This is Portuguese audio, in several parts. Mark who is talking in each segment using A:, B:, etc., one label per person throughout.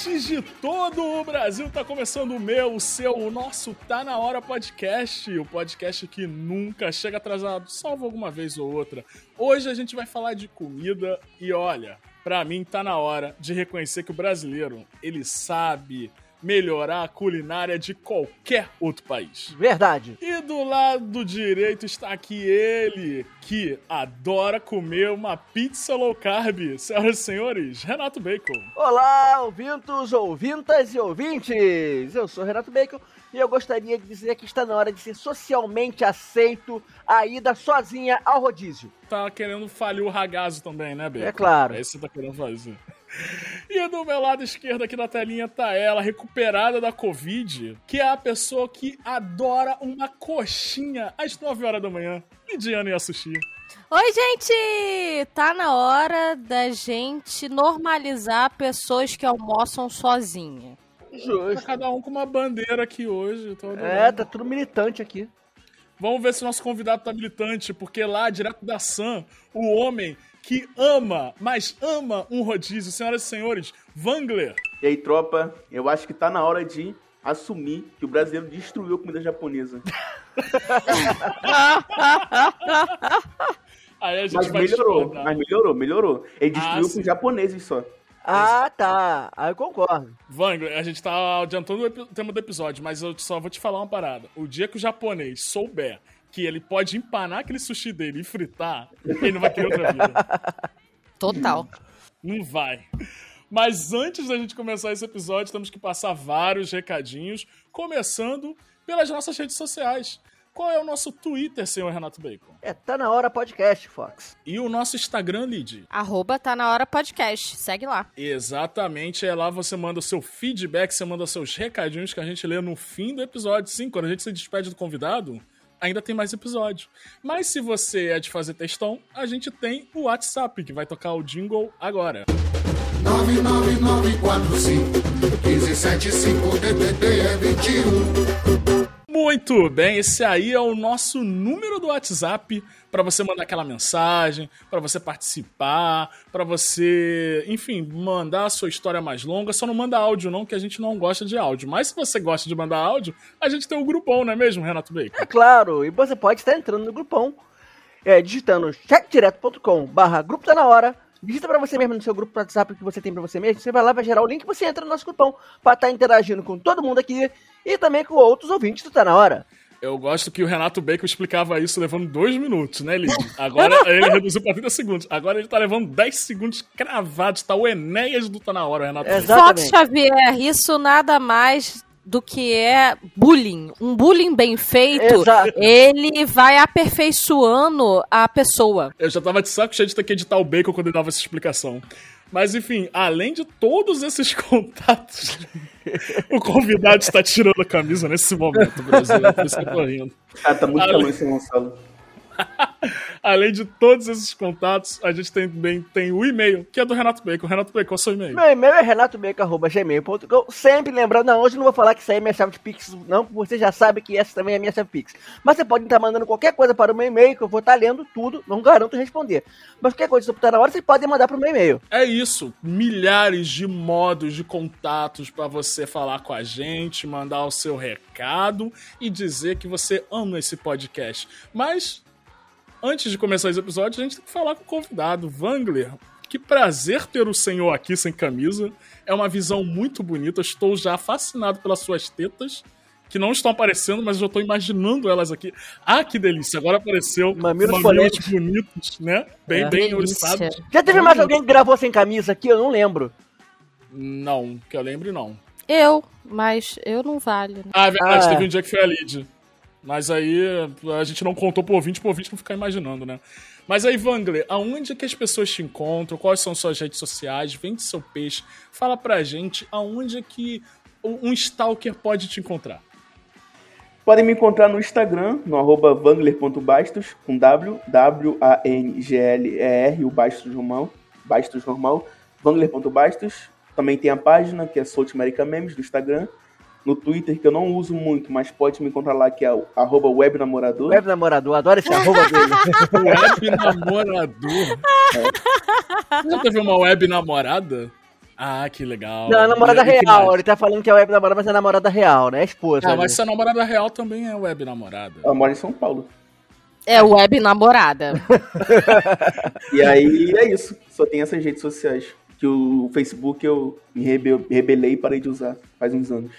A: ouvintes de todo o Brasil, tá começando o meu, o seu, o nosso Tá Na Hora Podcast, o podcast que nunca chega atrasado, salvo alguma vez ou outra. Hoje a gente vai falar de comida e olha, pra mim tá na hora de reconhecer que o brasileiro, ele sabe melhorar a culinária de qualquer outro país.
B: Verdade.
A: E do lado direito está aqui ele, que adora comer uma pizza low carb. Senhoras e senhores, Renato Bacon.
B: Olá, ouvintos, ouvintas e ouvintes! Eu sou Renato Bacon e eu gostaria de dizer que está na hora de ser socialmente aceito a ida sozinha ao rodízio.
A: Tá querendo falir o ragazo também, né, Bacon?
B: É claro.
A: É isso que você tá querendo fazer. E do meu lado esquerdo aqui na telinha tá ela, recuperada da Covid, que é a pessoa que adora uma coxinha às 9 horas da manhã. Lidiane Sushi.
C: Oi, gente! Tá na hora da gente normalizar pessoas que almoçam sozinha.
A: Tá
B: Justo.
A: cada um com uma bandeira aqui hoje.
B: É, tá tudo militante aqui.
A: Vamos ver se o nosso convidado tá militante, porque lá, direto da Sam, o homem que ama, mas ama um rodízio, senhoras e senhores, Wangler.
D: E aí, tropa, eu acho que tá na hora de assumir que o brasileiro destruiu a comida japonesa.
A: Aí a gente
D: Mas melhorou, mas melhorou, melhorou. Ele
A: Ah,
D: destruiu
A: sim.
D: com japoneses só.
B: Ah, tá. Aí eu concordo.
A: Wangler, a gente tá adiantando o tema do episódio, mas eu só vou te falar uma parada. O dia que o japonês souber que ele pode empanar aquele sushi dele e fritar, ele não vai ter outra vida.
C: Total.
A: Não vai. Mas antes da gente começar esse episódio, temos que passar vários recadinhos, começando pelas nossas redes sociais. Qual é o nosso Twitter, senhor Renato Bacon?
B: É, tá na hora podcast, Fox.
A: E o nosso Instagram, Lid?
C: Arroba tá na hora podcast. Segue lá.
A: Exatamente, é lá você manda o seu feedback, você manda seus recadinhos que a gente lê no fim do episódio. Sim, quando a gente se despede do convidado, ainda tem mais episódio. Mas se você é de fazer textão, a gente tem o WhatsApp, que vai tocar o jingle agora.
E: 99945 DDD é 21.
A: Muito bem, esse aí é o nosso número do WhatsApp para você mandar aquela mensagem, para você participar, para você, enfim, mandar a sua história mais longa. Só não manda áudio não, que a gente não gosta de áudio. Mas se você gosta de mandar áudio, a gente tem o grupão, não é mesmo, Renato Bacon?
B: É claro, e você pode estar entrando no grupão, é, digitando chatdireto.com barra grupo tá na hora, digita pra você mesmo no seu grupo do WhatsApp que você tem pra você mesmo, você vai lá, vai gerar o link, você entra no nosso grupão pra estar interagindo com todo mundo aqui e também com outros ouvintes do Tá Na Hora.
A: Eu gosto que o Renato Bacon explicava isso levando dois minutos, né, Lili? Agora ele reduziu pra 30 segundos. Agora ele tá levando 10 segundos cravados. Tá o Enéas do Tá Na Hora, o Renato Bacon.
B: Exato.
C: Fox
B: Exatamente.
C: Xavier, isso nada mais do que é bullying. Um bullying bem feito,
B: Exato.
C: ele vai aperfeiçoando a pessoa.
A: Eu já tava de saco cheio de ter que editar o Bacon quando ele dava essa explicação. Mas enfim, além de todos esses contatos, o convidado está tirando a camisa nesse momento, Brasil. Por isso que eu tô rindo.
D: Ah, tá muito
A: Ale-
D: calor esse Gonçalo.
A: Além de todos esses contatos, a gente também tem o e-mail, que é do Renato Bacon. Renato Bacon, qual é o seu e-mail?
B: Meu e-mail é renatobeca.gmail.com. Sempre lembrando, não, hoje não vou falar que isso aí é minha chave de Pix, não, porque você já sabe que essa também é minha chave Pix. Mas você pode estar mandando qualquer coisa para o meu e-mail, que eu vou estar lendo tudo, não garanto responder. Mas qualquer coisa que você na hora, você pode mandar para o meu e-mail.
A: É isso, milhares de modos de contatos para você falar com a gente, mandar o seu recado e dizer que você ama esse podcast. Mas antes de começar esse episódio, a gente tem que falar com o convidado, Wangler. Que prazer ter o senhor aqui sem camisa. É uma visão muito bonita. Estou já fascinado pelas suas tetas, que não estão aparecendo, mas eu já estou imaginando elas aqui. Ah, que delícia! Agora apareceu
B: Mamilos
A: mamilos bonitos, né? Bem,
B: É.
A: bem oriçados.
B: Já teve mais alguém que gravou sem camisa aqui? Eu não lembro.
A: Não, que eu lembre, não.
C: Eu, mas eu não valho. né?
A: Ah, é verdade,
B: Ah, é.
A: teve um dia que foi a Lid. Mas aí a gente não contou pro ouvinte, pro ouvinte não ficar imaginando, né? Mas aí, Wangler, aonde que as pessoas te encontram? Quais são suas redes sociais? Vende seu peixe. Fala pra gente aonde é que um stalker pode te encontrar.
D: Podem me encontrar no Instagram, no arroba wangler.bastos, com W, W-A-N-G-L-E-R, o Bastos normal, Bastos normal, wangler.bastos. Também tem a página, que é South America Memes, do Instagram. No Twitter, que eu não uso muito, mas pode me encontrar lá, que é o arroba webnamorador.
B: Web namorador, adoro esse arroba dele.
A: Web namorador. Você teve uma web namorada? Ah, que legal.
B: Não, a namorada
A: E-
B: real. Ele tá falando que é web namorada, mas é a namorada real, né? É a esposa.
A: Ah, mas se a namorada real também é web namorada.
D: Ela mora em São Paulo.
C: É web namorada.
D: E aí é isso. Só tem essas redes sociais. Que o Facebook eu me rebe- rebelei e parei de usar faz uns anos.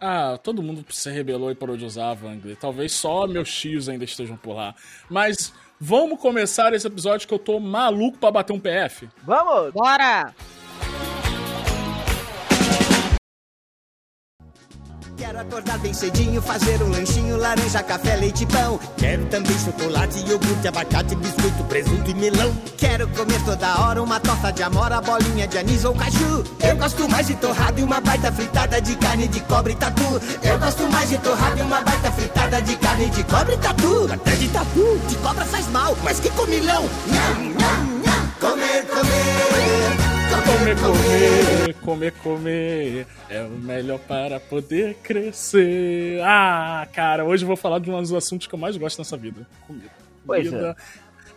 A: Ah, todo mundo se rebelou e parou de usar a Wangler. Talvez só meus tios ainda estejam por lá. Mas vamos começar esse episódio que eu tô maluco pra bater um PF.
B: Vamos!
C: Bora!
F: Quero acordar bem cedinho, fazer um lanchinho, laranja, café, leite pão. Quero também chocolate, iogurte, abacate, biscoito, presunto e melão. Quero comer toda hora uma torta de amora, bolinha de anis ou caju. Eu gosto mais de torrada e uma baita fritada de carne de cobre e tatu. Eu gosto mais de torrada e uma baita fritada de carne de cobre e tatu. Até de tatu, de cobra faz mal, mas que comilão. Nham, nham, nham. Comer, comer.
A: Comer, comer, comer, comer é o melhor para poder crescer. Ah, cara, hoje eu vou falar de um dos assuntos que eu mais gosto nessa vida: comida.
B: Pois
A: Comida,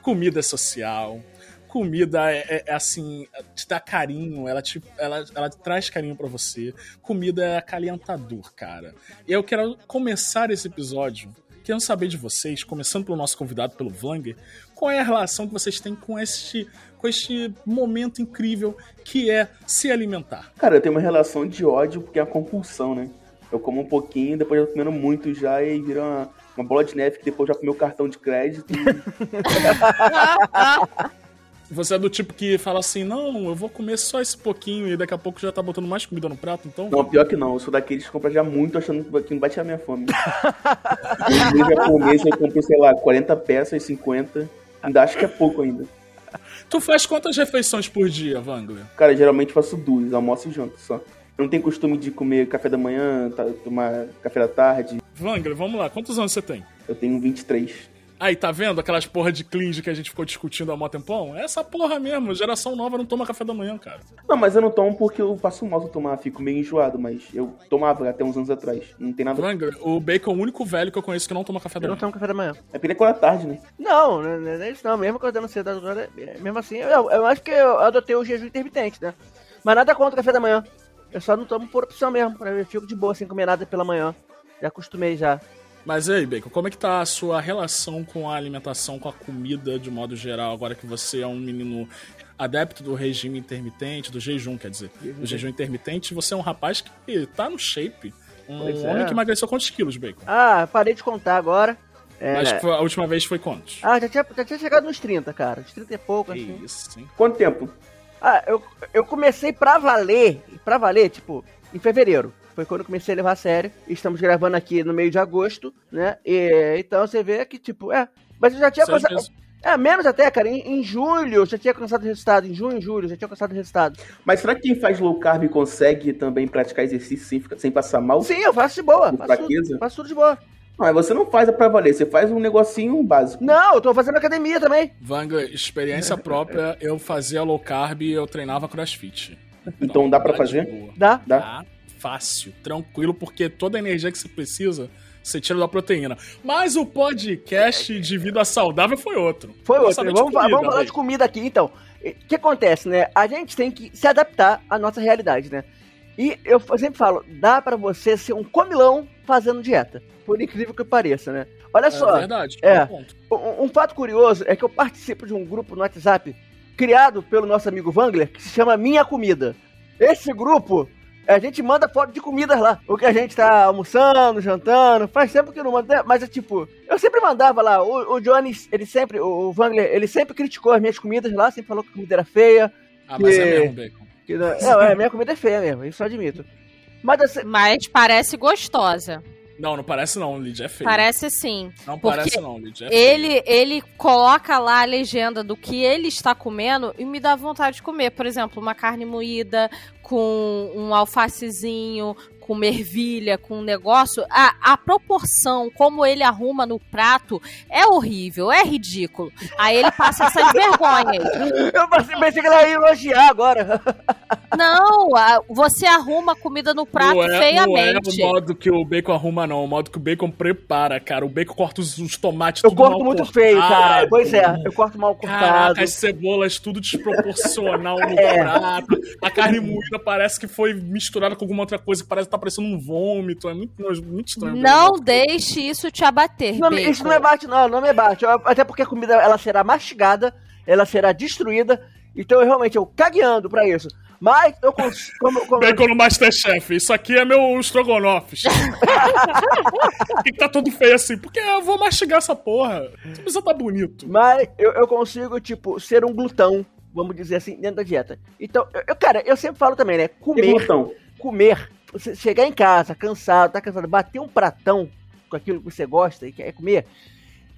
A: comida é social. Comida é, é- é assim, te dá carinho, ela, te, ela, ela traz carinho pra você. Comida é acalentador, cara. E eu quero começar esse episódio querendo saber de vocês, começando pelo nosso convidado, pelo Vanger, qual é a relação que vocês têm com este, com este momento incrível que é se alimentar.
D: Cara, eu tenho uma relação de ódio porque é uma compulsão, né? Eu como um pouquinho, depois eu tô comendo muito já e vira uma, uma bola de neve que depois já comeu cartão de crédito.
A: Você é do tipo que fala assim, não, eu vou comer só esse pouquinho e daqui a pouco já tá botando mais comida no prato, então...
D: Não, pior que não. Eu sou daqueles que compra já muito achando que não vai tirar minha fome. Eu já comi, eu compro, sei lá, 40 peças, 50. Ainda acho que é pouco ainda.
A: Tu faz quantas refeições por dia, Wangler?
D: Cara, geralmente faço duas, almoço e janta só. Eu não tenho costume de comer café da manhã, tomar café da tarde.
A: Wangler, vamos lá, quantos anos você tem?
D: Eu tenho 23.
A: Aí, tá vendo aquelas porra de cringe que a gente ficou discutindo há mó tempão? É Essa porra mesmo, geração nova não toma café da manhã, cara.
D: Não, mas eu não tomo porque eu passo mal se eu tomar, fico meio enjoado, mas eu tomava até uns anos atrás. Não tem nada.
A: Wangler, o Bacon é o único velho que eu conheço que não toma café da
B: Eu não
A: manhã.
B: tomo café da manhã.
D: É porque ele acorda tarde, né?
B: Não, não não é isso não. Mesmo acordando cedo agora, é- mesmo assim, eu, eu acho que eu adotei o jejum intermitente, né? Mas nada contra o café da manhã. Eu só não tomo por opção mesmo. Eu fico de boa sem comer nada pela manhã. Já acostumei já.
A: Mas e aí, Bacon, como é que tá a sua relação com a alimentação, com a comida de modo geral, agora que você é um menino adepto do regime intermitente, do jejum, quer dizer, do jejum intermitente, você é um rapaz que tá no shape. Um
B: Pois é.
A: homem que emagreceu quantos quilos, Bacon?
B: Ah, parei de contar agora. É,
A: Mas
B: né?
A: a última vez foi quantos?
B: Ah, já tinha, já tinha chegado nos 30, cara. Uns 30 e pouco,
A: Que
B: assim.
A: isso, hein?
D: Quanto tempo?
B: Ah, eu, eu comecei pra valer, pra valer, tipo, em fevereiro. Foi quando eu comecei a levar a sério. Estamos gravando aqui no meio de agosto, né? E, então você vê que, tipo, é. Mas eu já tinha
A: meses.
B: É, menos até, cara. Em, em julho eu já tinha alcançado o resultado. Em junho, julho, eu já tinha alcançado o resultado.
D: Mas será que quem faz low carb consegue também praticar exercício sem, sem passar mal?
B: Sim, eu faço de boa. Faço
D: fraqueza?
B: tudo, faço tudo de boa.
D: Não, mas você não faz pra valer, você faz um negocinho básico.
B: Não, eu tô fazendo academia também.
A: Wangler, experiência própria, eu fazia low carb e eu treinava crossfit.
D: Então dá pra
A: de
D: fazer?
A: boa.
B: Dá?
D: Dá?
A: Fácil, tranquilo, porque toda a energia que você precisa, você tira da proteína. Mas o podcast de vida saudável foi outro.
B: Foi outro. Vamos,
A: comida,
B: vamos falar de comida aqui, então. O que acontece, né? A gente tem que se adaptar à nossa realidade, né? E eu sempre falo, dá pra você ser um comilão fazendo dieta. Por incrível que pareça, né? Olha
A: É
B: só,
A: verdade.
B: É.
A: ponto.
B: um, um fato curioso é que eu participo de um grupo no WhatsApp criado pelo nosso amigo Wangler, que se chama Minha Comida. Esse grupo, a gente manda foto de comidas lá. O que a gente tá almoçando, jantando, faz tempo que não manda, mas é tipo, eu sempre mandava lá. O, o Johnny, ele sempre, o, Wangler, ele sempre criticou as minhas comidas lá, sempre falou que a comida era feia.
A: Ah, mas é
B: Que-
A: mesmo, Bacon.
B: Que, não- é, a minha comida é feia mesmo, isso eu admito. Mas assim,
C: Mas parece gostosa.
A: Não, não parece não, Lidia, é feio.
C: Parece sim.
A: Não parece não, Lidia, é feio.
C: Ele, ele coloca lá a legenda do que ele está comendo e me dá vontade de comer. Por exemplo, uma carne moída com um alfacezinho, com ervilha, com negócio, a, a proporção, como ele arruma no prato, é horrível, é ridículo. Aí ele passa essas vergonhas.
B: Eu pensei pensei que ela ia elogiar agora.
C: Não, a- você arruma a comida no prato
A: não, é, não é
C: feiamente.
A: o modo que o bacon arruma, não. O modo que o bacon prepara, cara. O bacon corta os, os tomates
B: Eu
A: tudo
B: corto
A: mal
B: muito
A: cortado.
B: feio, cara. Pois é, eu corto mal cortado.
A: Caraca, as cebolas tudo desproporcional no
B: É.
A: prato. A carne moída parece que foi misturada com alguma outra coisa que parece que tá parecendo um vômito. É muito, muito estranho.
C: Não deixe isso te abater,
B: Não,
C: bacon.
B: isso não é bate, não, não me bate. Até porque a comida ela será mastigada, ela será destruída. Então eu realmente eu cagueando pra isso. Mas eu consigo. Como, como-
A: Bacon no Masterchef. Isso aqui é meu estrogonofe. Por que, que tá todo feio assim? Porque eu vou mastigar essa porra. Não precisa tá bonito.
B: Mas eu, eu consigo, tipo, ser um glutão, vamos dizer assim, dentro da dieta. Então, eu, eu- cara, eu sempre falo também, né? Comer,
D: glutão.
B: comer, você chegar em casa cansado, tá cansado, bater um pratão com aquilo que você gosta e quer comer,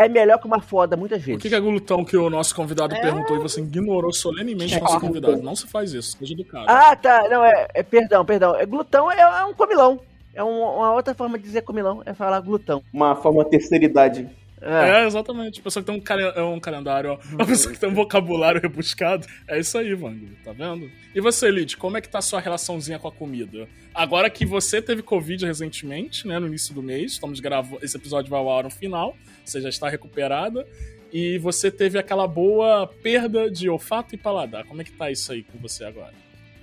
B: é melhor que uma foda muitas
A: O
B: vezes.
A: que, que é glutão que o nosso convidado perguntou e você ignorou solenemente o nosso convidado? Não se faz isso, seja educado.
B: Ah, tá. Não, é, é- Perdão, perdão. É, glutão é, é um comilão. É um- uma outra forma de dizer comilão, é falar glutão.
D: Uma forma terceira idade.
B: É.
A: É, exatamente. A pessoa que tem um, calen- é um calendário, ó. A pessoa que tem um vocabulário rebuscado. É isso aí, Vang. Tá vendo? E você, Lid, como é que tá a sua relaçãozinha com a comida? Agora que você teve Covid recentemente, né? No início do mês. Estamos gravando. Esse episódio vai ao ar no final. Você já está recuperada. E você teve aquela boa perda de olfato e paladar. Como é que tá isso aí com você agora?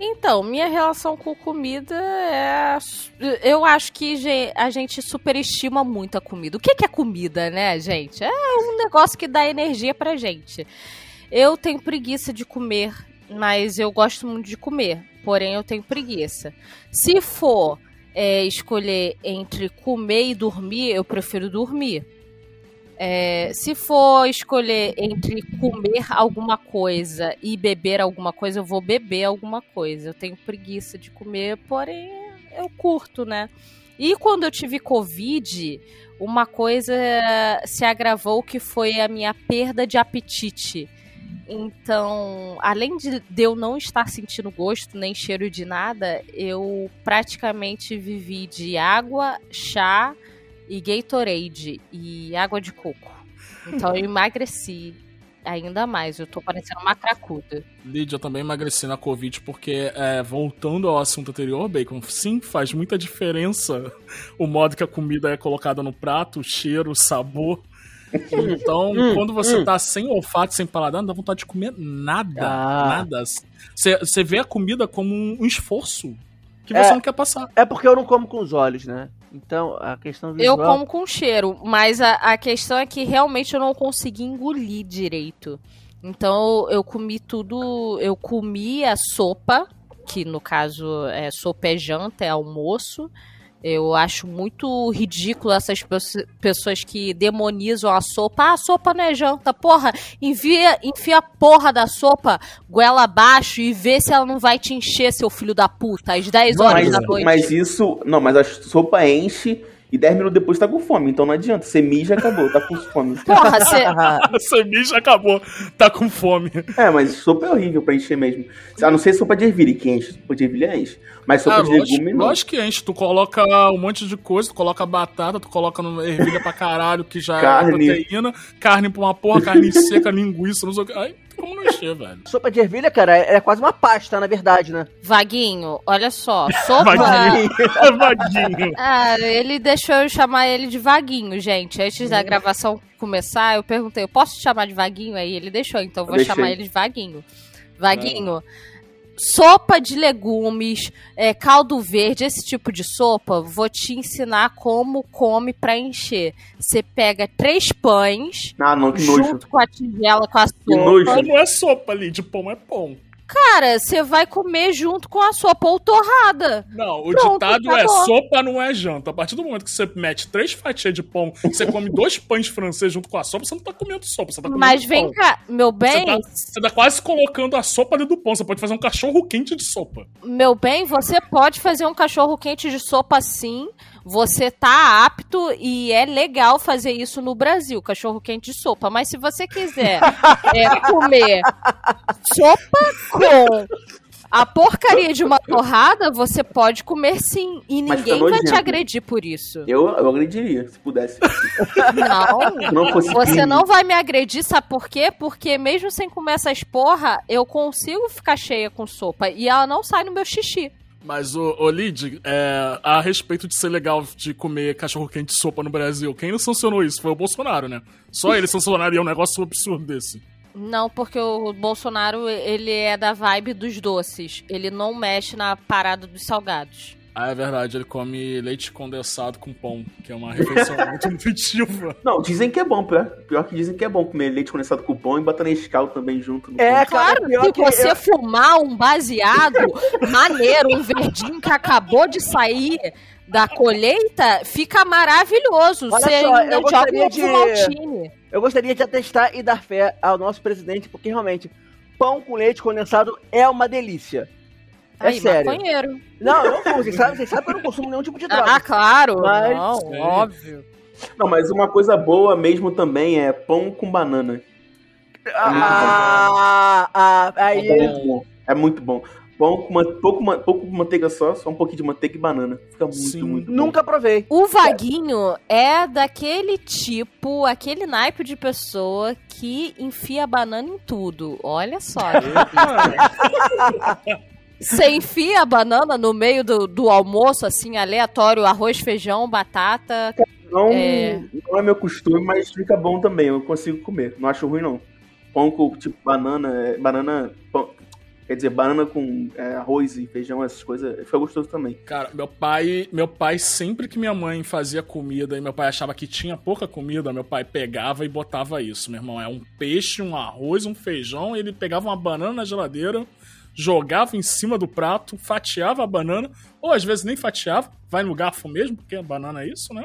C: Então, minha relação com comida é. Eu acho que a gente superestima muito a comida. O que que é comida, né, gente? É um negócio que dá energia pra gente. Eu tenho preguiça de comer, mas eu gosto muito de comer. Porém, eu tenho preguiça. Se for é, escolher entre comer e dormir, eu prefiro dormir. É, se for escolher entre comer alguma coisa e beber alguma coisa, eu vou beber alguma coisa. Eu tenho preguiça de comer, porém eu curto, né? E quando eu tive Covid, uma coisa se agravou que foi a minha perda de apetite. Então, além de, de eu não estar sentindo gosto nem cheiro de nada, eu praticamente vivi de água, chá e Gatorade e água de coco. Então eu emagreci ainda mais. Eu tô parecendo uma cracuda.
A: Lid, eu também emagreci na Covid porque, é, voltando ao assunto anterior, Bacon, sim, faz muita diferença o modo que a comida é colocada no prato, o cheiro, o sabor. Então,
B: Hum,
A: quando você
B: hum.
A: tá sem olfato, sem paladar, não dá vontade de comer nada.
B: Ah.
A: Nada. Você vê a comida como um, um esforço que
B: É.
A: você não quer passar.
B: É porque eu não como com os olhos, né? Então, a questão
C: Eu
B: visual...
C: como com cheiro, mas a, a questão é que realmente eu não consegui engolir direito. Então eu comi tudo. Eu comi a sopa, que no caso é sopa é janta, é almoço. Eu acho muito ridículo essas pesso- pessoas que demonizam a sopa. Ah, a sopa não é janta. Porra, envia, enfia a porra da sopa goela abaixo e vê se ela não vai te encher, seu filho da puta, às 10 horas
D: Mas,
C: da noite.
D: mas isso. Não, mas a sopa enche e 10 minutos depois tá com fome. Então não adianta. Você mija acabou, tá com fome.
C: Porra, você.
A: A semija acabou, tá com fome.
D: É, mas sopa é horrível pra encher mesmo. A não ser sopa de ervilha, que enche. Sopa de ervilha enche. Mas sopa
A: Ah,
D: de
A: lógico,
D: legume não.
A: lógico que enche. Tu coloca um monte de coisa, tu coloca batata, tu coloca no- ervilha pra caralho, que já
D: Carne.
A: é proteína, carne pra uma porra, carne seca, linguiça, não sei o que. Ai, como não encher, velho.
B: Sopa de ervilha, cara, é é quase uma pasta, na verdade, né?
C: Vaguinho, olha só, sopa.
A: Vaguinho. Vaguinho.
C: Ah, ele deixou eu chamar ele de Vaguinho, gente. Antes da gravação começar, eu perguntei, eu posso te chamar de Vaguinho? Aí ele deixou, então eu vou
D: Deixei.
C: chamar ele de Vaguinho. Vaguinho, sopa de legumes, é, caldo verde, esse tipo de sopa, vou te ensinar como come pra encher. Você pega três pães,
D: Ah, não, que nojo.
C: junto com a tigela, com a sopa.
D: nojo.
A: Mas não é sopa ali, de pão é pão.
C: Cara, você vai comer junto com a sopa ou torrada.
A: Não, o
C: Pronto,
A: ditado é
C: acabou.
A: sopa não é janta. A partir do momento que você mete três fatias de pão, você come dois pães franceses junto com a sopa, você não tá comendo sopa, você tá comendo
C: Mas
A: pão.
C: vem cá, meu
A: Você
C: bem,
A: tá, você tá quase colocando a sopa dentro do pão. Você pode fazer um cachorro quente de sopa.
C: Meu bem, você pode fazer um cachorro quente de sopa sim. Você tá apto e é legal fazer isso no Brasil, cachorro quente de sopa. Mas se você quiser é, comer sopa com A porcaria de uma torrada você pode comer sim. E
D: Mas
C: ninguém vai te agredir por isso.
D: Eu, eu agrediria, se pudesse.
C: Não.
D: Não
C: Você
D: crime.
C: não vai me agredir, sabe por quê? Porque mesmo sem comer essas porra, eu consigo ficar cheia com sopa. E ela não sai no meu xixi.
A: Mas, ô, ô Lid, é, a respeito de ser legal de comer cachorro-quente de sopa no Brasil, quem não sancionou isso? Foi o Bolsonaro, né? Só ele sancionaria um negócio absurdo desse.
C: Não, porque o Bolsonaro, ele é da vibe dos doces. Ele não mexe na parada dos salgados.
A: Ah, é verdade, ele come leite condensado com pão, que é uma refeição muito nutritiva.
D: Não, dizem que é bom, pior, pior que dizem que é bom comer leite condensado com pão e botar Nescau também junto. No
B: É,
D: pão.
B: cara,
C: Claro, se
B: que
C: você
B: eu-
C: fumar um baseado maneiro, um verdinho que acabou de sair da colheita, fica maravilhoso.
B: Olha
C: você
B: só, eu gostaria de-
C: maltine.
B: Eu gostaria de atestar e dar fé ao nosso presidente, porque realmente, pão com leite condensado é uma delícia. É
C: Aí,
B: sério.
C: maconheiro.
B: Não, eu não fumo, vocês sabem, vocês sabem que eu não consumo nenhum tipo de droga.
C: Ah, claro.
B: Mas-
C: Não,
A: Sim.
C: óbvio.
D: Não, mas uma coisa boa mesmo também é pão com banana.
B: Ah, ah,
D: É
B: aí.
D: muito bom. É muito bom. Pão com pouco, pouco manteiga só, só um pouquinho de manteiga e banana. Fica muito,
A: Sim.
D: muito bom.
B: Nunca provei.
C: O Vaguinho é daquele tipo, aquele naipe de pessoa que enfia banana em tudo. Olha só. Você enfia a banana no meio do, do almoço, assim, aleatório, arroz, feijão, batata.
D: Não
C: É.
D: não é meu costume, mas fica bom também. Eu consigo comer. Não acho ruim, não. Pão com, tipo, banana. é, Banana. pão- quer dizer, banana com é, arroz e feijão, essas coisas. Fica gostoso também.
A: Cara, meu pai, meu pai sempre que minha mãe fazia comida e meu pai achava que tinha pouca comida, meu pai pegava e botava isso, meu irmão. É um peixe, um arroz, um feijão, ele pegava uma banana na geladeira, jogava em cima do prato, fatiava a banana, ou às vezes nem fatiava, vai no garfo mesmo, porque a banana é isso, né?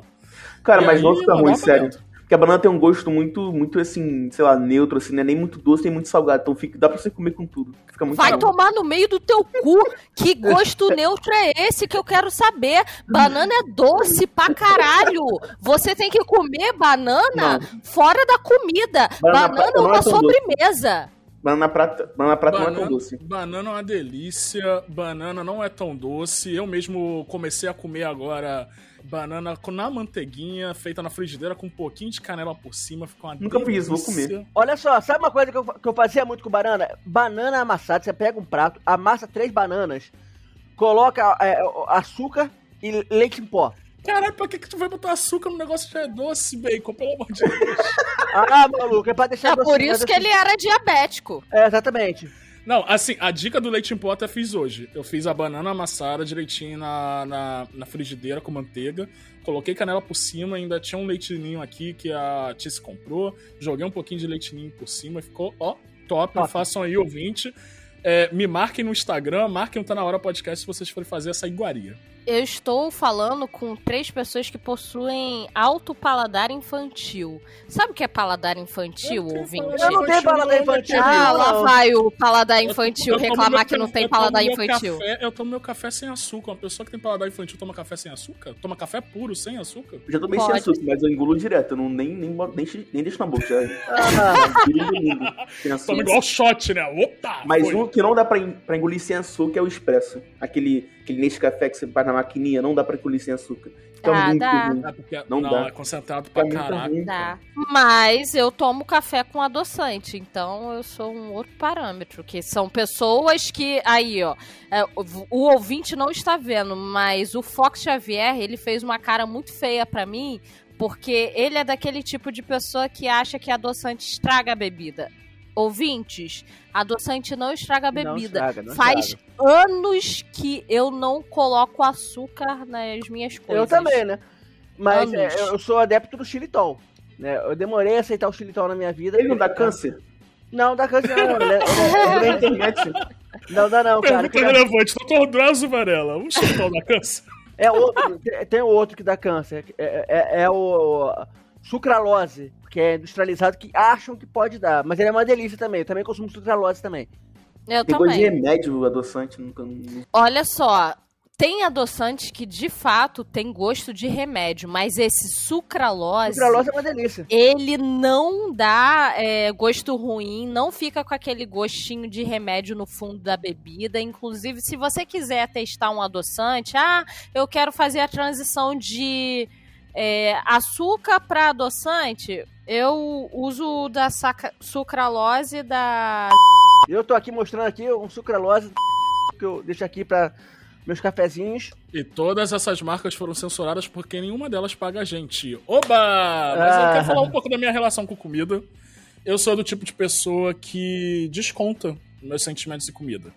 D: Cara,
A: E
D: mas
A: aí,
D: não fica ruim, sério.
A: dentro.
D: Porque a banana tem um gosto muito, muito assim, sei lá, neutro, assim, né? Nem muito doce, nem muito salgado. Então fica, dá pra você comer com tudo. Fica muito
C: Vai
D: bom.
C: tomar no meio do teu cu. Que gosto neutro é esse que eu quero saber? Banana é doce pra caralho. Você tem que comer banana fora da comida.
D: Banana
C: Banana, é
D: não
C: uma
D: é doce.
C: sobremesa.
D: Banana prata, banana prata não é tão
A: Banana,
D: doce.
A: banana é uma delícia, banana não é tão doce. Eu mesmo comecei a comer agora banana com- na manteiguinha, feita na frigideira com um pouquinho de canela por cima. Fica uma
D: Nunca fiz, vou
A: delícia.
B: Olha só, sabe uma coisa que eu, que eu fazia muito com banana? Banana amassada, você pega um prato, amassa três bananas, coloca é, açúcar e leite em pó.
A: Caralho, pra que, que tu vai botar açúcar no negócio que já é doce, bacon? Pelo amor de Deus.
B: Ah, maluco, é pra deixar
C: É por
B: mas
C: isso que
B: assim-
C: ele era diabético.
B: É, exatamente.
A: Não, assim, a dica do leite em pó eu até fiz hoje. Eu fiz a banana amassada direitinho na, na, na frigideira com manteiga. Coloquei canela por cima, ainda tinha um leitinho aqui que a Tice comprou. Joguei um pouquinho de leitinho por cima e ficou, ó, top.
B: Top.
A: Façam aí, ouvinte. É, me marquem no Instagram, marquem o Tá Na Hora Podcast se vocês forem fazer essa iguaria.
C: Eu estou falando com três pessoas que possuem alto paladar infantil. Sabe o que é paladar infantil,
A: Eu
C: ouvinte?
B: Eu não tenho paladar infantil,
C: Ah, lá vai o paladar infantil
A: Eu
C: reclamar que não tem paladar infantil.
A: café- eu tomo meu café sem açúcar. Uma pessoa que tem paladar infantil toma café sem açúcar? Toma café puro, sem açúcar?
D: Eu já tomei
C: Pode.
D: sem açúcar, mas eu engulo direto. Eu não, nem, nem, nem, nem deixo na boca. Já,
B: Ah,
D: sem
A: Toma
D: açúcar.
A: igual shot, né? Opa!
D: Mas
A: foi.
D: um que não dá pra, pra engolir sem açúcar é o expresso. Aquele, aquele Nescafé que você faz na maquininha, não dá pra engolir sem açúcar. Fica
C: Ah,
D: muito
C: dá.
D: ruim.
A: É porque,
D: Não
A: não,
D: dá.
A: é concentrado
D: Fica
A: pra
D: muito
A: caraca.
D: ruim.
C: Dá. Mas eu tomo café com adoçante, então eu sou um outro parâmetro, que são pessoas que. Aí, ó. é, o, o ouvinte não está vendo, mas o Fox Xavier, ele fez uma cara muito feia pra mim, porque ele é daquele tipo de pessoa que acha que adoçante estraga a bebida. Ouvintes, adoçante não estraga a
B: Não
C: bebida.
B: estraga, não
C: Faz
B: estraga.
C: anos que eu não coloco açúcar nas minhas coisas.
B: Eu também, né? Mas é, eu sou adepto do xilitol. Né? Eu demorei a aceitar o xilitol na minha vida.
D: Ele não dá câncer?
B: Não, dá câncer não. É- é-
D: na internet.
B: não dá não, cara.
A: Pergunta relevante, doutor Drauzio Varela, o chutão da câncer?
B: É outro, tem- tem outro que dá câncer. É, é- é o sucralose, que é industrializado, que acham que pode dar. Mas ele é uma delícia também. Eu também consumo sucralose também.
C: Eu
D: Tem coisa de
C: também.
D: remédio adoçante. Nunca,
C: Olha só, Tem adoçantes que de fato tem gosto de remédio, mas esse sucralose,
B: Sucralose é uma delícia.
C: ele não dá é, gosto ruim, não fica com aquele gostinho de remédio no fundo da bebida. Inclusive, se você quiser testar um adoçante, ah, eu quero fazer a transição de é, açúcar para adoçante, eu uso da saca- sucralose da
B: Eu tô aqui mostrando aqui um sucralose que eu deixo aqui pra meus cafezinhos.
A: E todas essas marcas foram censuradas porque nenhuma delas paga a gente. Oba! Mas eu
B: Ah.
A: quero falar um pouco da minha relação com comida. Eu sou do tipo de pessoa que desconta meus sentimentos em comida.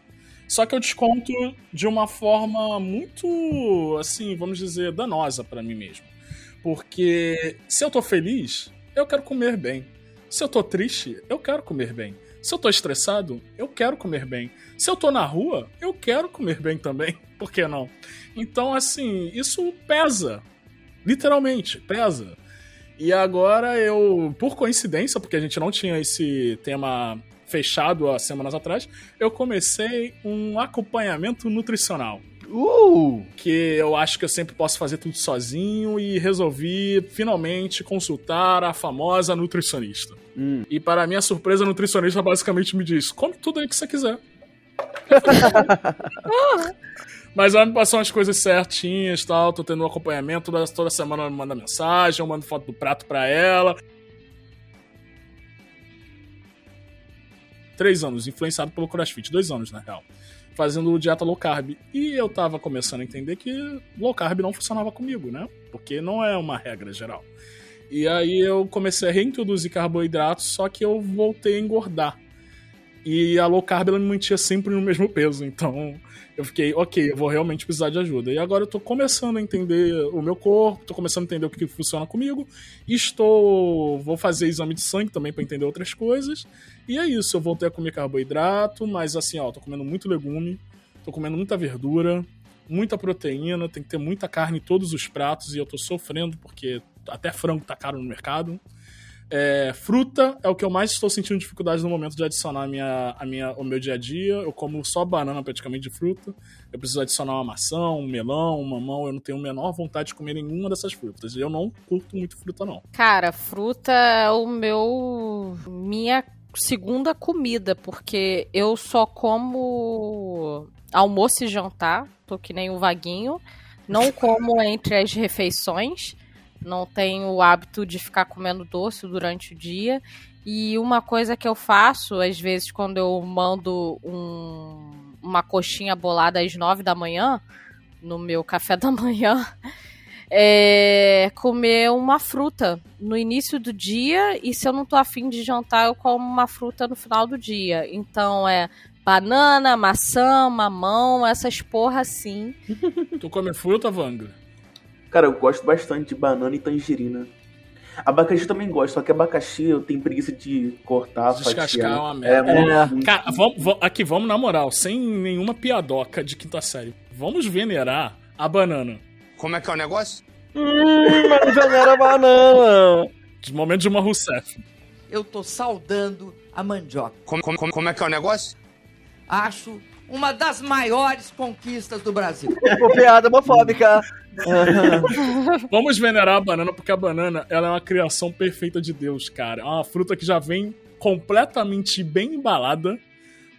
A: Só que eu desconto de uma forma muito, assim, vamos dizer, danosa pra mim mesmo. Porque se eu tô feliz, eu quero comer bem. Se eu tô triste, eu quero comer bem. Se eu tô estressado, eu quero comer bem. Se eu tô na rua, eu quero comer bem também. Por que não? Então, assim, isso pesa. Literalmente, pesa. E agora eu, por coincidência, porque a gente não tinha esse tema fechado há semanas atrás, eu comecei um acompanhamento nutricional
B: Uh!
A: que eu acho que eu sempre posso fazer tudo sozinho e resolvi finalmente consultar a famosa nutricionista.
B: Hum.
A: E para minha surpresa, a nutricionista basicamente me diz: come tudo aí que você quiser. Mas ela me passou umas coisas certinhas tal, tô tendo um acompanhamento, toda, toda semana ela me manda mensagem, eu mando foto do prato pra ela. Três anos, influenciado pelo CrossFit, dois anos na real fazendo dieta low carb. E eu tava começando a entender que low carb não funcionava comigo, né? Porque não é uma regra geral. E aí eu comecei a reintroduzir carboidratos, só que eu voltei a engordar. E a low carb ela me mantinha sempre no mesmo peso, então eu fiquei, ok, eu vou realmente precisar de ajuda. E agora eu tô começando a entender o meu corpo, tô começando a entender o que, que funciona comigo. Estou. Vou fazer exame de sangue também para entender outras coisas. E é isso, eu voltei a comer carboidrato, mas assim, ó, tô comendo muito legume, tô comendo muita verdura, muita proteína, tem que ter muita carne em todos os pratos e eu tô sofrendo porque até frango tá caro no mercado. É, fruta é o que eu mais estou sentindo dificuldade no momento de adicionar a minha, a minha, o meu dia a dia. Eu como só banana praticamente de fruta. Eu preciso adicionar uma maçã, um melão, um mamão. Eu não tenho a menor vontade de comer nenhuma dessas frutas. Eu não curto muito fruta, não.
C: Cara, fruta é o meu. minha segunda comida, porque eu só como almoço e jantar, tô que nem o vaguinho. Não como entre as refeições. Não tenho o hábito de ficar comendo doce durante o dia. E uma coisa que eu faço, às vezes, quando eu mando um- uma coxinha bolada às nove da manhã, no meu café da manhã, é comer uma fruta no início do dia e se eu não tô afim de jantar, eu como uma fruta no final do dia. Então é banana, maçã, mamão, essas porra assim.
A: Tu come fruta, Vanga?
D: Cara, eu gosto bastante de banana e tangerina. Abacaxi eu também gosto, só que abacaxi eu tenho preguiça de cortar,
A: Descascar
D: fatiar.
A: é uma merda.
D: É,
B: É.
D: muito-
A: Cara, vamos, vamos- aqui, vamos na moral, sem nenhuma piadoca de quinta série. Vamos venerar a banana.
G: Como é que é o negócio?
B: Hum, mas venera banana.
A: De momento de uma Rousseff.
H: eu tô saudando a mandioca.
G: Como, como, como, como é que é o negócio?
H: Acho uma das maiores conquistas do Brasil.
B: Pô, piada homofóbica.
A: Vamos venerar a banana, porque a banana ela é uma criação perfeita de Deus, cara. É uma fruta que já vem completamente bem embalada,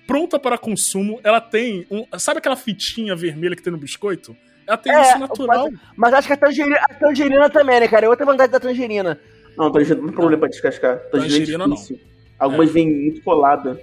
A: pronta para consumo. Ela tem um. Sabe aquela fitinha vermelha que tem no biscoito? Ela tem
B: É,
A: isso natural.
B: Mas acho que a tangerina, a tangerina também, né, cara? É outra vantagem da tangerina.
D: Não, tangerina não tem problema pra descascar. Tangerina,
A: Tangerina,
D: é difícil. Algumas vêm muito colada.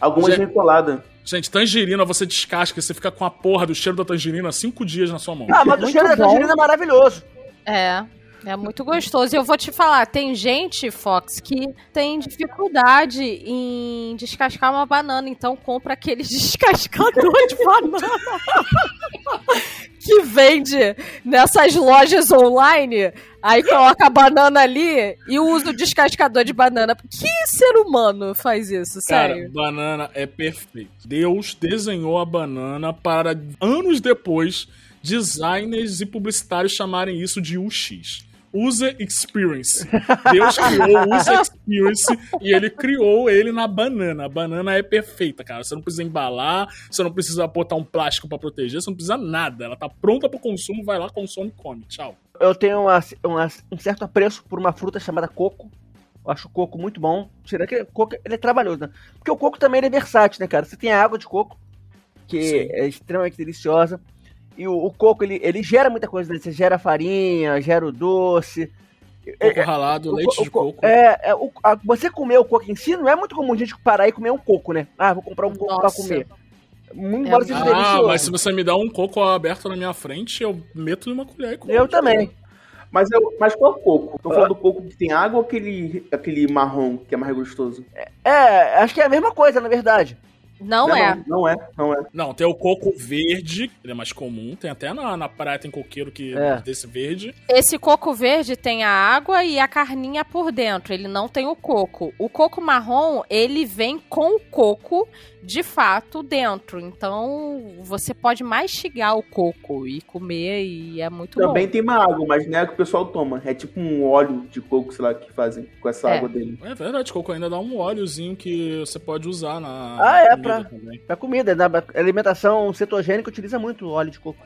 D: Algumas
A: Já-
D: vêm colada.
A: Gente, tangerina você descasca, você fica com a porra do cheiro da tangerina cinco dias na sua mão.
B: Ah, mas o cheiro da
C: bom.
B: tangerina é maravilhoso.
C: É. É muito gostoso. E eu vou te falar, tem gente, Fox, que tem dificuldade em descascar uma banana, então compra aquele descascador de banana que vende nessas lojas online. Aí coloca a banana ali e usa o descascador de banana. Que ser humano faz isso,
A: Cara,
C: sério?
A: banana é perfeito. Deus desenhou a banana para anos depois designers e publicitários chamarem isso de UX. User Experience. Deus criou o User Experience e ele criou ele na banana. A banana é perfeita, cara. Você não precisa embalar, você não precisa botar um plástico pra proteger, você não precisa nada. Ela tá pronta pro consumo, vai lá, consome, come. Tchau.
B: Eu tenho uma- uma- um certo apreço por uma fruta chamada coco. Eu acho o coco muito bom. Tira que coco ele é trabalhoso, né? Porque o coco também é versátil, né, cara? Você tem a água de coco, que
A: Sim.
B: é extremamente deliciosa. E o, o coco, ele, ele gera muita coisa, né? Você gera farinha, gera o doce.
A: Coco ralado,
B: O
A: leite de
B: o co-
A: coco.
B: É, é, o- a- você comer o coco em si não é muito comum a gente parar e comer um coco, né? Ah, vou comprar um coco pra
C: Nossa.
B: comer. Muito
C: É
B: embora seja
C: muito-
A: Ah, mas se você me dá um coco aberto na minha frente, eu meto numa colher e como.
B: Eu também.
D: Mas, eu, mas qual coco? Tô falando do coco que tem água ou aquele, aquele marrom que é mais gostoso?
B: É, acho que é a mesma coisa, na verdade.
C: Não, é.
D: Não, não é, não é.
A: Não, tem o coco verde, ele é mais comum. Tem até na, na praia tem coqueiro que
B: É.
A: desse verde.
C: Esse coco verde tem a água e a carninha por dentro. Ele não tem o coco. O coco marrom, ele vem com o coco de fato dentro. Então você pode mastigar o coco e comer e é muito
D: Também
C: bom.
D: tem uma água, mas não é o que o pessoal toma. É tipo um óleo de coco, sei lá, que fazem com essa
C: É.
D: água dele.
A: É verdade, coco ainda dá um óleozinho que você pode usar na.
B: Ah, é,
A: na
B: pra-
A: também.
B: Pra comida, na alimentação cetogênica utiliza muito óleo de coco.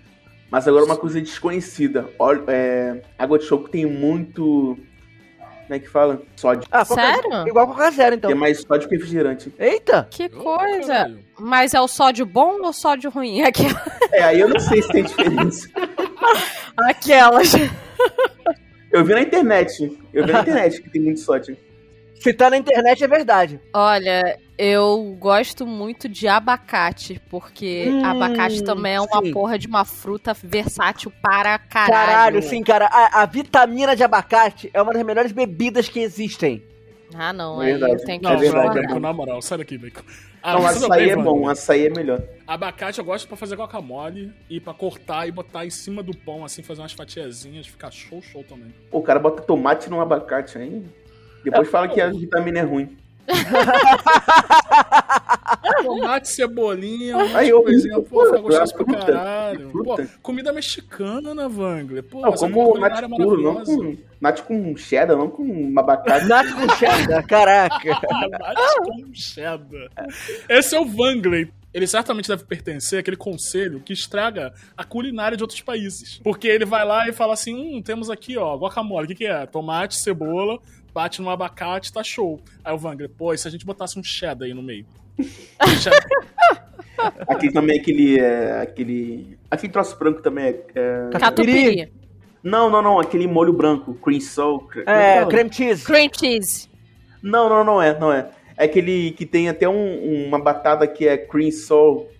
D: Mas agora uma coisa desconhecida. Óleo, é, água de coco tem muito. Como é que fala? Sódio.
B: Ah, Coca-
C: Sério?
B: Igual Coca Zero, então.
D: Tem mais sódio que refrigerante.
B: Eita!
C: Que coisa! Mas é o sódio bom ou sódio ruim? Aqui-
D: É, aí eu não sei se tem diferença.
C: Aquelas.
D: Eu vi na internet. Eu vi na internet que tem muito sódio.
B: Se tá na internet é verdade.
C: Olha, eu gosto muito de abacate, porque
B: Hum,
C: abacate também é uma
B: sim.
C: porra de uma fruta versátil para caralho.
B: Caralho, sim, cara. A, a vitamina de abacate é uma das melhores bebidas que existem.
C: Ah, não,
D: É
C: aí
D: verdade.
C: eu tenho que
A: Não,
D: É
A: não,
D: é
A: Bacon, na moral, sai daqui, Bacon. Ah,
D: não, açaí
A: bem,
D: é bom, açaí é melhor.
A: Abacate eu gosto pra fazer guacamole e pra cortar e botar em cima do pão, assim, fazer umas fatiazinhas, ficar show, show também.
D: Pô, o cara bota tomate no abacate aí. Depois fala que a vitamina é ruim.
A: Tomate, cebolinha, um
D: Aí, eu-
A: coisinha, pô,
D: pô,
A: fica gostoso
D: fruta,
A: pra caralho. Pô, comida mexicana, né, Wangler? Pô,
D: Não, como nat puro, não
A: maravilhosa.
D: com, nat com cheddar, não com abacate.
B: Nath com cheddar, caraca.
A: Nath com cheddar. Esse é o Wangler. Ele certamente deve pertencer àquele conselho que estraga a culinária de outros países. Porque ele vai lá e fala assim: hum, temos aqui, ó, guacamole. O que, que é? Tomate, cebola, bate no abacate, tá show. Aí o Wangler, pô, e se a gente botasse um cheddar aí no meio?
D: Aqui também aquele. É, aquele. Aquele troço branco também é. é-
C: Catupiry.
D: Não, não, não. Aquele molho branco. Cream soul. cre-
B: É,
D: fala?
B: cream cheese.
C: Cream cheese.
D: Não, não, não é, não é. É aquele que tem até um- uma batata que é cream soul.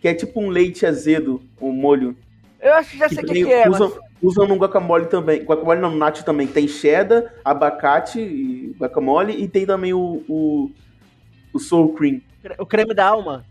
D: Que é tipo um leite azedo, o molho.
B: Eu acho que já sei o que, que é,
D: usam,
B: mas...
D: usam no guacamole também. Guacamole não, nacho também. Tem cheddar, abacate, e guacamole e tem também o, o, o soul cream.
B: O creme da alma.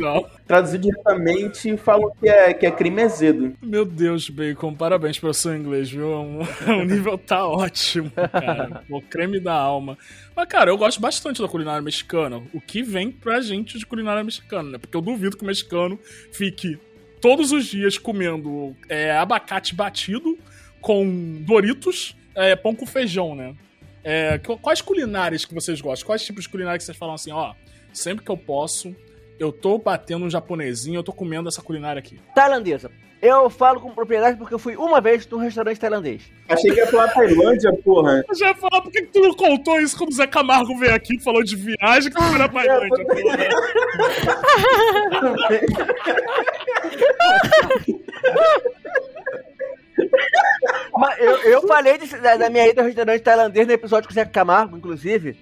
A: Não.
D: Traduzido diretamente, falam que é, que é creme azedo.
A: Meu Deus, Bacon, parabéns pelo seu inglês, viu? O o nível tá ótimo, cara. O creme da alma. Mas, cara, eu gosto bastante da culinária mexicana. O que vem pra gente de culinária mexicana, né? Porque eu duvido que o mexicano fique todos os dias comendo é, abacate batido com Doritos, é, pão com feijão, né? É, qu- quais culinárias que vocês gostam? Quais tipos de culinária que vocês falam assim, ó, sempre que eu posso, eu tô batendo um japonesinho, eu tô comendo essa culinária aqui.
B: Tailandesa. Eu falo com propriedade porque eu fui uma vez num restaurante tailandês.
D: Achei que ia falar Tailândia, porra.
A: Eu já ia falar, por que tu não contou isso quando o Zé Camargo veio aqui e falou de viagem que tu foi na Tailândia, porra?
B: Mas eu, eu falei desse- da, da minha ida ao restaurante tailandês no episódio com o Zé Camargo, inclusive.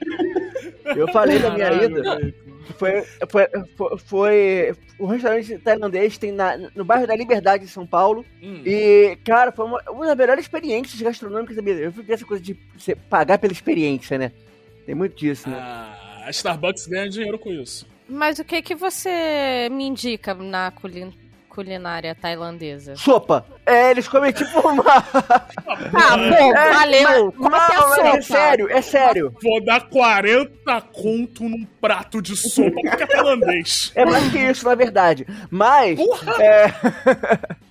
B: Eu falei da minha ida. Foi, foi, foi, foi- O restaurante tailandês tem na- no bairro da Liberdade, em São Paulo.
A: Hum.
B: E, cara, foi uma, uma das melhores experiências gastronômicas da minha vida. Eu vi essa coisa de você pagar pela experiência, né? Tem muito disso, né?
A: Ah, a Starbucks ganha dinheiro com isso.
C: Mas o que que você me indica na culin- culinária tailandesa?
B: Sopa. É, eles comem tipo uma.
C: Ah, bom,
B: É,
C: valeu.
B: mas-
C: Como é que é
B: não, mas
C: sopa?
B: é sério, é sério.
A: Vou dar 40 conto num prato de sopa porque é tailandês.
B: É mais que isso, na verdade. Mas. É...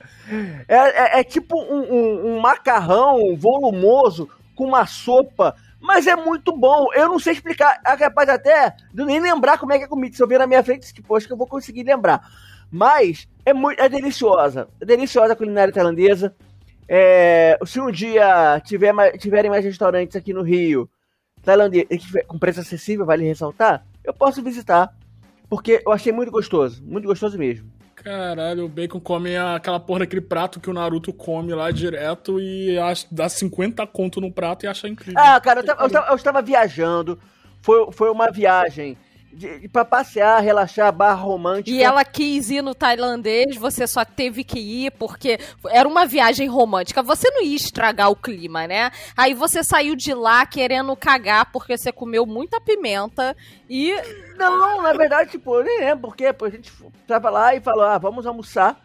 B: É, é- é tipo um, um- um macarrão volumoso com uma sopa, mas é muito bom. Eu não sei explicar, é capaz até de nem lembrar como é que é comida. Se eu ver na minha frente, tipo, acho que eu vou conseguir lembrar. Mas é muito, é deliciosa, é deliciosa a culinária tailandesa. É, se um dia tiver mais- tiverem mais restaurantes aqui no Rio, tailandês, com preço acessível, vale ressaltar, eu posso visitar. Porque eu achei muito gostoso, muito gostoso mesmo.
A: Caralho, o Bacon come aquela porra daquele prato que o Naruto come lá direto e acha- dá 50 conto no prato e acha incrível.
B: Ah, cara, eu, tava- eu tava- eu estava viajando. Foi, foi uma viagem de, de- pra passear, relaxar, barra romântica.
C: E ela quis ir no tailandês, você só teve que ir porque era uma viagem romântica. Você não ia estragar o clima, né? Aí você saiu de lá querendo cagar porque você comeu muita pimenta e
B: Não, não, na verdade, tipo, eu nem lembro porque pô, a gente tava lá e falou, ah, vamos almoçar.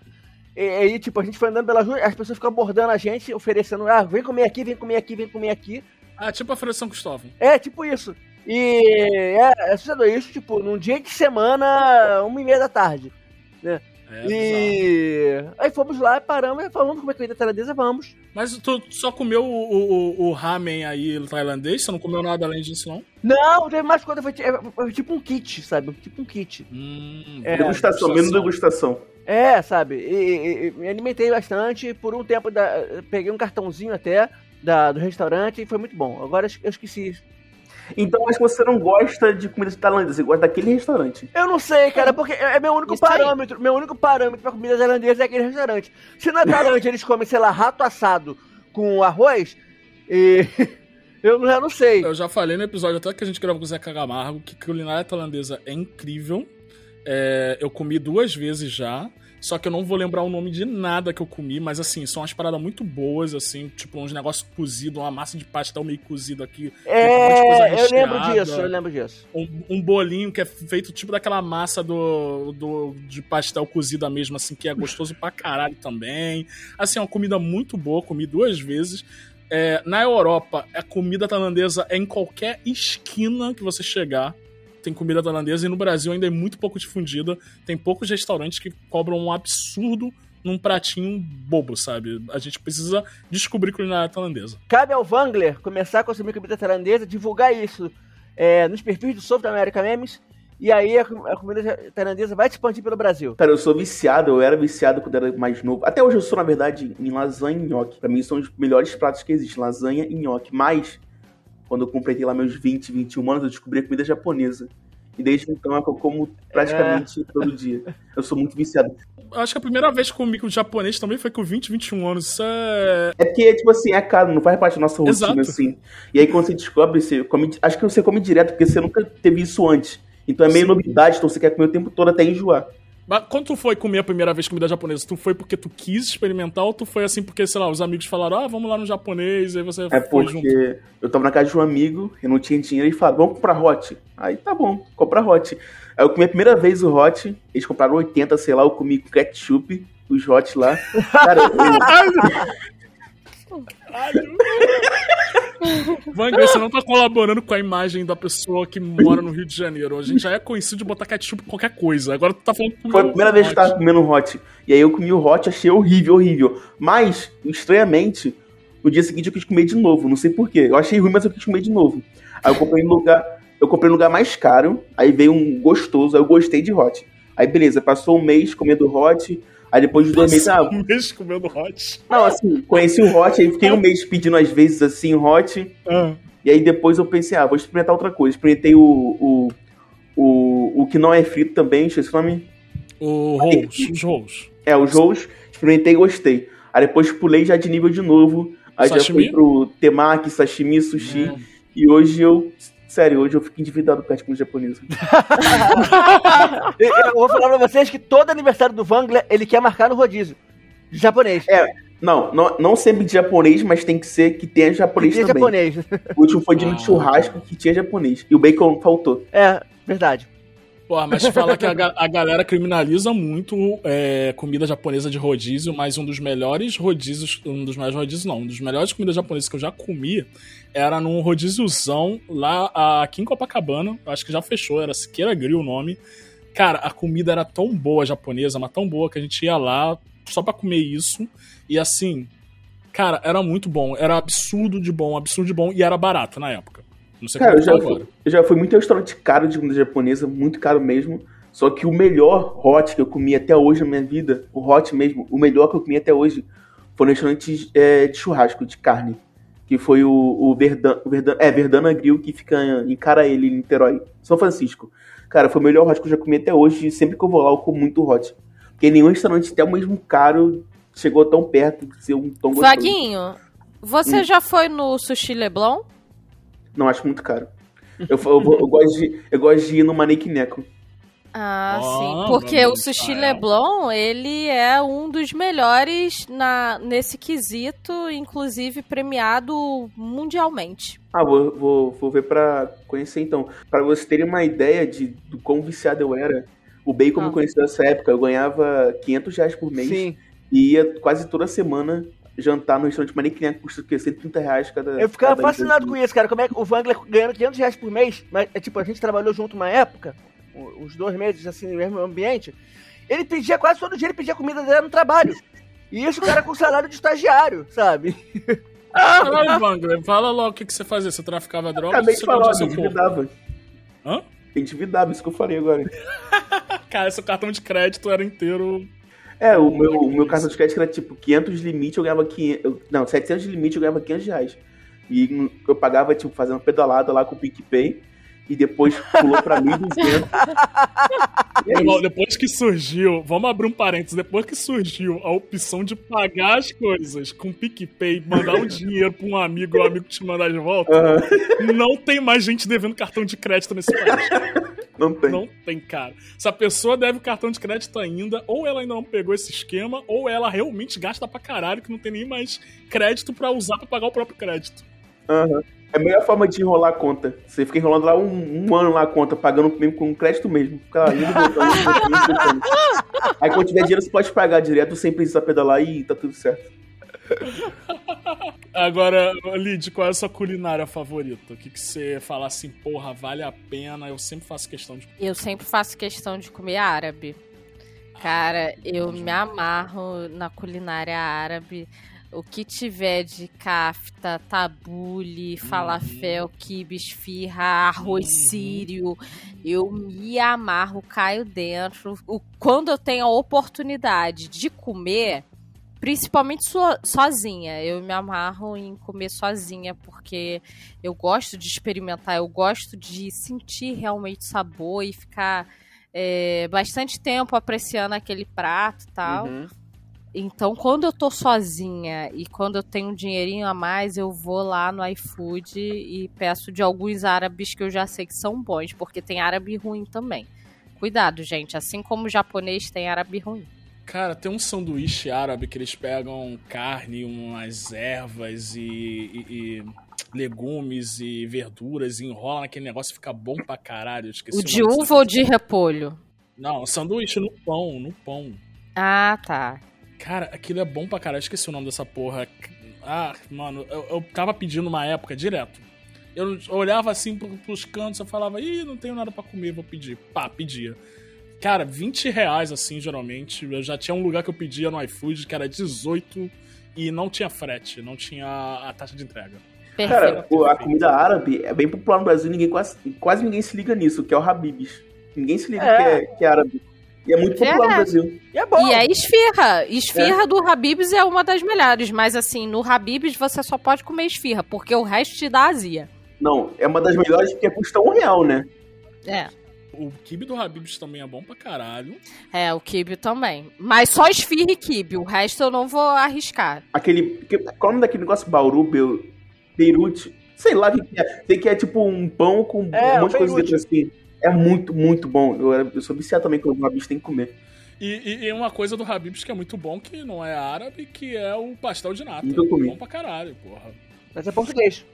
B: E aí, tipo, a gente foi andando pela rua, as pessoas ficam abordando a gente, oferecendo, ah, vem comer aqui, vem comer aqui, vem comer aqui.
A: Ah, tipo a Feira de São Cristóvão.
B: É, tipo isso. E é, é assustador isso, tipo, num dia de semana, uma e meia da tarde.
A: É, bizarro.
B: e aí fomos lá, paramos e falamos como é comida tailandesa, vamos.
A: Mas tu só comeu o, o, o ramen aí tailandês? Você não comeu nada além disso, não?
B: Não, teve mais coisa, foi, ti- foi tipo um kit, sabe? Tipo um kit.
A: Hum,
B: É,
D: Degustação, menos degustação.
B: É, sabe? E, e- e me alimentei bastante. Por um tempo, da, peguei um cartãozinho até da, do restaurante e foi muito bom. Agora eu esqueci.
D: Então, acho que você não gosta de comida tailandesa, você gosta daquele restaurante.
B: Eu não sei, cara, porque é é meu único
C: Isso aí.
B: parâmetro. Meu único parâmetro pra comida tailandesa é aquele restaurante. Se na Tailândia eles comem, sei lá, rato assado com arroz, e. eu, não- eu não sei.
A: Eu já falei no episódio até que a gente gravou com o Zé Camargo que culinária tailandesa é incrível. É, eu comi duas vezes já. Só que eu não vou lembrar o nome de nada que eu comi, mas assim, são umas paradas muito boas, assim, tipo uns negócios cozidos, uma massa de pastel meio cozido aqui. um
B: É, eu lembro disso, eu lembro disso.
A: um, um bolinho que é feito tipo daquela massa do, do de pastel cozida mesmo, assim, que é gostoso pra caralho também. Assim, é uma comida muito boa, comi duas vezes. É, na Europa, a comida tailandesa é em qualquer esquina que você chegar. Tem comida tailandesa e no Brasil ainda é muito pouco difundida. Tem poucos restaurantes que cobram um absurdo num pratinho bobo, sabe? A gente precisa descobrir culinária tailandesa.
B: Cabe ao Wangler começar a consumir comida tailandesa, divulgar isso é, nos perfis do South America Memes, e aí a, com- a comida tailandesa vai se expandir pelo Brasil.
D: Cara, eu sou viciado, eu era viciado quando era mais novo. Até hoje eu sou, na verdade, em lasanha e nhoque. Pra mim são os melhores pratos que existem, lasanha e nhoque. Mas, quando eu completei lá meus 20, 21 anos, eu descobri a comida japonesa. E desde então é que eu como praticamente todo dia. Eu sou muito viciado.
A: Acho que a primeira vez que eu comi com japonês também foi com 20, 21 anos. Isso é.
D: É porque, tipo assim, é caro, não faz parte da nossa rotina,
A: Exato.
D: assim. E aí quando você descobre, você come. Acho que você come direto, porque você nunca teve isso antes. Então é meio novidade, então você quer comer o tempo todo até enjoar.
A: Mas quando tu foi comer a primeira vez comida japonesa, tu foi porque tu quis experimentar ou tu foi assim porque, sei lá, os amigos falaram, ah, vamos lá no japonês, e aí você
D: É
A: foi junto?
D: porque eu tava na casa de um amigo, eu não tinha dinheiro, e falaram, vamos comprar hot. Aí tá bom, comprar hot. Aí eu comi a primeira vez o hot, eles compraram 80, sei lá, eu comi com ketchup, os hot lá. Cara, eu,
A: Vanga, você não tá colaborando com a imagem da pessoa que mora no Rio de Janeiro. A gente já é conhecido de botar ketchup em qualquer coisa. Agora tu tá falando que
D: foi a primeira vez que eu tava comendo hot. E aí eu comi o hot, achei horrível, horrível. Mas, estranhamente, no dia seguinte eu quis comer de novo, não sei porquê. Eu achei ruim, mas eu quis comer de novo. Aí eu comprei no lugar, eu comprei no lugar mais caro, aí veio um gostoso, aí eu gostei de hot. Aí beleza, passou um mês comendo hot, aí depois de dois meses, ah,
A: um mês comendo hot.
D: Não, assim, conheci o hot, aí fiquei um mês pedindo às vezes assim, hot.
A: Ah.
D: E aí depois eu pensei, ah, vou experimentar outra coisa. Experimentei o. o, o, o que não é frito também, esqueci o nome.
A: O rolls, os rolls.
D: É, os rolls. Experimentei e gostei. Aí depois pulei já de nível de novo. Aí já
A: Sashimi?
D: fui pro temaki, sashimi, sushi. E hoje eu. Sério, hoje eu fico endividado perto de comida japonesa.
B: Eu, vou falar pra vocês que todo aniversário do Wangler, ele quer marcar no rodízio. De japonês.
D: É, não, não, não sempre de japonês, mas tem que ser que tenha japonês
B: Tem
D: também.
B: japonês.
D: O último foi de
A: Ah.
D: churrasco que tinha japonês. E o bacon faltou.
B: É, verdade.
A: Porra, mas te falar que a, ga- a galera criminaliza muito é, comida japonesa de rodízio, mas um dos melhores rodízios, um dos melhores rodízios não, um dos melhores comidas japonesas que eu já comi era num rodíziozão lá aqui em Copacabana, eu acho que já fechou, era Siqueira Grill o nome. Cara, a comida era tão boa japonesa, mas tão boa que a gente ia lá só pra comer isso. E assim, cara, era muito bom. Era absurdo de bom, absurdo de bom. E era barato na época. Não sei
D: Cara, eu
A: como
D: já,
A: tá
D: fui,
A: agora.
D: eu já fui muito restaurante caro de comida japonesa, muito caro mesmo. Só que o melhor hot que eu comi até hoje na minha vida, o hot mesmo, o melhor que eu comi até hoje, foi no restaurante é, de churrasco, de carne. Que foi o, o, Verdan, o Verdan- é, Verdana Grill, que fica em Caraíli, em Niterói, São Francisco. Cara, foi o melhor hot que eu já comi até hoje, e sempre que eu vou lá eu como muito hot. Porque nenhum restaurante, até o mesmo caro, chegou tão perto de ser um tão gostoso.
C: Vaguinho, você
D: Hum.
C: já foi no Sushi Leblon?
D: Não, acho muito caro. Eu, eu, vou- eu gosto, de, eu gosto de ir no Manequineco.
C: Ah,
A: Ah,
C: sim. Porque o Sushi
A: Rafael.
C: Leblon, ele é um dos melhores na, nesse quesito, inclusive premiado mundialmente.
D: Ah, vou, vou, vou ver pra conhecer então. Pra vocês terem uma ideia de, do quão viciado eu era, o bacon
C: Ah.
D: me conheceu nessa época. Eu ganhava 500 reais por mês
B: Sim.
D: e ia quase toda semana jantar no restaurante Manequim, que custa o quê? 130 reais cada.
B: Eu ficava
D: cada
B: fascinado com isso, cara. Como é que o Wangler ganhando 500 reais por mês, mas é tipo, a gente trabalhou junto uma época, o- uns dois meses assim, no mesmo ambiente. Ele pedia quase todo dia, ele pedia comida dele no trabalho. E isso, cara com salário de estagiário, sabe?
A: Caralho, Wangler, fala logo o que, que você fazia. Você traficava drogas
D: Acabei de
A: você
D: falar,
A: corpo?
D: endividava.
A: Hã?
D: Endividava, isso que eu falei agora.
A: Cara, seu cartão de crédito era inteiro.
D: É, o meu, o meu cartão de crédito era tipo 500 de limite, eu ganhava 500. eu- Não, 700 de limite, eu ganhava 500 reais. E eu pagava, tipo, fazendo pedalada lá com o PicPay. E depois pulou pra 1.200. E é
A: Irmão, depois que surgiu, vamos abrir um parênteses, depois que surgiu a opção de pagar as coisas com PicPay, mandar um dinheiro pra um amigo o amigo te mandar de volta,
D: Aham,
A: não tem mais gente devendo cartão de crédito nesse país.
D: não tem.
A: Não tem, cara. Se a pessoa deve cartão de crédito ainda, ou ela ainda não pegou esse esquema, ou ela realmente gasta pra caralho que não tem nem mais crédito pra usar pra pagar o próprio crédito.
D: Aham. É a melhor forma de enrolar a conta. Você fica enrolando lá um, um ano lá a conta, pagando mesmo com crédito mesmo. Fica lá, indo e voltando, indo voltando, indo voltando. Aí quando tiver dinheiro, você pode pagar direto sem precisar pedalar e tá tudo certo.
A: Agora, Lid, qual é a sua culinária favorita? O que, que você fala assim, porra, vale a pena? Eu sempre faço questão de.
C: Eu sempre faço questão de comer árabe. Cara, eu me amarro na culinária árabe. O que tiver de kafta, tabule, falafel, quibe, esfirra, arroz sírio, eu me amarro, caio dentro. O- quando eu tenho a oportunidade de comer, principalmente so- sozinha, eu me amarro em comer sozinha, porque eu gosto de experimentar, eu gosto de sentir realmente o sabor e ficar é, bastante tempo apreciando aquele prato e tal.
B: Uhum.
C: Então, quando eu tô sozinha e quando eu tenho um dinheirinho a mais, eu vou lá no iFood e peço de alguns árabes que eu já sei que são bons, porque tem árabe ruim também. Cuidado, gente. Assim como o japonês tem árabe ruim.
A: Cara, tem um sanduíche árabe que eles pegam carne, umas ervas e, e- e legumes e verduras e enrolam naquele negócio e fica bom pra caralho.
C: O de uva ou de repolho?
A: Não, sanduíche no pão, no pão.
C: Ah, tá.
A: Cara, aquilo é bom pra caralho. Eu esqueci o nome dessa porra. Ah, mano, eu, eu tava pedindo uma época direto. Eu olhava assim pro, pros cantos, eu falava, ih, não tenho nada pra comer, vou pedir. Pá, pedia. Cara, 20 reais assim, geralmente. Eu já tinha um lugar que eu pedia no iFood que era 18 e não tinha frete, não tinha a taxa de entrega.
D: Cara, pô, a comida árabe é bem popular no Brasil, ninguém quase, quase ninguém se liga nisso, que é o Habibs. Ninguém se liga
B: É.
D: que, é, que é árabe. E é muito popular no
C: Verdade.
D: Brasil.
B: E é bom.
C: E a esfirra. Esfirra do Habib's é uma das melhores, mas assim, no Habib's você só pode comer esfirra, porque o resto te dá azia.
D: Não, é uma das melhores porque custa um real, né?
C: É.
A: O kibe do Habib's também é bom pra caralho.
C: É, o kibe também. Mas só esfirra e kibe, o resto eu não vou arriscar.
D: Aquele. que- Qual é o nome daquele negócio? Bauru, Beu- Beirute? Sei lá o que é. Sei que é tipo um pão com
B: É,
D: um monte de coisa dentro assim. É muito, muito bom. Eu, era- eu sou viciado também quando o bicho tem que comer.
A: E, e, e uma coisa do Habib's que é muito bom, que não é árabe, que é o pastel de nata.
D: Nunca comi.
A: Bom pra caralho, porra.
B: Mas é português.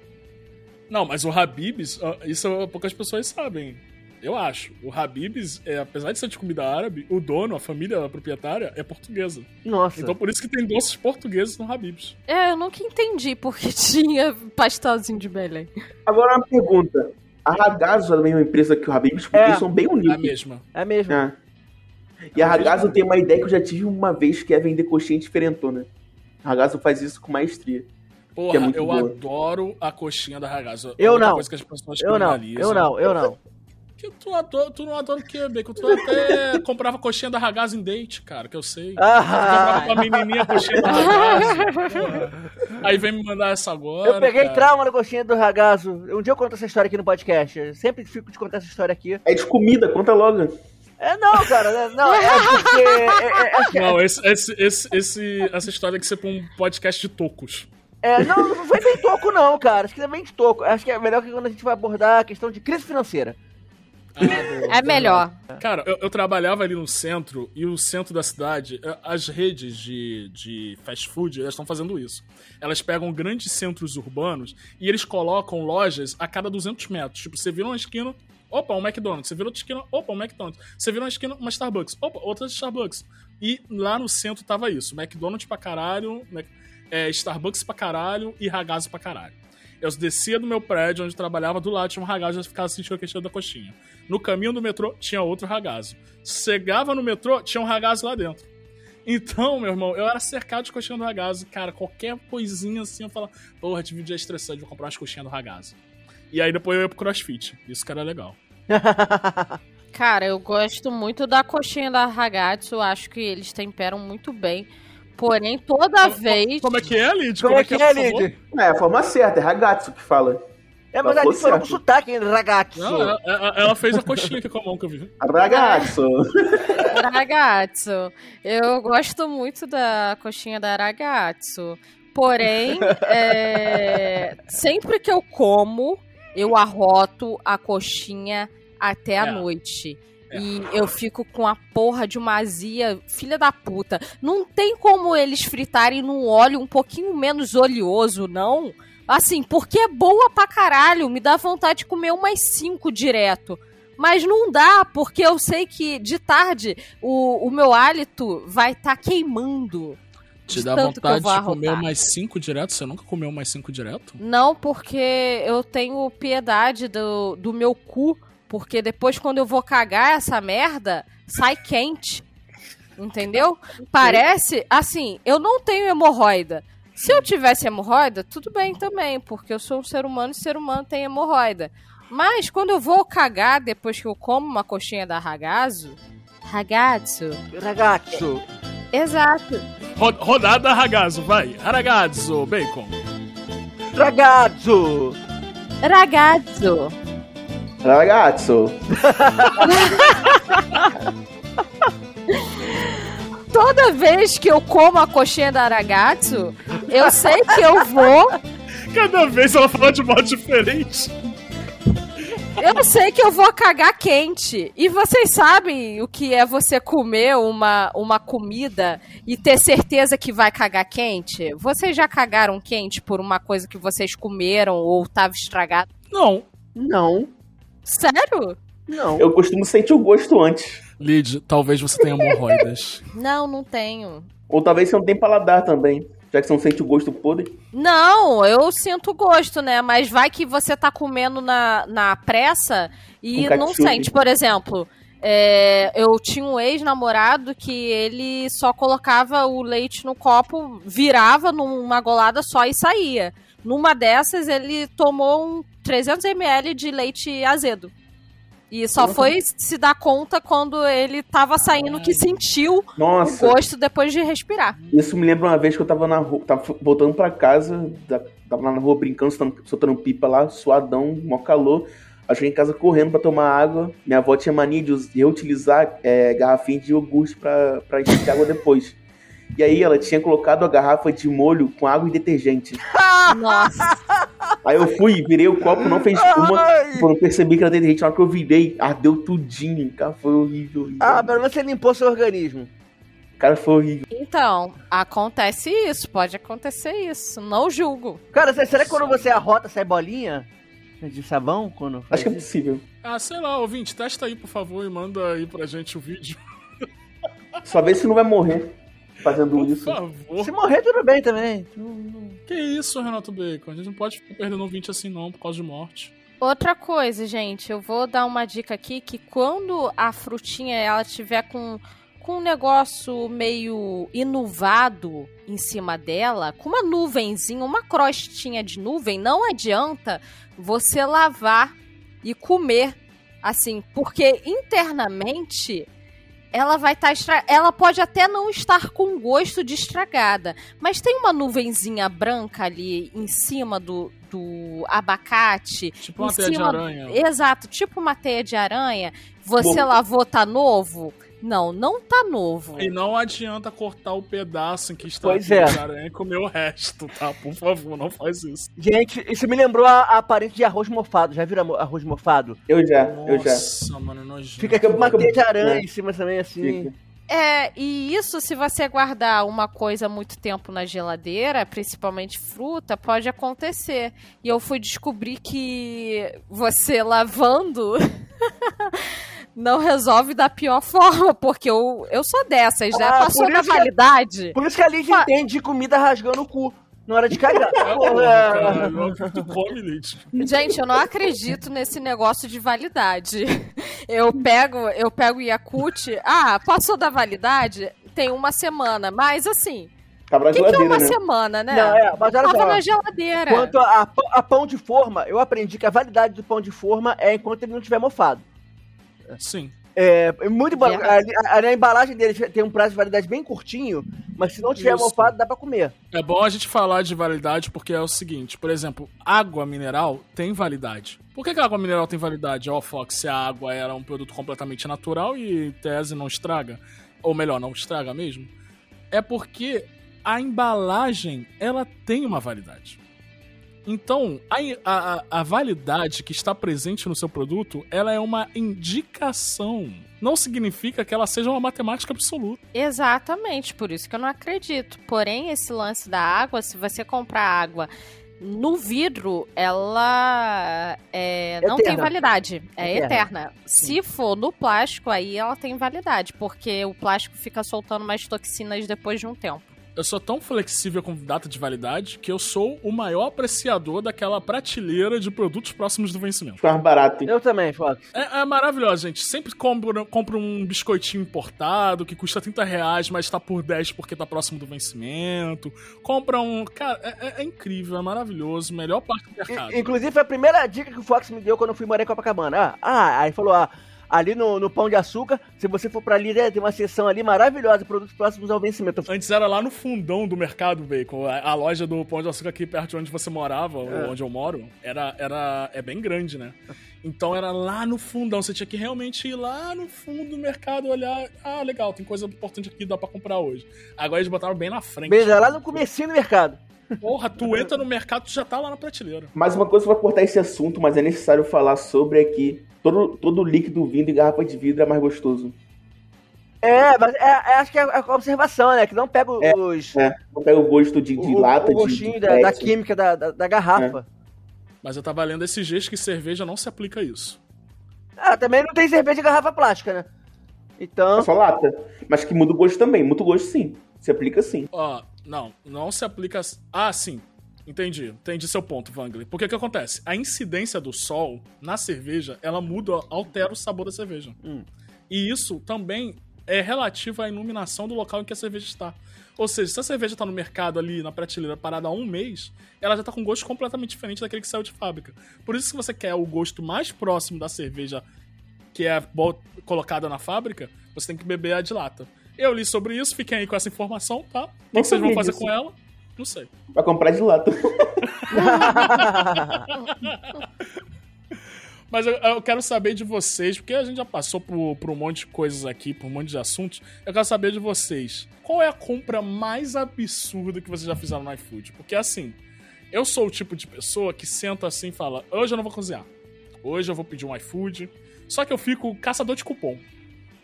A: Não, mas o Habib's, ah, isso poucas pessoas sabem. Eu acho. O Habib's, é, apesar de ser de comida árabe, o dono, a família proprietária, é portuguesa.
B: Nossa.
A: Então por isso que tem doces portugueses no Habib's.
C: É, eu nunca entendi porque tinha pastelzinho de Belém.
D: Agora uma pergunta. A Ragazzo é da mesma empresa que o Habib's, porque
B: É.
D: eles são bem
A: É a
D: unidos.
A: mesma.
B: É mesmo.
D: É. E a Ragazzo tem uma ideia que eu já tive uma vez, que é vender coxinha diferentona. A Ragazzo faz isso com maestria.
A: Porra,
D: que é muito
A: eu
D: boa.
A: adoro a coxinha da Ragazzo.
B: Eu
A: Outra
B: não.
A: coisa que as pessoas
B: Eu não, eu não, eu não.
A: Que tu, adora, tu não adora o quê, Bacon? Tu até comprava coxinha da Ragazzo em date, cara, que eu sei. Tu comprava
B: Ah,
A: pra menininha a coxinha da Ragazzo. Aí vem me mandar essa agora.
B: eu peguei
A: cara.
B: trauma na coxinha do ragazo. Um dia eu conto essa história aqui no podcast. Eu sempre fico de contar essa história aqui.
D: É de comida, conta logo.
B: É, não, cara, não, é porque. é- é- acho que-
A: Não, esse, esse, esse, esse- essa história tem que ser pra um podcast de tocos.
B: É, não, não foi bem toco, não, cara. Acho que é bem de toco. Acho que é melhor que quando a gente vai abordar a questão de crise financeira.
C: É melhor.
A: Cara, eu, eu trabalhava ali no centro e o centro da cidade, as redes de, de fast food, elas estão fazendo isso. Elas pegam grandes centros urbanos e eles colocam lojas a cada 200 metros. Tipo, você vira uma esquina, opa, um McDonald's. Você vira outra esquina, opa, um McDonald's. Você vira uma esquina, uma Starbucks. Opa, outra Starbucks. E lá no centro tava isso. McDonald's pra caralho, Mac- é, Starbucks pra caralho e ragazzo pra caralho. Eu descia do meu prédio onde trabalhava, do lado tinha um ragazzo, eu ficava sentindo a questão da coxinha. No caminho do metrô tinha outro ragazzo. Chegava no metrô, tinha um ragazzo lá dentro. Então, meu irmão, eu era cercado de coxinha do ragazzo. Cara, qualquer coisinha assim, eu falava, porra, tive um dia estressante, vou comprar umas coxinhas do ragazzo. E aí depois eu ia pro crossfit. Isso que era legal.
C: Cara, eu gosto muito da coxinha da Ragazzo. Acho que eles temperam muito bem. Porém, toda vez.
A: Como é que é, Lid?
B: Como é que é,
A: favor?
B: Lid?
D: É a forma certa, é Ragazzo que fala.
B: É, mas
D: Ela
B: a
D: falou
B: gente falou com
D: certo.
B: sotaque, hein, ragazzo.
A: Não, ela, ela- ela fez a coxinha aqui com a mão que eu vi.
D: Ragazzo.
C: Ragazzo. Eu gosto muito da coxinha da Ragazzo. Porém, é, sempre que eu como, eu arroto a coxinha até a
A: É.
C: noite.
A: É.
C: E eu fico com a porra de uma azia, filha da puta. Não tem como eles fritarem num óleo um pouquinho menos oleoso, não? Assim, porque é boa pra caralho. Me dá vontade de comer umas cinco direto. Mas não dá, porque eu sei que de tarde o, o meu hálito vai estar queimando.
A: Te dá vontade de comer
C: arrotar.
A: mais cinco direto? Você nunca comeu mais cinco direto?
C: Não, porque eu tenho piedade do, do meu cu. Porque depois, quando eu vou cagar essa merda, sai quente. Entendeu? Parece, assim, eu não tenho hemorroida. Se eu tivesse hemorroida, tudo bem também, porque eu sou um ser humano e ser humano tem hemorroida. Mas quando eu vou cagar depois que eu como uma coxinha da Ragazzo. Ragazzo.
B: Ragazzo.
C: Exato.
A: Ro- rodada ragazzo, vai. Ragazzo, bacon.
B: Ragazzo.
C: Ragazzo.
D: Ragazzo.
C: Toda vez que eu como a coxinha da Ragazzo, eu sei que eu vou.
A: Cada vez ela fala de modo diferente.
C: Eu sei que eu vou cagar quente. E vocês sabem o que é você comer uma, uma comida e ter certeza que vai cagar quente? Vocês já cagaram quente por uma coisa que vocês comeram ou tava estragado?
A: Não.
B: Não,
C: Sério?
B: não.
D: Eu costumo sentir o gosto antes.
A: Lid, talvez você tenha hemorroidas.
C: Não, não tenho.
D: Ou talvez você não tenha paladar também. Já que você não sente o gosto podre.
C: Não, eu sinto gosto, né? Mas vai que você tá comendo na, na pressa e
D: Com
C: não sente. Por exemplo, é, eu tinha um ex-namorado que ele só colocava o leite no copo, virava numa golada só e saía. Numa dessas, ele tomou um 300 ml de leite azedo. E só
D: Uhum.
C: foi se dar conta quando ele tava saindo que sentiu
D: Nossa,
C: o gosto depois de respirar.
D: isso me lembra uma vez que eu tava na rua, tava voltando pra casa, tava lá na rua brincando, soltando, pipa lá, suadão, mó calor. Eu cheguei em casa correndo pra tomar água. Minha avó tinha mania de reutilizar é, garrafinha de iogurte pra encher água depois. E aí ela tinha colocado a garrafa de molho com água e detergente.
C: Nossa.
D: Aí eu fui, virei o copo, não fez espuma. Eu não percebi que era detergente. Na hora que eu virei, ardeu tudinho. Cara, foi horrível. horrível.
B: Ah, pelo menos você limpou seu organismo.
D: Cara, foi horrível.
C: Então, acontece isso, pode acontecer isso, não julgo.
B: Cara, será que quando você arrota sai bolinha de sabão? Quando faz
D: Acho que é possível.
A: Ah, sei lá, ouvinte, testa aí, por favor, e manda aí pra gente o vídeo.
D: Só ver se não vai morrer fazendo
A: Por
D: isso.
A: favor.
B: Se morrer, tudo bem também.
A: Que isso, Renato Bacon? A gente não pode ficar perdendo um 20 assim não, por causa de morte.
C: Outra coisa, gente, eu vou dar uma dica aqui que quando a frutinha ela tiver com com um negócio meio inuvado em cima dela, com uma nuvenzinha, uma crostinha de nuvem, não adianta você lavar e comer assim, porque internamente ela vai estar tá estra... ela pode até não estar com gosto de estragada, mas tem uma nuvenzinha branca ali em cima do, do abacate,
A: Tipo uma
C: em
A: teia de
C: cima-
A: aranha.
C: Exato, tipo uma teia de aranha. Você
D: Bom.
C: lavou, tá novo? Não, não tá novo.
A: E não adianta cortar o pedaço em que está
B: Pois é.
A: de aranha e comer o resto, tá? Por favor, não faz isso.
B: Gente, isso me lembrou a, a aparência de arroz mofado. Já viram arroz mofado?
D: Eu já, eu já.
A: Nossa, mano, nojento.
B: Fica com uma teia de aranha
D: É.
B: em cima também, assim.
D: Fica.
C: É, e isso se você guardar uma coisa muito tempo na geladeira, principalmente fruta, pode acontecer. E eu fui descobrir que você lavando não resolve da pior forma, porque eu, eu sou dessas, já
B: Ah,
C: passou da validade.
B: Por isso que a Lidia
C: Fa-
B: entende de comida rasgando o cu na hora de cagar.
A: Ah, Lid.
C: Gente, eu não acredito nesse negócio de validade. Eu pego, eu pego o Yakut, ah, passou da validade, tem uma semana, mas assim,
D: Tava na
C: o que, que é uma
D: né?
C: semana, né?
B: Não, é, mas olha
C: Tava
B: só.
C: na geladeira.
B: Quanto a, a pão- a pão de forma, eu aprendi que a validade do pão de forma é enquanto ele não estiver mofado.
A: Sim.
B: É, é muito bom. A, a- a embalagem dele tem um prazo de validade bem curtinho, mas se não tiver
A: Isso.
B: mofado, dá pra comer.
A: É bom a gente falar de validade porque é o seguinte, por exemplo, água mineral tem validade. Por que, que a água mineral tem validade? Ó, Fox, se a água era um produto completamente natural e em tese não estraga, ou melhor, não estraga mesmo, é porque a embalagem ela tem uma validade. Então, a, a, a validade que está presente no seu produto, ela é uma indicação. Não significa que ela seja uma matemática absoluta.
C: Exatamente, por isso que eu não acredito. Porém, esse lance da água, se você comprar água no vidro, ela é, não tem validade. É
B: Eterna.
C: eterna. Se for no plástico, aí ela tem validade, porque o plástico fica soltando mais toxinas depois de um tempo.
A: Eu sou tão flexível com data de validade que eu sou o maior apreciador daquela prateleira de produtos próximos do vencimento.
D: Fica mais barato. hein?
B: Eu também, Fox.
A: É, é maravilhoso, gente. Sempre compro, compro um biscoitinho importado que custa 30 reais, mas tá por 10 porque tá próximo do vencimento. Compra um. Cara, é, é- é incrível, é maravilhoso. Melhor parte do mercado.
B: I- Inclusive, foi a primeira dica que o Fox me deu quando eu fui morar em Copacabana. Ah, ah aí falou, ah, ali no, no Pão de Açúcar, se você for pra ali, né, tem uma seção ali maravilhosa, produtos próximos ao vencimento.
A: Antes era lá no fundão do mercado, Bacon. A, a loja do Pão de Açúcar aqui perto de onde você morava, ou
B: É.
A: onde eu moro, era, era, é bem grande, né? Então era lá no fundão. Você tinha que realmente ir lá no fundo do mercado olhar. Ah, legal, tem coisa importante aqui, dá pra comprar hoje. Agora eles botaram bem na frente.
B: Beleza, lá no comecinho do mercado.
A: Porra, tu entra no mercado, tu já tá lá na prateleira.
D: Mais uma coisa que vai cortar esse assunto, mas é necessário falar sobre é que todo, todo líquido vindo em garrafa de vidro é mais gostoso.
B: É, mas é, é- acho que é a observação, né? Que não pega
D: É.
B: os.
D: É, não pega o gosto de, de
B: o,
D: lata,
B: o
D: de-
B: gostinho
D: de,
B: da, da
D: PET.
B: química da, da, da garrafa.
A: Mas eu tava lendo esses dias que cerveja não se aplica a isso.
B: Ah, também não tem cerveja de garrafa plástica, né? Então.
D: É só lata. Mas que muda o gosto também. Muda o gosto sim. Se aplica sim.
A: Ó, não, não se aplica. Ah, sim. Entendi, entendi seu ponto, Wangler. Porque o que acontece? A incidência do sol na cerveja, ela muda, altera o sabor da cerveja.
B: Hum.
A: E isso também é relativo à iluminação do local em que a cerveja está. Ou seja, se a cerveja está no mercado ali, na prateleira, parada há um mês, ela já está com um gosto completamente diferente daquele que saiu de fábrica. Por isso, se você quer o gosto mais próximo da cerveja que é colocada na fábrica, você tem que beber a de lata. Eu li sobre isso, fiquem aí com essa informação, tá? O que, vocês vão fazer
D: disso.
A: com ela? Não sei.
D: Vai comprar de lata.
A: Mas eu, eu quero saber de vocês, porque a gente já passou por, por um monte de coisas aqui, por um monte de assuntos. Eu quero saber de vocês. Qual é a compra mais absurda que vocês já fizeram no iFood? Porque assim, eu sou o tipo de pessoa que senta assim e fala: hoje eu não vou cozinhar. Hoje eu vou pedir um iFood. Só que eu fico caçador de cupom.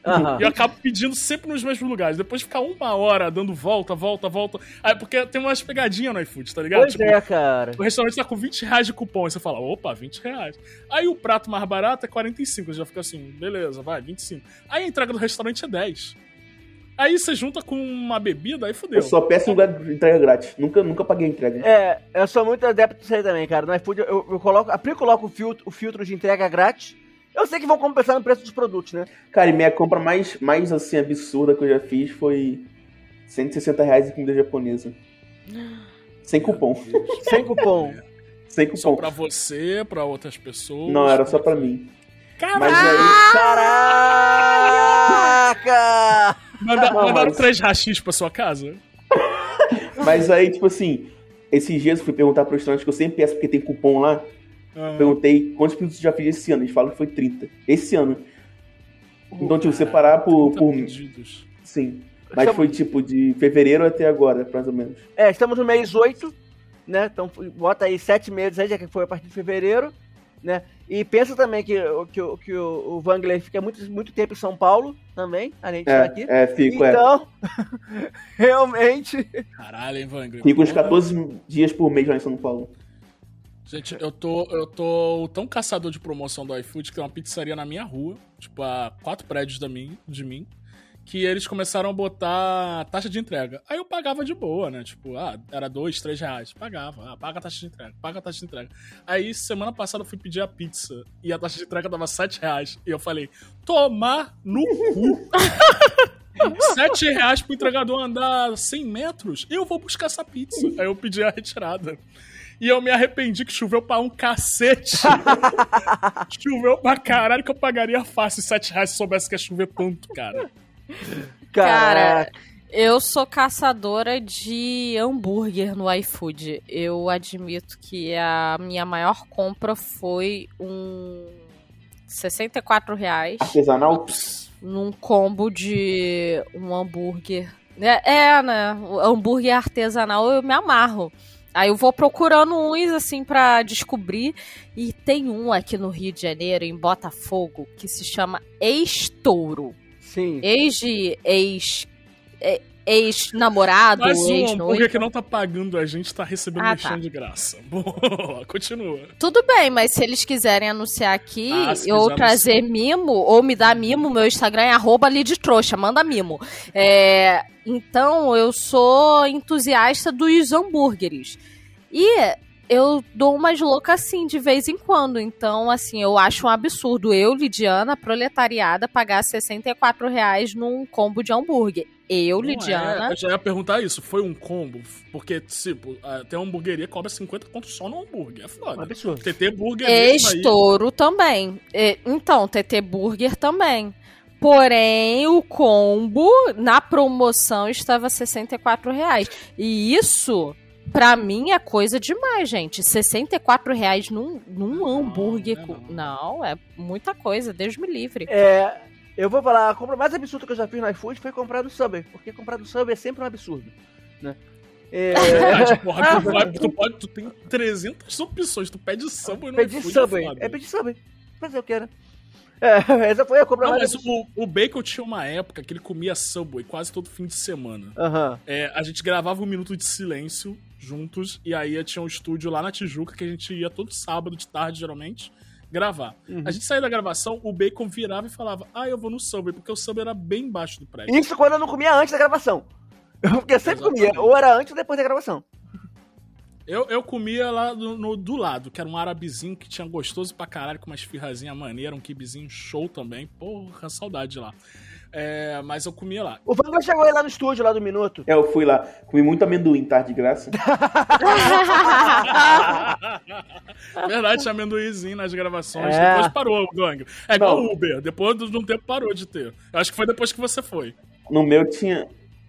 B: Aham.
A: E eu acabo pedindo sempre nos mesmos lugares. Depois de ficar uma hora dando volta, volta, volta. Aí, porque tem umas pegadinhas no iFood, tá ligado?
B: Pois é, cara.
A: O restaurante tá com 20 reais de cupom. Aí você fala, opa, 20 reais. Aí o prato mais barato é 45. Você já fica assim, beleza, vai, 25. Aí a entrega do restaurante é 10. Aí você junta com uma bebida, aí fodeu.
D: Eu só peço em lugar de entrega grátis. Nunca, nunca paguei entrega.
B: É, eu sou muito adepto disso aí também, cara. No iFood eu, eu coloco, aplico logo o filtro, o filtro de entrega grátis. Eu sei que vão compensar no preço dos produtos, né?
D: Cara, e minha compra mais, mais assim, absurda que eu já fiz foi 160 reais em comida japonesa. Sem cupom.
B: Sem cupom.
D: Sem
A: Só
D: cupom.
A: pra você, pra outras pessoas.
D: Não, era só pra mim.
A: Caralho!
D: Mas aí.
B: Caraca!
A: Manda,
D: Não,
A: mandaram
D: mas-
A: três rachis pra sua casa?
D: Mas aí, tipo assim, esses dias eu fui perguntar pro restaurante que eu sempre peço porque tem cupom lá.
A: Ah,
D: Perguntei quantos você já fez esse ano. Eles falam que foi 30. Esse ano. Então, tipo, separar por.
A: 30
D: por
A: pedidos.
D: sim. Mas
B: Estamos-
D: foi tipo de fevereiro até agora, mais ou menos.
B: É, estamos no mês 8, né? Então bota aí sete meses aí, já que foi a partir de fevereiro, né? E pensa também que, o- que, o- que o, o Wangler fica muito, muito tempo em São Paulo também, além de estar aqui.
D: É, é, fico, é.
B: Então, realmente.
A: Caralho, hein, Vangler?
D: Fico uns 14 dias por mês lá em São Paulo.
A: Gente, eu tô, eu tô tão caçador de promoção do iFood que tem uma pizzaria na minha rua, tipo, a quatro prédios da mim, de mim, que eles começaram a botar taxa de entrega. Aí eu pagava de boa, né? Tipo, ah, era dois, três reais. Pagava. Ah, paga a taxa de entrega, paga a taxa de entrega. Aí, semana passada, eu fui pedir a pizza e a taxa de entrega dava sete reais. E eu falei, tomar no cu. Sete reais pro entregador andar 100 metros? Eu vou buscar essa pizza. Aí eu pedi a retirada. E eu me arrependi que choveu pra um cacete. choveu pra caralho que eu pagaria fácil 7 reais se soubesse que ia chover tanto, cara.
C: Cara, eu sou caçadora de hambúrguer no iFood. Eu admito que a minha maior compra foi um 64 reais
D: Artesanal?
C: num combo de um hambúrguer. É, é, né? O hambúrguer artesanal eu me amarro. Aí eu vou procurando uns assim pra descobrir. E tem um aqui no Rio de Janeiro, em Botafogo, que se chama Ex-Touro.
B: Sim.
C: Ex de ex. Ex-namorado,
A: Mas o hambúrguer
C: ex-noivo.
A: que não tá pagando a gente tá recebendo
C: Ah, tá.
A: de graça. Boa, continua.
C: Tudo bem, mas se eles quiserem anunciar aqui,
A: Ah,
C: ou trazer mimo, ou me dar mimo, meu Instagram é arroba lidtrouxa, manda mimo. É, então, eu sou entusiasta dos hambúrgueres. E eu dou umas loucas assim, de vez em quando. Então, assim, eu acho um absurdo eu, Lidiana, proletariada, pagar 64 reais num combo de hambúrguer. Eu,
A: Não
C: Lidiana...
A: é, eu já ia perguntar isso. Foi um combo? Porque, tipo, tem uma hamburgueria que cobra 50 conto só no hambúrguer. É foda.
B: absurdo.
A: TT Burger mesmo aí.
C: Estouro também. É, então, TT Burger também. Porém, o combo na promoção estava 64 reais. E isso, pra mim, é coisa demais, gente. 64 reais num, num hambúrguer.
A: não é não.
C: Não, é muita coisa, Deus me livre.
B: É, eu vou falar, a compra mais absurda que eu já fiz no iFood foi comprar no Subway, porque comprar no Subway é sempre um absurdo, né? É,
A: Verdade, porra, tu, vai, tu, pode, tu tem 300 opções. Tu pede Subway no
B: pedir
A: iFood,
B: Subway, é pedir Subway, fazer o que, né? É, essa foi a compra
A: Não,
B: mais
A: mas o, o Bacon tinha uma época que ele comia Subway quase todo fim de semana.
B: Aham.
A: É, a gente gravava um minuto de silêncio juntos, e aí tinha um estúdio lá na Tijuca que a gente ia todo sábado de tarde, geralmente, gravar.
B: Uhum.
A: A gente saía da gravação, o Bacon virava e falava: Ah, eu vou no Subway, porque o Subway era bem embaixo do prédio.
B: Isso quando eu não comia antes da gravação. Porque eu sempre
A: Exatamente.
B: comia, ou era antes ou depois da gravação.
A: Eu, eu comia lá do, no- do lado, que era um arabezinho que tinha gostoso pra caralho, com uma esfirrazinha maneira, um kibizinho show também. Porra, saudade de lá. É, mas eu comia lá.
B: O Wangler chegou aí lá no estúdio, lá do Minuto.
D: É, eu fui lá, comi muito amendoim, tá? De graça.
A: Verdade, tinha amendoizinho nas gravações.
B: É.
A: Depois parou o gangue. É igual o Uber. Depois de um tempo parou de ter. Eu acho que foi depois que você foi.
D: No meu tinha.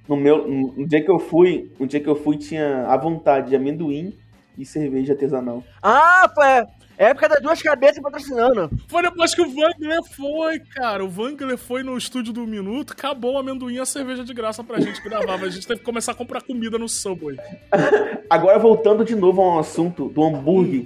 D: No meu. No dia que eu fui. No dia que eu fui tinha a vontade de amendoim e cerveja artesanal.
B: Ah, foi época das duas cabeças patrocinando.
A: Foi depois que o Wangler foi, cara. O Wangler foi no estúdio do Minuto, acabou o amendoim e a cerveja de graça pra gente que gravava. A gente teve que começar a comprar comida no Subway.
D: Agora voltando de novo ao assunto do hambúrguer,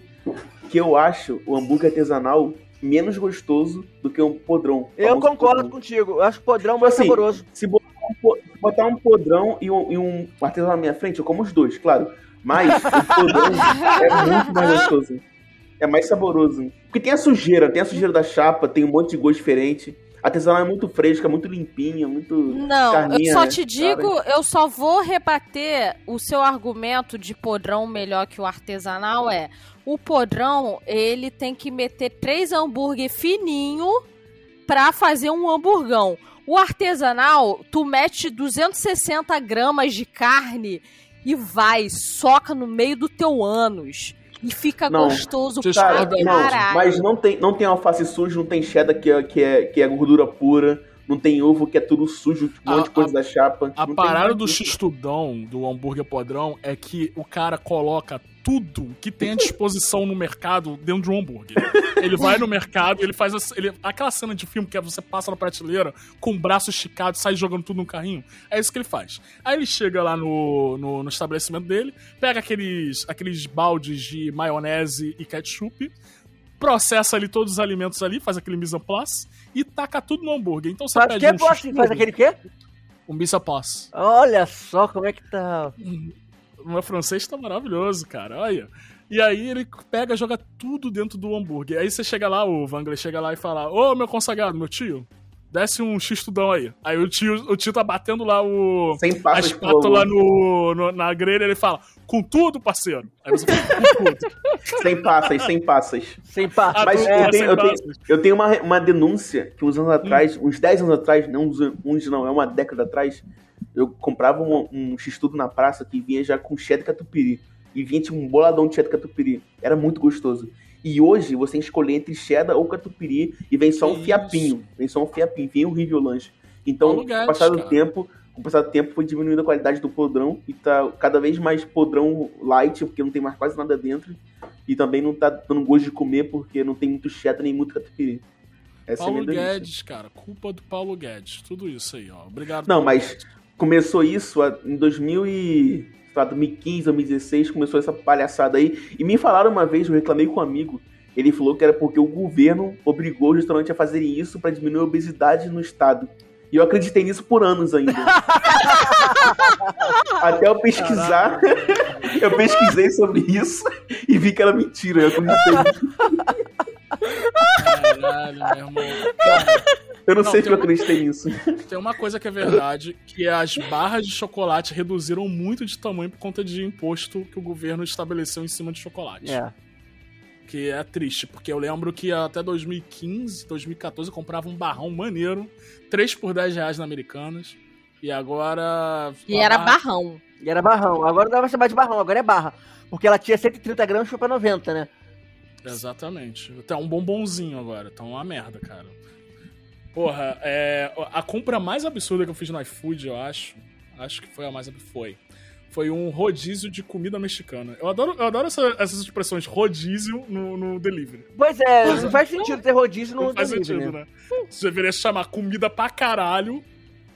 D: que eu acho o hambúrguer artesanal menos gostoso do que um podrão.
B: Eu concordo
D: podrão.
B: contigo. Eu acho o podrão mais
D: Assim,
B: saboroso.
D: Se botar um, po- botar um podrão e um, e um artesanal na minha frente, eu como os dois, claro. Mas o podrão é muito mais gostoso. É mais saboroso. Porque tem a sujeira, tem a sujeira da chapa, tem um monte de gosto diferente. Artesanal é muito fresca, muito limpinha, muito.
C: Não,
D: carninha,
C: eu só
D: né?
C: te digo, eu só vou rebater o seu argumento de podrão melhor que o artesanal é. O podrão, ele tem que meter três hambúrguer fininho pra fazer um hamburgão. O artesanal, tu mete 260 gramas de carne e vai, soca no meio do teu ânus. E fica
D: Não,
C: gostoso pra
D: Cara, não,
C: caralho.
D: mas não tem, não tem alface sujo, não tem cheddar que é, que é, que é gordura pura, não tem ovo que é tudo sujo, um monte de
A: A-
D: coisa da chapa.
A: A
D: não
A: parada do
D: disso.
A: x-tudão, do hambúrguer podrão, é que o cara coloca tudo que tem à disposição no mercado dentro de um hambúrguer. Ele vai no mercado, ele faz essa- ele- aquela cena de filme que é você passa na prateleira com o braço esticado, sai jogando tudo no carrinho. É isso que ele faz. Aí ele chega lá no, no, no estabelecimento dele, pega aqueles, aqueles baldes de maionese e ketchup, processa ali todos os alimentos ali, faz aquele mise en place e taca tudo no hambúrguer. Então você
B: Faz
A: pede
B: quê,
A: um
B: Faz aquele quê?
A: um mise en place.
B: Olha só como é que tá.
A: O meu francês tá maravilhoso, cara. Olha. E aí ele pega, joga tudo dentro do hambúrguer. Aí você chega lá, o Wangler chega lá e fala: Ô, meu consagrado, meu tio, desce um x-tudão aí. Aí o tio, o tio tá batendo lá o.
D: Sem
A: A
D: passas
A: espátula no, no- na grelha, ele fala, com tudo, parceiro. Aí você fala, com tudo.
D: Sem passas, sem passas.
B: Sem par.
A: Ah,
D: Mas
A: tu-
D: eu
A: é,
D: tenho,
A: sem
D: eu tenho,
A: passas.
D: eu tenho uma, uma denúncia que uns anos atrás, uns 10 anos atrás, não uns, uns não, é uma década atrás, eu comprava um, um x-tudo na praça que vinha já com cheddar catupiry. E vinha tipo um boladão de cheddar catupiry. Era muito gostoso. E hoje você escolher entre cheddar ou catupiry e vem só um
A: Isso.
D: fiapinho. Vem só um fiapinho, vem horrível o lanche. Então, com o passar do tempo, com o passar do tempo foi diminuindo a qualidade do podrão e tá cada vez mais podrão light, porque não tem mais quase nada dentro. E também não tá dando gosto de comer porque não tem muito cheddar nem muito catupiry. Essa é
A: Paulo
D: denúncia.
A: Guedes, cara. Culpa do Paulo Guedes. Tudo isso aí, ó. Obrigado.
D: Não,
A: Paulo
D: mas
A: Guedes.
D: Começou isso em 2000 e, sei lá, 2015, 2016, começou essa palhaçada aí. E me falaram uma vez, eu reclamei com um amigo, ele falou que era porque o governo obrigou os restaurantes a fazerem isso pra diminuir a obesidade no estado. E eu acreditei nisso por anos ainda. Até eu pesquisar, eu pesquisei sobre isso e vi que era mentira. Eu acreditei.
A: Caralho, meu irmão.
D: Eu não,
A: Não,
D: sei se eu
A: uma-
D: acreditei nisso.
A: Tem uma coisa que é verdade, que é as barras de chocolate reduziram muito de tamanho por conta de imposto que o governo estabeleceu em cima de chocolate.
B: É.
A: Que é triste, porque eu lembro que até 2015, 2014 eu comprava um barrão maneiro, 3 por 10 reais na Americanas. E agora.
C: E
A: a
C: era
A: barra-
C: barrão.
B: E era barrão. Agora não dá pra chamar de barrão, agora é barra. Porque ela tinha 130 gramas, foi pra 90, né?
A: Exatamente. Tá um bombonzinho agora, tá uma merda, cara. Porra, é, a compra mais absurda que eu fiz no iFood, eu acho, acho que foi a mais absurda, foi. Foi um rodízio de comida mexicana. Eu adoro, eu adoro essa- essas expressões, rodízio no, no delivery.
B: Pois é, não faz sentido ter rodízio no
A: Não faz
B: delivery,
A: sentido,
B: né?
A: né? Você deveria chamar comida pra caralho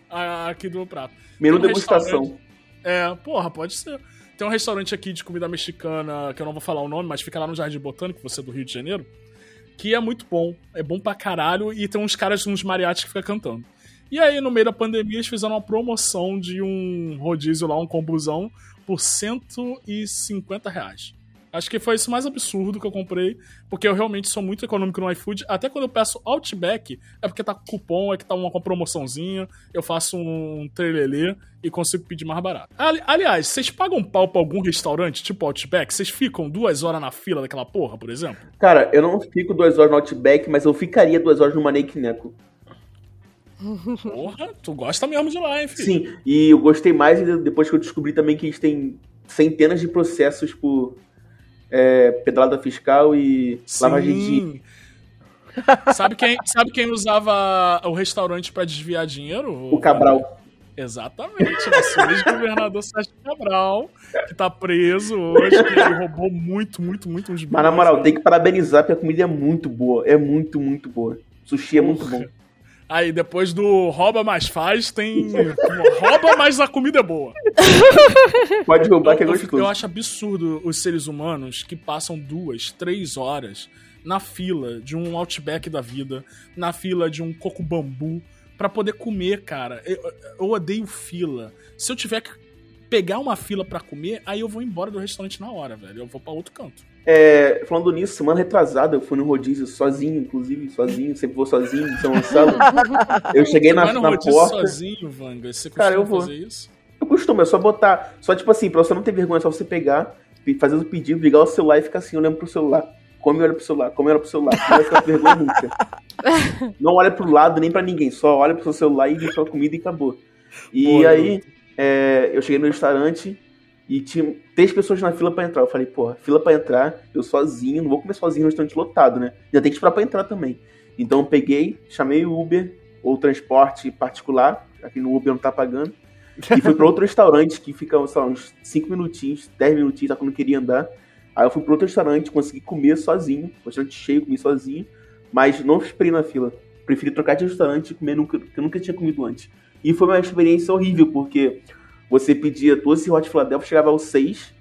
A: aqui do prato.
D: Menu
A: um
D: degustação.
A: É, porra, pode ser. Tem um restaurante aqui de comida mexicana, que eu não vou falar o nome, mas fica lá no Jardim Botânico, você é do Rio de Janeiro, que é muito bom. É bom pra caralho e tem uns caras, uns mariachis que ficam cantando. E aí, no meio da pandemia, eles fizeram uma promoção de um rodízio lá, um combuzão, por 150 reais. Acho que foi isso mais absurdo que eu comprei, porque eu realmente sou muito econômico no iFood. Até quando eu peço Outback, é porque tá com cupom, é que tá uma, promoçãozinha, eu faço um trelelê e consigo pedir mais barato. Ali- aliás, vocês pagam pau pra algum restaurante, tipo Outback? Vocês ficam duas horas na fila daquela porra, por exemplo?
D: Cara, eu não fico duas horas no Outback, mas eu ficaria duas horas no Maneque Neco.
A: Porra, tu gosta mesmo de lá, hein, filho?
D: Sim, e eu gostei mais depois que eu descobri também que eles têm centenas de processos por é, pedrada fiscal e lavagem de.
A: Sim. sabe, quem, sabe quem usava o restaurante pra desviar dinheiro?
D: O Cabral.
A: Exatamente, nosso ex-governador Sérgio Cabral, que tá preso hoje, que ele roubou muito, muito, muito uns
D: Mas na moral, tem que parabenizar porque a comida é muito boa. É muito, muito boa. Sushi é muito bom.
A: Aí depois do rouba mais faz, tem rouba mas a comida é boa.
D: Pode roubar que é gostoso.
A: eu acho absurdo os seres humanos que passam duas, três horas na fila de um Outback da vida, na fila de um coco bambu, pra poder comer, cara. Eu, eu odeio fila. Se eu tiver que pegar uma fila pra comer, aí eu vou embora do restaurante na hora, velho. Eu vou pra outro canto.
D: É, falando nisso, semana retrasada eu fui no rodízio sozinho, inclusive, sozinho, sempre vou sozinho, em São Gonçalo. Eu cheguei na, na
A: rodízio
D: porta.
A: sozinho, Vanga? Você
D: Cara,
A: costuma
D: eu vou.
A: fazer isso?
D: Eu costumo, é só botar. Só tipo assim, pra você não ter vergonha, é só você pegar, pe- fazer o pedido, ligar o celular e ficar assim, olhando pro celular. Come e olha pro celular, come e olha pro celular. Não vai ficar com vergonha nunca. Não olha pro lado nem pra ninguém, só olha pro seu celular e deixa a comida e acabou. E
A: Boa,
D: aí, é, eu cheguei no restaurante e tinha três pessoas na fila pra entrar. Eu falei, porra, fila pra entrar, eu sozinho, não vou comer sozinho no restaurante lotado, né? Já tem que esperar pra entrar também. Então eu peguei, chamei o Uber ou transporte particular, aqui no Uber não tá pagando, e fui pra outro restaurante que fica, sei lá, uns 5 minutinhos, 10 minutinhos, tá quando eu queria andar. Aí eu fui pro outro restaurante, consegui comer sozinho, restaurante cheio, comi sozinho, mas não esperei na fila. Preferi trocar de restaurante e comer nunca, que eu nunca tinha comido antes. E foi uma experiência horrível, porque você pedia 12 Hot Philadelphia, chegava aos 6,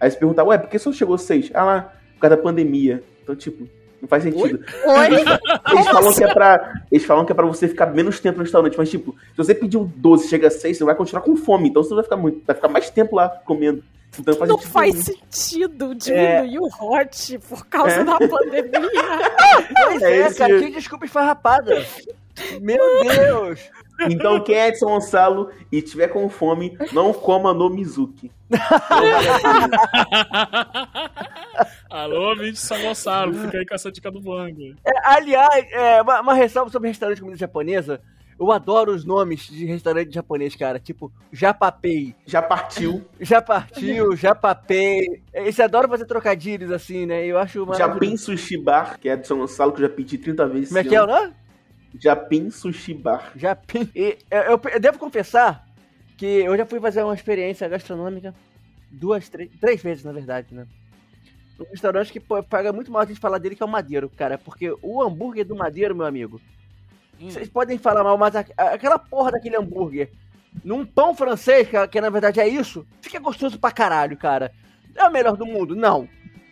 D: aí você perguntava, ué, por que só chegou aos 6? Ah lá, por causa da pandemia. Então, tipo, não faz sentido.
C: Oi?
D: Eles falam, que é pra, eles falam que é pra você ficar menos tempo no restaurante, mas tipo, se você pediu 12 chega a 6, você vai continuar com fome, então você vai ficar muito, vai ficar mais tempo lá comendo. Então faz
C: Não
D: sentido
C: faz
D: nenhum.
C: sentido diminuir o hot por causa
D: É.
C: da pandemia.
B: Pois
D: É
B: é,
D: esse-
B: cara, que desculpa esfarrapada. Meu Deus.
D: Então quem é de São Gonçalo e tiver com fome, não coma no Mizuki.
A: Alô, ouvinte de São Gonçalo, fica aí com essa dica do Vanga.
B: É, aliás, é, uma, uma ressalva sobre restaurante de comida japonesa. Eu adoro os nomes de restaurante japonês, cara. Tipo, Japapei.
D: Já partiu,
B: Já partiu, já papei. Eles adoram fazer trocadilhos assim, né? Eu acho maravilhoso.
D: Japim Sushi Bar, que é de São Gonçalo, que eu já pedi 30 vezes.
B: Como é que é o nome?
D: Japim Sushi Bar.
B: Japim. E eu, eu- eu devo confessar que eu já fui fazer uma experiência gastronômica duas, três, três vezes, na verdade, né? Um restaurante que paga muito mal a gente falar dele, que é o Madeiro, cara. Porque o hambúrguer do Madeiro, meu amigo,
A: Hum.
B: vocês podem falar mal, mas a- a- aquela porra daquele hambúrguer num pão francês, que, que na verdade é isso, fica gostoso pra caralho, cara. É o melhor do mundo? Não.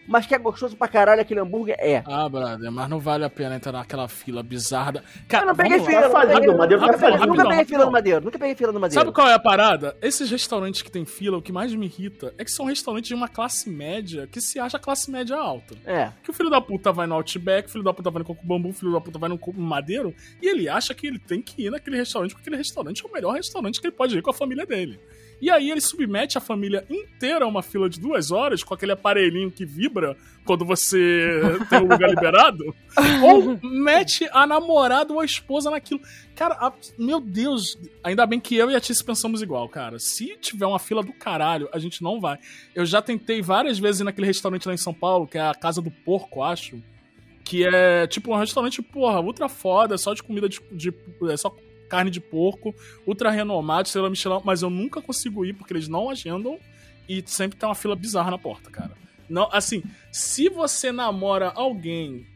B: Mas que é gostoso pra caralho aquele hambúrguer? É.
A: Ah, brother, mas não vale a pena entrar naquela fila bizarra. Da... Cara,
B: Eu não peguei fila,
D: Tá
B: nunca
D: falido,
B: peguei-
D: o Madeiro tá
B: nunca peguei-
D: falido.
B: Nunca peguei
A: Rapidão,
B: fila no. Madeiro, nunca peguei fila no Madeiro.
A: Sabe qual é a parada? Esses restaurantes que tem fila, o que mais me irrita é que são restaurantes de uma classe média que se acha classe média alta.
B: É.
A: Que o filho da puta vai no Outback, o filho da puta vai no Coco Bambu, o filho da puta vai no Madeiro, e ele acha que ele tem que ir naquele restaurante, porque aquele restaurante é o melhor restaurante que ele pode ir com a família dele. E aí ele submete a família inteira a uma fila de duas horas com aquele aparelhinho que vibra quando você tem o lugar liberado, ou mete a namorada ou a esposa naquilo. Cara, a- meu Deus, ainda bem que eu e a Tice pensamos igual, cara. Se tiver uma fila do caralho, a gente não vai. Eu já tentei várias vezes ir naquele restaurante lá em São Paulo, que é a Casa do Porco, acho. Que é tipo um restaurante, porra, ultra foda, só de comida de. de- é só carne de porco, ultra renomado, estrela Michelin, mas eu nunca consigo ir porque eles não agendam e sempre tem uma fila bizarra na porta, cara. Não, assim, se você namora alguém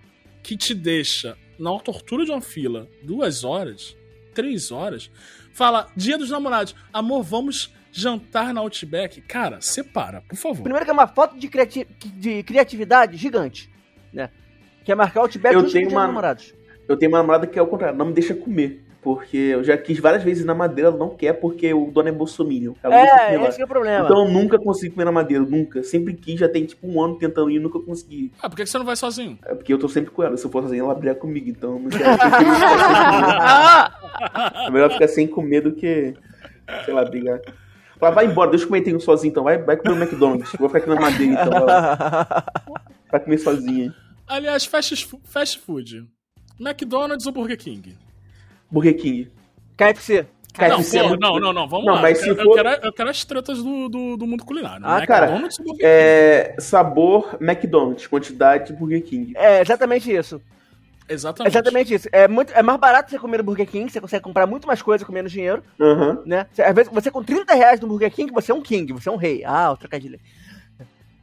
A: que te deixa na tortura de uma fila duas horas, três horas, fala, dia dos namorados, amor, vamos jantar na Outback. Cara, separa, por favor.
B: Primeiro que é uma foto de, criati- de criatividade gigante, né? Que é marcar o Outback
D: Eu tenho uma-
B: dos namorados.
D: Eu tenho uma namorada que é o contrário, não me deixa comer. Porque eu já quis várias vezes ir na madeira, ela não quer porque o dono é bolsominion. Ela
B: É,
D: lá.
B: esse que é o problema.
D: Então eu nunca consegui comer na madeira, nunca. Sempre quis, já tem tipo um ano tentando ir, nunca consegui.
A: Ah, por que você não vai sozinho?
D: É porque eu tô sempre com ela. Se eu for sozinho, ela briga comigo, então eu não quero. É melhor ficar sem comer do que, sei lá, brigar. Fala, vai embora, deixa eu comer tem um sozinho então. Vai, vai comer o McDonald's. Vou ficar aqui na madeira então. Vai, lá. vai comer sozinho.
A: Aliás, fast, fast food. McDonald's ou Burger King?
D: Burger King.
B: KFC.
A: Não,
D: KFC é
A: pô,
D: muito-
A: não, não, não, vamos
D: Não,
A: lá.
D: mas
A: eu,
D: se
A: eu
D: for-
A: quero, eu quero as tretas do, do, do mundo culinário.
D: Ah, cara,
A: McDonald's Burger King?
D: É, sabor McDonald's, quantidade Burger King.
B: É exatamente isso.
A: Exatamente.
B: Exatamente isso. É, muito, é mais barato você comer no Burger King, você consegue comprar muito mais coisa com menos dinheiro,
D: Aham.
B: né? Às vezes você com 30 reais no Burger King, você é um king, você é um rei. Ah, o trocadilho.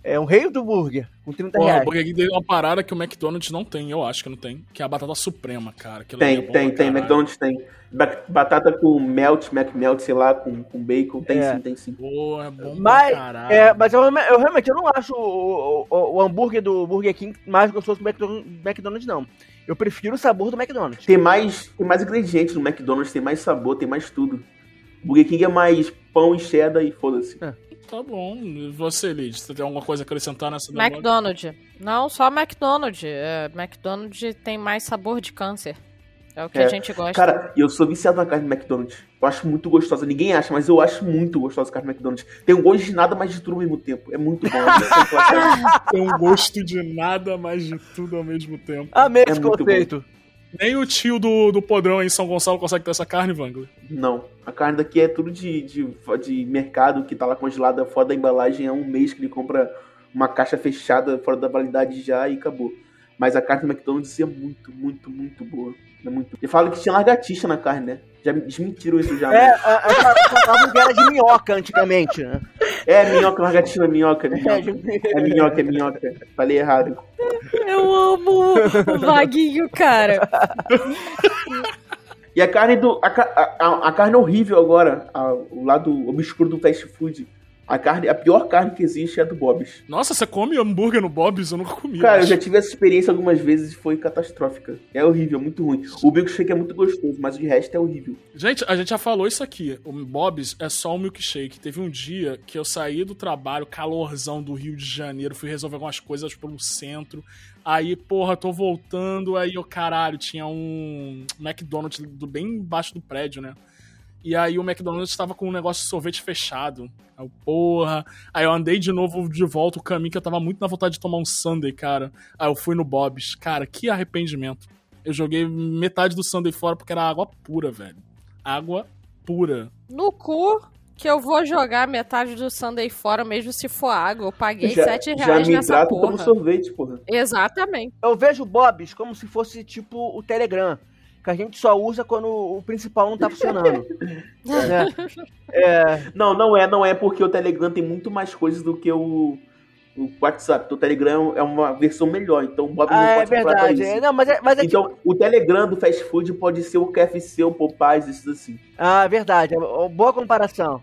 B: É um rei do burger, com 30
A: Porra, o
B: reais.
A: Burger King tem uma parada que o McDonald's não tem, eu acho que não tem, que é a batata suprema, cara. Aquilo
D: Tem,
A: é bom
D: tem, tem. McDonald's tem. Ba- Batata com melt, McMelt, sei lá, com, com bacon. Tem
B: É.
D: sim, tem sim.
A: Pô, é bom
B: Mas,
A: pra caralho.
B: é, mas eu, eu realmente eu não acho o, o- o hambúrguer do Burger King mais gostoso que o McDonald's, McDonald's, não. Eu prefiro o sabor do McDonald's.
D: Tem mais, tem mais ingredientes no McDonald's, tem mais sabor, tem mais tudo. Burger King é mais pão e cheddar e foda-se.
A: Tá bom. E você, Lid, você tem alguma coisa a acrescentar nessa?
C: McDonald's. Não, só McDonald's. É, McDonald's tem mais sabor de câncer. É o que
D: É,
C: a gente gosta.
D: Cara, e eu sou viciado na carne do McDonald's. Eu acho muito gostosa. Ninguém acha, mas eu acho muito gostosa a carne do McDonald's. Tem um gosto de nada, mas de tudo ao mesmo tempo. É muito bom.
A: Tem um gosto de nada, mas de tudo ao mesmo tempo.
B: Amei
D: É
B: esse
D: muito
B: conceito.
A: Nem o tio do, do podrão em São Gonçalo consegue ter essa carne, Wangler.
D: Não. A carne daqui é tudo de, de, de mercado que tá lá congelada fora da embalagem há um mês que ele compra uma caixa fechada fora da validade já e acabou. Mas a carne do McDonald's é muito, muito, muito boa. É muito... E falam que tinha largatixa na carne, né? Já me desmentiram isso já.
B: É,
D: né?
B: a- a- falavam que era de minhoca antigamente, né?
D: É, minhoca, largatixa, minhoca,
B: É,
D: minhoca.
B: de-
D: É minhoca, é minhoca. Falei errado.
C: Eu amo o Vaguinho, cara.
D: E a carne do. A, a- a carne horrível agora, a- o lado obscuro do fast food. A carne, a pior carne que existe é a do Bob's.
A: Nossa, você come hambúrguer no Bob's? Eu nunca comi.
D: Cara, eu já tive essa experiência algumas vezes e foi catastrófica. É horrível, muito ruim. O milkshake é muito gostoso, mas o de resto é horrível.
A: Gente, a gente já falou isso aqui. O Bob's é só um milkshake. Teve um dia que eu saí do trabalho, calorzão do Rio de Janeiro, fui resolver algumas coisas pelo centro. Aí, porra, tô voltando, aí eu, caralho, tinha um McDonald's do, bem embaixo do prédio, né? E aí o McDonald's tava com um negócio de sorvete fechado. Aí eu, porra. Aí eu andei de novo de volta o caminho que eu tava muito na vontade de tomar um sundae, cara. Aí eu fui no Bob's. Cara, que arrependimento. Eu joguei metade do sundae fora porque era água pura, velho. Água pura.
C: No cu, que eu vou jogar metade do Sunday fora, mesmo se for água. Eu paguei
D: já,
C: 7
D: já
C: reais
D: me
C: nessa
D: trato
C: porra.
D: como sorvete, porra.
C: Exatamente.
B: Eu vejo o Bob's como se fosse tipo o Telegram, que a gente só usa quando o principal não tá funcionando. né? É,
D: Não, não é, não é porque o Telegram tem muito mais coisas do que o, o WhatsApp. O Telegram é uma versão melhor, então o Bob não
B: ah, é
D: pode
B: verdade.
D: isso.
B: É, não, mas é, mas é tipo-
D: Então, o Telegram do fast food pode ser o KFC, o Popeyes, esses assim.
B: Ah, é verdade. É boa comparação.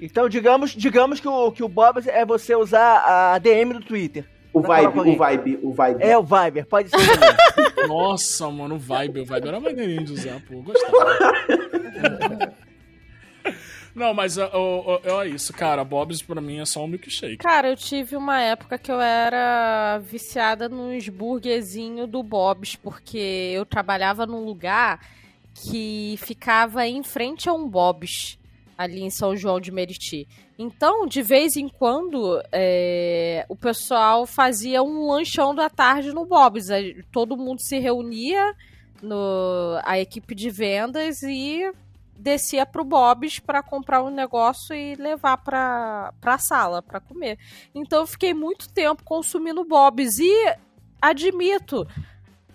B: Então, digamos, digamos que o, que o Bob's é você usar a DM do Twitter.
D: O Vibe, o. Vibe, o Vibe.
B: É o Viber, pode ser.
A: Nossa, mano, o Vibe. O Vibe era maneirinho de usar, pô. Gostava. Não, mas ó, é isso, cara. Bob's pra mim é só um milkshake.
C: Cara, eu tive uma época que eu era viciada nos burguesinhos do Bob's, porque eu trabalhava num lugar que ficava em frente a um Bob's, ali em São João de Meriti. Então, de vez em quando, é, o pessoal fazia um lanchão da tarde no Bob's. Todo mundo se reunia, no, a equipe de vendas, e descia pro Bob's para comprar um negócio e levar pra, pra sala para comer. Então eu fiquei muito tempo consumindo Bob's e admito,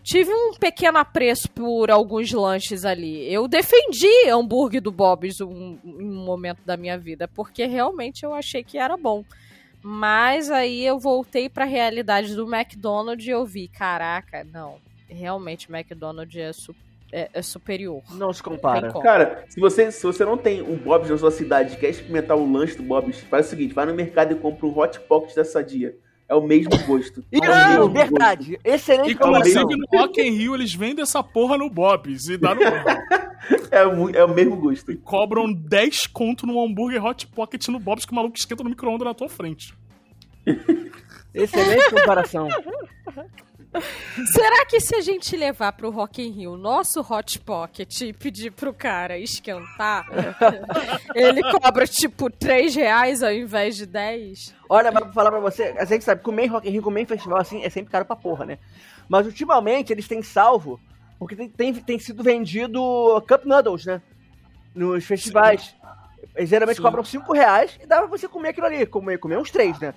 C: tive um pequeno apreço por alguns lanches ali. Eu defendi hambúrguer do Bob's um, um momento da minha vida, porque realmente eu achei que era bom. Mas aí eu voltei pra realidade do McDonald's e eu vi, caraca, não, realmente o McDonald's é, su- é- é superior.
B: Não se compara.
D: Cara, se você, se você não tem um Bob's na sua cidade e quer experimentar o lanche do Bob's, faz o seguinte, vai no mercado e compra um Hot Pocket da Sadia. É o mesmo gosto. É o
B: Isso,
D: mesmo
B: verdade. Excelente
A: Inclusive
B: informação.
A: no Rock in Rio eles vendem essa porra no Bob's e dá no...
D: gosto. É, mu- é o mesmo gosto.
A: cobram 10 conto num hambúrguer Hot Pocket no Bob's que o maluco esquenta no micro-ondas na tua frente.
B: Excelente comparação.
C: Será que se a gente levar pro Rock in Rio nosso Hot Pocket e pedir pro cara esquentar, ele cobra tipo 3 reais ao invés de 10?
B: Olha, mas pra falar pra você, a gente sabe, comer em Rock in Rio, comer em festival, assim, é sempre caro pra porra, né? Mas ultimamente eles têm salvo, porque tem, tem, tem sido vendido Cup Noodles, né? Nos festivais. Eles geralmente
A: Sim.
B: cobram 5 reais e dá pra você comer aquilo ali, comer, comer uns 3, né?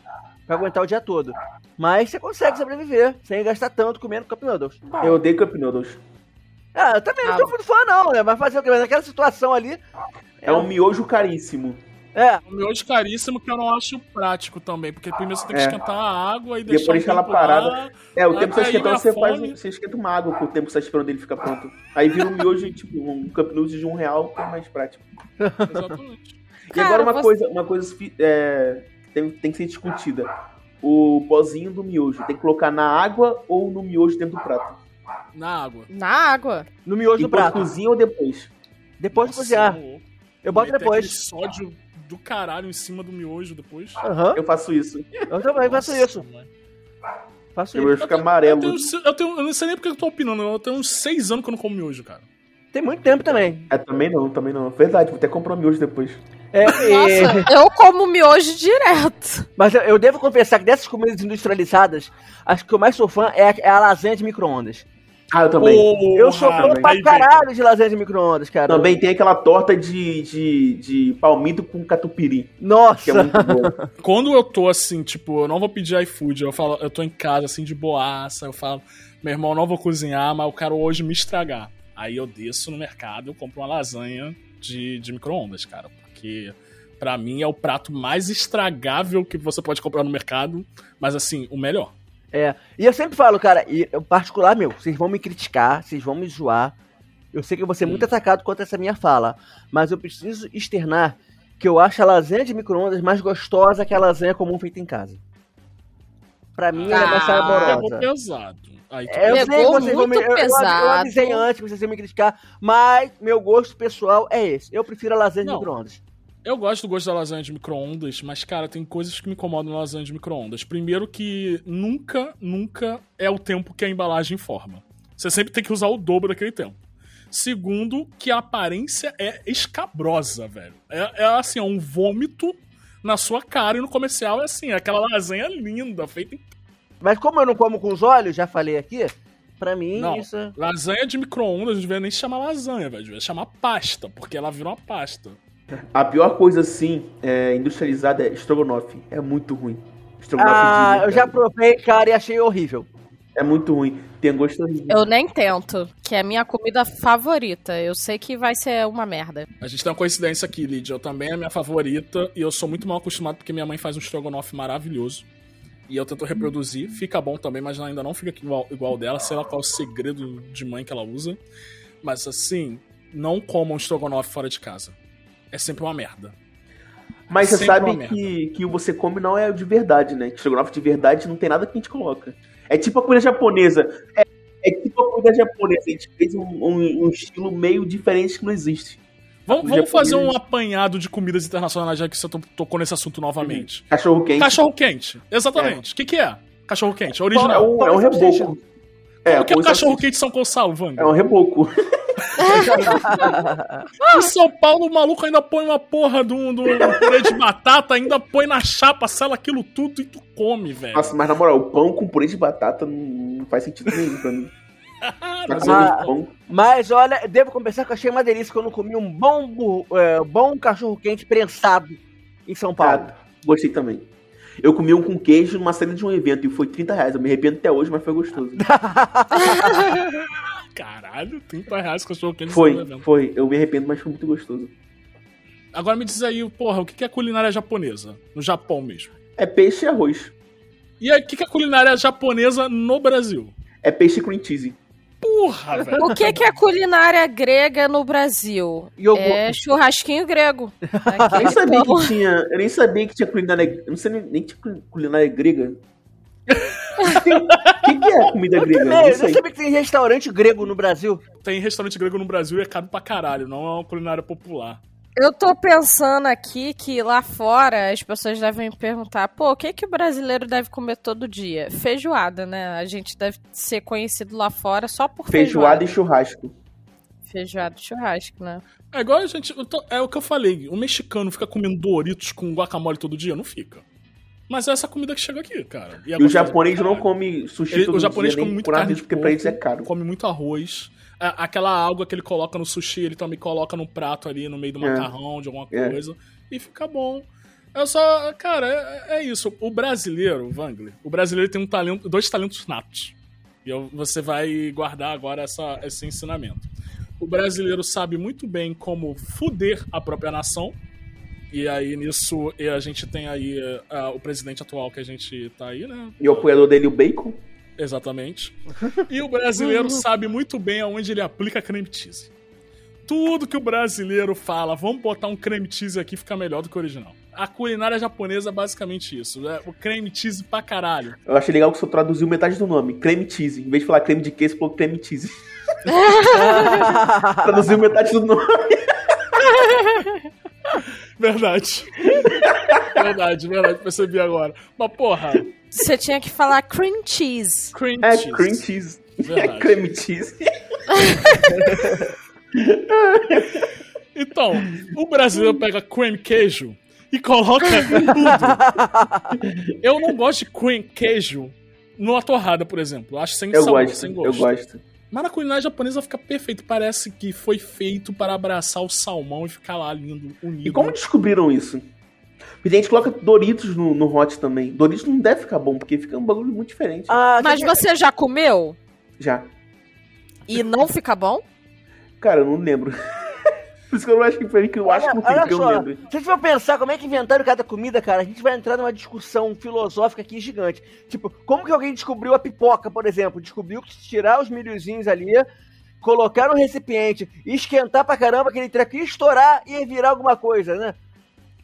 B: Pra aguentar o dia todo. Mas você consegue sobreviver, sem gastar tanto comendo Cup Noodles.
D: Eu odeio Cup Noodles.
B: Ah, eu também não
C: Ah.
B: tô muito fã não, né? Mas fazer o quê? Mas naquela situação ali...
D: É um miojo caríssimo.
B: É,
A: O miojo caríssimo que eu não acho prático também, porque primeiro você tem que
D: É.
A: escutar a água e deixar
D: Depois
A: um
D: ela parada. É, o tempo que você
A: minha
D: você, faz, você esquenta uma água com o tempo que você tá esperando ele ficar pronto. Aí vira um miojo, tipo, um Cup Noodles de um real, que é mais prático.
A: Exatamente.
D: E
C: Cara,
D: agora uma
C: você-
D: coisa, uma coisa é, tem, tem que ser discutida. O pozinho do miojo, tem que colocar na água ou no miojo dentro do prato?
A: Na água.
C: Na água?
B: no miojo do
D: Enquanto
B: prato.
D: cozinha ou depois?
B: Depois de
A: Nossa,
B: cozinhar.
A: louco.
B: Eu boto
A: Meter
B: depois.
A: sódio do caralho em cima do miojo depois.
B: Aham.
D: Eu faço isso.
B: Eu também faço
A: Nossa,
B: isso.
A: mano.
B: Faço
D: Eu
B: isso.
D: miojo fica amarelo.
A: Eu tenho, eu, tenho, eu não sei nem porque eu tô opinando, eu tenho uns seis anos que eu não como miojo, cara.
B: Tem muito tempo também.
D: É, também não, também não. Verdade, vou até comprar miojo depois.
B: É,
C: Nossa, eu como miojo direto.
B: Mas eu, eu devo confessar que dessas comidas industrializadas, acho que eu mais sou fã é a, é a lasanha de micro-ondas.
D: Ah, eu também.
A: Porra,
B: Eu sou fã pra
A: vem-
B: caralho de lasanha de micro-ondas, cara.
D: Também tem aquela torta de, de, de palmito com catupiry, que é
B: Nossa.
D: muito bom.
A: Quando eu tô assim, tipo, eu não vou pedir iFood, eu falo, eu tô em casa, assim, de boaça, eu falo, meu irmão, não vou cozinhar, mas eu quero hoje me estragar. Aí eu desço no mercado, eu compro uma lasanha de, de micro-ondas, cara, porque pra mim é o prato mais estragável que você pode comprar no mercado, mas assim, o melhor.
B: É. E eu sempre falo, cara, e eu, particular, meu, vocês vão me criticar, vocês vão me zoar. Eu sei que eu vou ser muito atacado quanto a essa minha fala, mas eu preciso externar que eu acho a lasanha de micro-ondas mais gostosa que a lasanha comum feita em casa. Pra mim, ela é mais
C: Ah,
A: Pegou
B: saborosa.
A: pesado. Aí tu-
B: É, eu sei que vocês vão me.
C: muito
B: Eu, eu, eu
C: pesado.
B: avisei antes que vocês iam me criticar, mas meu gosto pessoal é esse. Eu prefiro a lasanha de
A: Não.
B: micro-ondas.
A: Eu gosto do gosto da lasanha de micro-ondas, mas, cara, tem coisas que me incomodam na lasanha de micro-ondas. Primeiro que nunca, nunca é o tempo que a embalagem forma. Você sempre tem que usar o dobro daquele tempo. Segundo, que a aparência é escabrosa, velho. É, é assim, é um vômito na sua cara e no comercial é assim, é aquela lasanha linda, feita em...
B: Mas como eu não como com os olhos, já falei aqui, pra mim
A: Não.
B: isso é.
A: Lasanha de micro-ondas não devia nem chamar lasanha, velho. Devia chamar pasta, porque ela vira uma pasta.
D: A pior coisa, assim, é, industrializada é estrogonofe. É muito ruim. Estrogonofe
B: Ah,
D: de
B: eu já provei, cara, e achei horrível.
D: É muito ruim. Tem gosto horrível.
C: Eu nem tento, que é a minha comida favorita. Eu sei que vai ser uma merda.
A: A gente tem uma coincidência aqui, Lídia. Eu também é minha favorita e eu sou muito mal acostumado porque minha mãe faz um estrogonofe maravilhoso. E eu tento reproduzir. Fica bom também, mas ainda não fica igual, igual dela. Sei lá qual é o segredo de mãe que ela usa. Mas assim, não comam estrogonofe fora de casa. É sempre uma merda.
D: Mas você
A: Sempre uma
D: sabe que, que você come não é de verdade, né? Que estrogonofe de verdade não tem nada que a gente coloca. É tipo a comida japonesa. É, é tipo a comida japonesa. A gente fez um, um- um estilo meio diferente que não existe.
A: Vamos,
D: Os
A: vamos fazer um apanhado de comidas internacionais, já que você to- tocou nesse assunto novamente.
D: Cachorro quente.
A: Cachorro quente. Exatamente. O que, que é? Cachorro quente.
D: É
A: Original.
D: um, é um reboco. É,
A: o que é o
D: com
A: cachorro quente de São Gonçalo, Vanga?
D: É um reboco.
A: Em São Paulo, o maluco ainda põe uma porra de um, um purê de batata, ainda põe na chapa, sela aquilo tudo e tu come, velho.
D: Nossa, mas na moral, o pão com purê de batata não, faz sentido nenhum pra mim.
A: Mas
B: ah. Mas olha, devo confessar que eu achei uma delícia quando eu comi um bom, é, bom cachorro quente prensado em São Paulo.
D: Ah, gostei também. Eu comi um com queijo numa cena de um evento e foi 30 reais. Eu me arrependo até hoje, mas foi gostoso.
A: Caralho, 30 reais cachorro quente.
D: Foi,
A: nesse evento.
D: foi. Eu me arrependo, mas foi muito gostoso.
A: Agora me diz aí, porra, o que que é culinária japonesa? No Japão mesmo.
D: É peixe e arroz.
A: E aí, o que que é culinária japonesa no Brasil?
D: É peixe e cream cheese.
A: Porra, velho.
C: O que, que é culinária grega no Brasil?
B: Iogurte.
C: É churrasquinho grego.
D: Eu nem sabia
C: pão.
D: que tinha. Eu nem sabia que tinha culinária. Eu não sei nem, nem que tinha culinária grega. O que, que é comida grega? Eu não
B: eu sabia que tem restaurante grego no Brasil.
A: Tem restaurante grego no Brasil e é caro pra caralho, não é uma culinária popular.
C: Eu tô pensando aqui que lá fora as pessoas devem perguntar, pô, o que que o brasileiro deve comer todo dia? Feijoada, né? A gente deve ser conhecido lá fora só por
D: Feijoada
C: feijoada.
D: e churrasco.
C: Feijoada e churrasco, né?
A: É igual a gente. tô- é o que eu falei. O mexicano fica comendo Doritos com guacamole todo dia? Não fica. Mas é essa comida que chega aqui, cara. é
D: E o
A: gostosa
D: japonês não come sushi
A: Ele-
D: todo
A: o japonês
D: dia,
A: come muito carne de
D: porque pra eles é
A: porco,
D: caro.
A: come muito arroz. A- Aquela água que ele coloca no sushi, ele também coloca no prato ali, no meio do
D: É.
A: macarrão, de alguma
D: É.
A: coisa. E fica bom. É só, cara, é, é isso. O brasileiro, Wangler, o brasileiro tem um talento, dois talentos natos. E eu- você vai guardar agora essa, esse ensinamento. O brasileiro sabe muito bem como fuder a própria nação. E aí, nisso, e a gente tem aí eh, o presidente atual que a gente tá aí, né?
D: E o apoiador dele, o bacon.
A: Exatamente. E o brasileiro sabe muito bem aonde ele aplica creme cheese. Tudo que o brasileiro fala, vamos botar um creme cheese aqui, fica melhor do que o original. A culinária japonesa é basicamente isso. É o creme cheese pra caralho.
D: Eu achei legal que você traduziu metade do nome. Creme cheese. Em vez de falar creme de queijo, você falou creme cheese. traduziu metade do nome.
A: Verdade. verdade, verdade, percebi agora. Mas, porra,
C: Você tinha que falar cream cheese.
A: cream
D: É
A: cheese.
D: cream cheese.
A: Verdade.
D: Creme cheese.
A: Então, o brasileiro pega cream queijo e coloca tudo. Eu não gosto de cream queijo numa torrada, por exemplo. Eu acho sem
D: Eu
A: sabor,
D: gosto,
A: sem
D: eu
A: gosto.
D: gosto.
A: Mas na culinária japonesa fica perfeito. Parece que foi feito para abraçar o salmão e ficar lá lindo, unido.
D: E como descobriram isso? Porque tem gente que coloca Doritos no, no hot também. Doritos não deve ficar bom, porque fica um bagulho muito diferente.
B: Ah,
C: Mas
B: você-
C: você já comeu?
D: Já.
C: E não fica bom?
D: Cara, eu não lembro. Por isso que eu não acho que foi que eu acho que não tem, eu
B: só,
D: lembro.
B: se a gente for pensar como é que inventaram cada comida, cara, a gente vai entrar numa discussão filosófica aqui gigante. Tipo, como que alguém descobriu a pipoca, por exemplo? Descobriu que se tirar os milhozinhos ali, colocar no recipiente, esquentar pra caramba aquele treco e estourar e virar alguma coisa, né?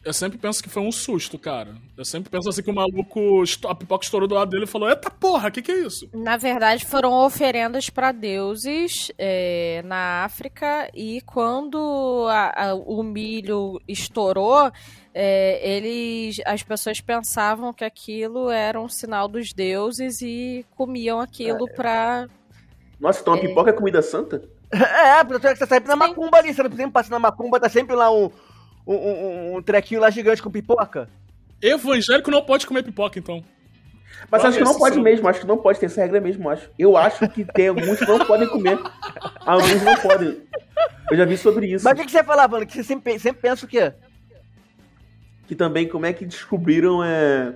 A: Eu sempre penso que foi um susto, cara. Eu sempre penso assim que o maluco, a pipoca estourou do lado dele e falou: Eita porra, o que, que é isso?
C: Na verdade, foram oferendas para deuses é, na África e quando a- a- o milho estourou, é, eles, as pessoas pensavam que aquilo era um sinal dos deuses e comiam aquilo pra.
D: Nossa, então a pipoca é comida santa?
B: É, porque você tá sempre na macumba ali, você não sempre passa na macumba, tá sempre lá um, um, um- um trequinho lá gigante com pipoca.
A: Evangélico não pode comer pipoca, então.
D: Mas
A: Olha
D: acho que não pode
A: seu-
D: mesmo, acho que não pode ter essa regra mesmo, acho. Eu acho que tem alguns que não podem comer. Alguns não podem. Eu já vi sobre isso.
B: Mas o que, que você falava, mano? Que você sempre, sempre pensa o quê?
D: Que também, como é que descobriram é,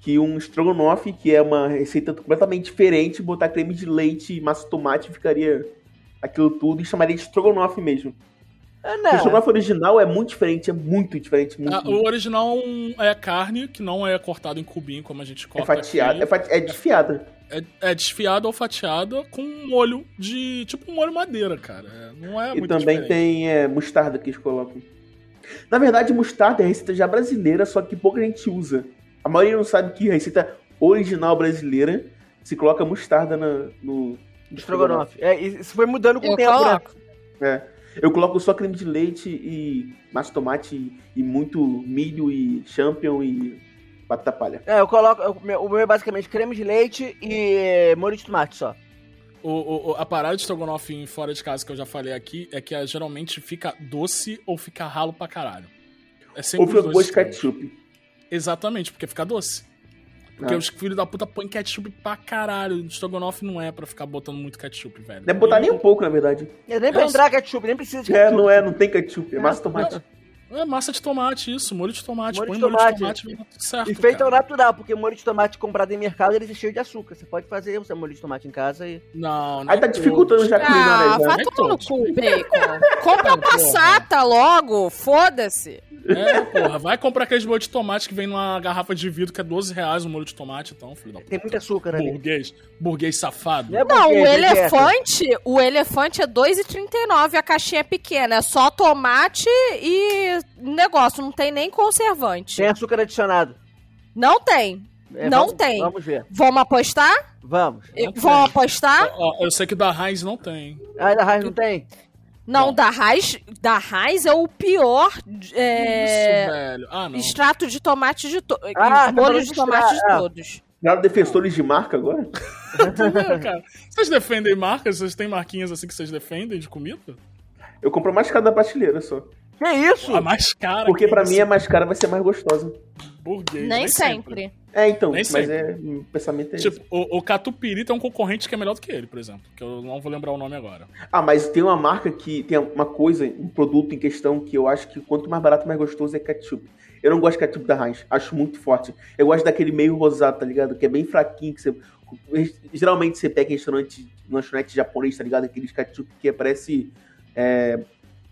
D: que um estrogonofe, que é uma receita completamente diferente, botar creme de leite e massa de tomate ficaria aquilo tudo e chamaria de estrogonofe mesmo.
B: É,
D: O
B: né?
D: estrogonofe original é muito diferente, é muito diferente. Muito,
A: Ah, o original é carne, que não é cortado em cubinho, como a gente
D: É
A: corta
D: fatiada,
A: aqui.
D: é, fati- é desfiada.
A: É, é desfiada ou fatiada com um molho de. Tipo um molho madeira, cara. É, não é
D: e
A: muito
D: também
A: diferente.
D: tem é, mostarda que eles colocam. Na verdade, mostarda é receita já brasileira, só que pouca gente usa. A maioria não sabe que a receita original brasileira se coloca mostarda na- no, no
B: Estrogonofe. É, isso foi mudando com o tempo, né?
D: É. Eu coloco só creme de leite e massa de tomate e, muito milho e champignon e batata palha.
B: É, eu coloco. eu- meu- o meu é basicamente creme de leite e molho de tomate só.
A: O, o- a parada de estrogonofe em fora de casa que eu já falei aqui é que geralmente fica doce ou fica ralo pra caralho. É sempre
D: Ou fica gosto de
A: extremos.
D: ketchup.
A: Exatamente, porque fica doce. Porque
D: Ah.
A: os filhos da puta põem ketchup pra caralho. Estrogonofe não é pra ficar botando muito ketchup, velho.
D: Não é botar nem um pouco, na verdade.
B: É, nem pra
A: É,
B: entrar ketchup, nem precisa de
D: É,
B: ketchup.
D: não é, não tem ketchup, é massa de tomate.
A: É massa de tomate, isso. Molho de tomate.
B: Molho
A: Põe
B: de
A: molho
B: tomate.
A: de tomate vai dar tudo certo.
B: E feito ao
A: cara.
B: natural, porque molho de tomate comprado em mercado ele é cheio de açúcar. Você pode fazer o seu molho de tomate em casa e.
A: Não, não.
D: Aí tá dificultando já a
C: Ah,
D: culinária já.
C: vai
A: né,
C: tomar no cu, bacon. Compra passata logo, foda-se.
A: É, porra. Vai comprar aqueles molho de tomate que vem numa garrafa de vidro que é 12 reais o molho de tomate, então, filho da puta.
B: Tem muito açúcar ali.
A: Burguês. Burguês safado.
B: Não é
C: Não,
B: burguês,
C: o
B: é dieta.
C: elefante, o elefante é 2,39, a caixinha é pequena, é só tomate e negócio, não tem nem conservante.
B: Tem açúcar adicionado.
C: Não tem.
B: É,
C: não
B: vamos-
C: tem.
B: Vamos ver.
C: Vamos apostar?
B: Vamos.
C: Vamos apostar?
A: Ó, eu sei que da Heinz não tem.
B: Ah, da Raiz não tem?
C: Não,
A: Não.
C: da Raiz, da Raiz é o pior é,
A: Isso, velho. Ah, não.
C: extrato de tomate de todos.
B: Ah, tá
C: molho
B: falando
C: de
B: de
C: tomate de
B: ah.
C: todos.
D: Viraram defensores de marca agora?
A: Entendeu, cara? Vocês defendem marcas? Vocês têm marquinhas assim que vocês defendem de comida?
D: Eu compro mais cara da prateleira só.
B: Que isso?
A: A mais cara.
D: Porque
A: isso?
D: mim a mais cara vai ser mais gostosa.
A: Burguês.
C: Nem, sempre.
D: É, então,
A: Nem
D: mas
A: sempre.
D: é, o pensamento é esse.
A: Tipo, o, o Catupiry tem um concorrente que é melhor do que ele, por exemplo. Que eu não vou lembrar o nome agora.
D: Ah, mas tem uma marca que tem uma coisa, um produto em questão que eu acho que quanto mais barato, mais gostoso é ketchup. Eu não gosto de ketchup da Heinz, acho muito forte. Eu gosto daquele meio rosado, tá ligado? Que é bem fraquinho, que você... Geralmente você pega em restaurante, lanchonete japonês, tá ligado? Aqueles ketchup que parece... é,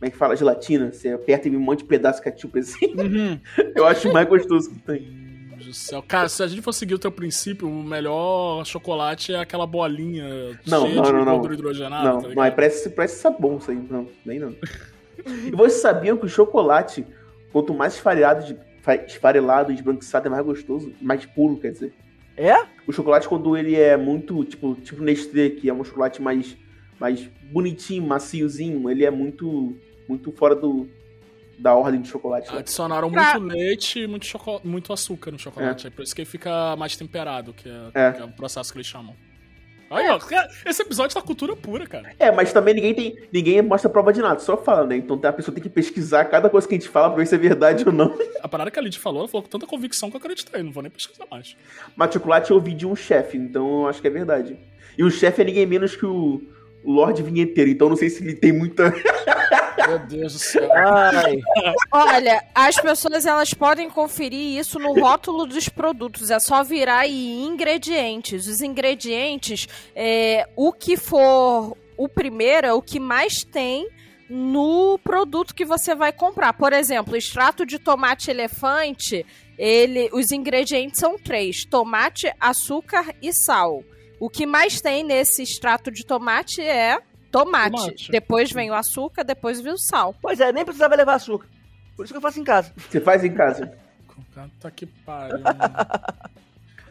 D: Como é que fala? Gelatina. Você aperta e vem um monte de pedaço ketchup assim. Eu acho mais gostoso que tem.
A: Do céu. Cara, se a gente for seguir o teu princípio, o melhor chocolate é aquela bolinha
D: Não,
A: cheia
D: não,
A: de
D: não, não.
A: gordura hidrogenada.
D: Não,
A: tá
D: não,
A: ligado?
D: é, parece, parece sabão isso aí. Não, nem não. e vocês sabiam que o chocolate, quanto mais esfarelado, de, fa- esfarelado e esbranquiçado, é mais gostoso? Mais puro, quer dizer.
B: É?
D: O chocolate, quando ele é muito, tipo, tipo Nestlé, que é um chocolate mais, mais bonitinho, maciozinho, ele é muito, muito fora do, da ordem de chocolate. lá.
A: Adicionaram muito leite e muito, choco- muito açúcar no chocolate. É. por isso que ele fica mais temperado, que é,
D: É.
A: que é o processo que eles chamam. Aí, ó, esse episódio tá cultura pura, cara.
D: É, mas também ninguém tem. Ninguém mostra prova de nada, só fala, né? Então a pessoa tem que pesquisar cada coisa que a gente fala pra ver se é verdade ou não.
A: A parada que a Lid falou, ela falou com tanta convicção que eu acreditei, não vou nem pesquisar mais.
D: Mas chocolate eu ouvi de um chefe, então eu acho que é verdade. E o chefe é ninguém menos que o Lorde Vinheteiro, então não sei se ele tem muita.
A: Meu Deus do céu.
B: Ai,
C: Olha, as pessoas elas podem conferir isso no rótulo dos produtos. É só virar aí ingredientes. Os ingredientes, é, o que for o primeiro é o que mais tem no produto que você vai comprar. Por exemplo, extrato de tomate elefante, ele, os ingredientes são três: tomate, açúcar e sal. O que mais tem nesse extrato de tomate é tomate.
A: Tomate.
C: Depois vem o açúcar, depois vem o sal.
B: pois é, nem precisava levar açúcar. Por isso que eu faço em casa.
D: Você faz em casa.
A: Tá que pariu.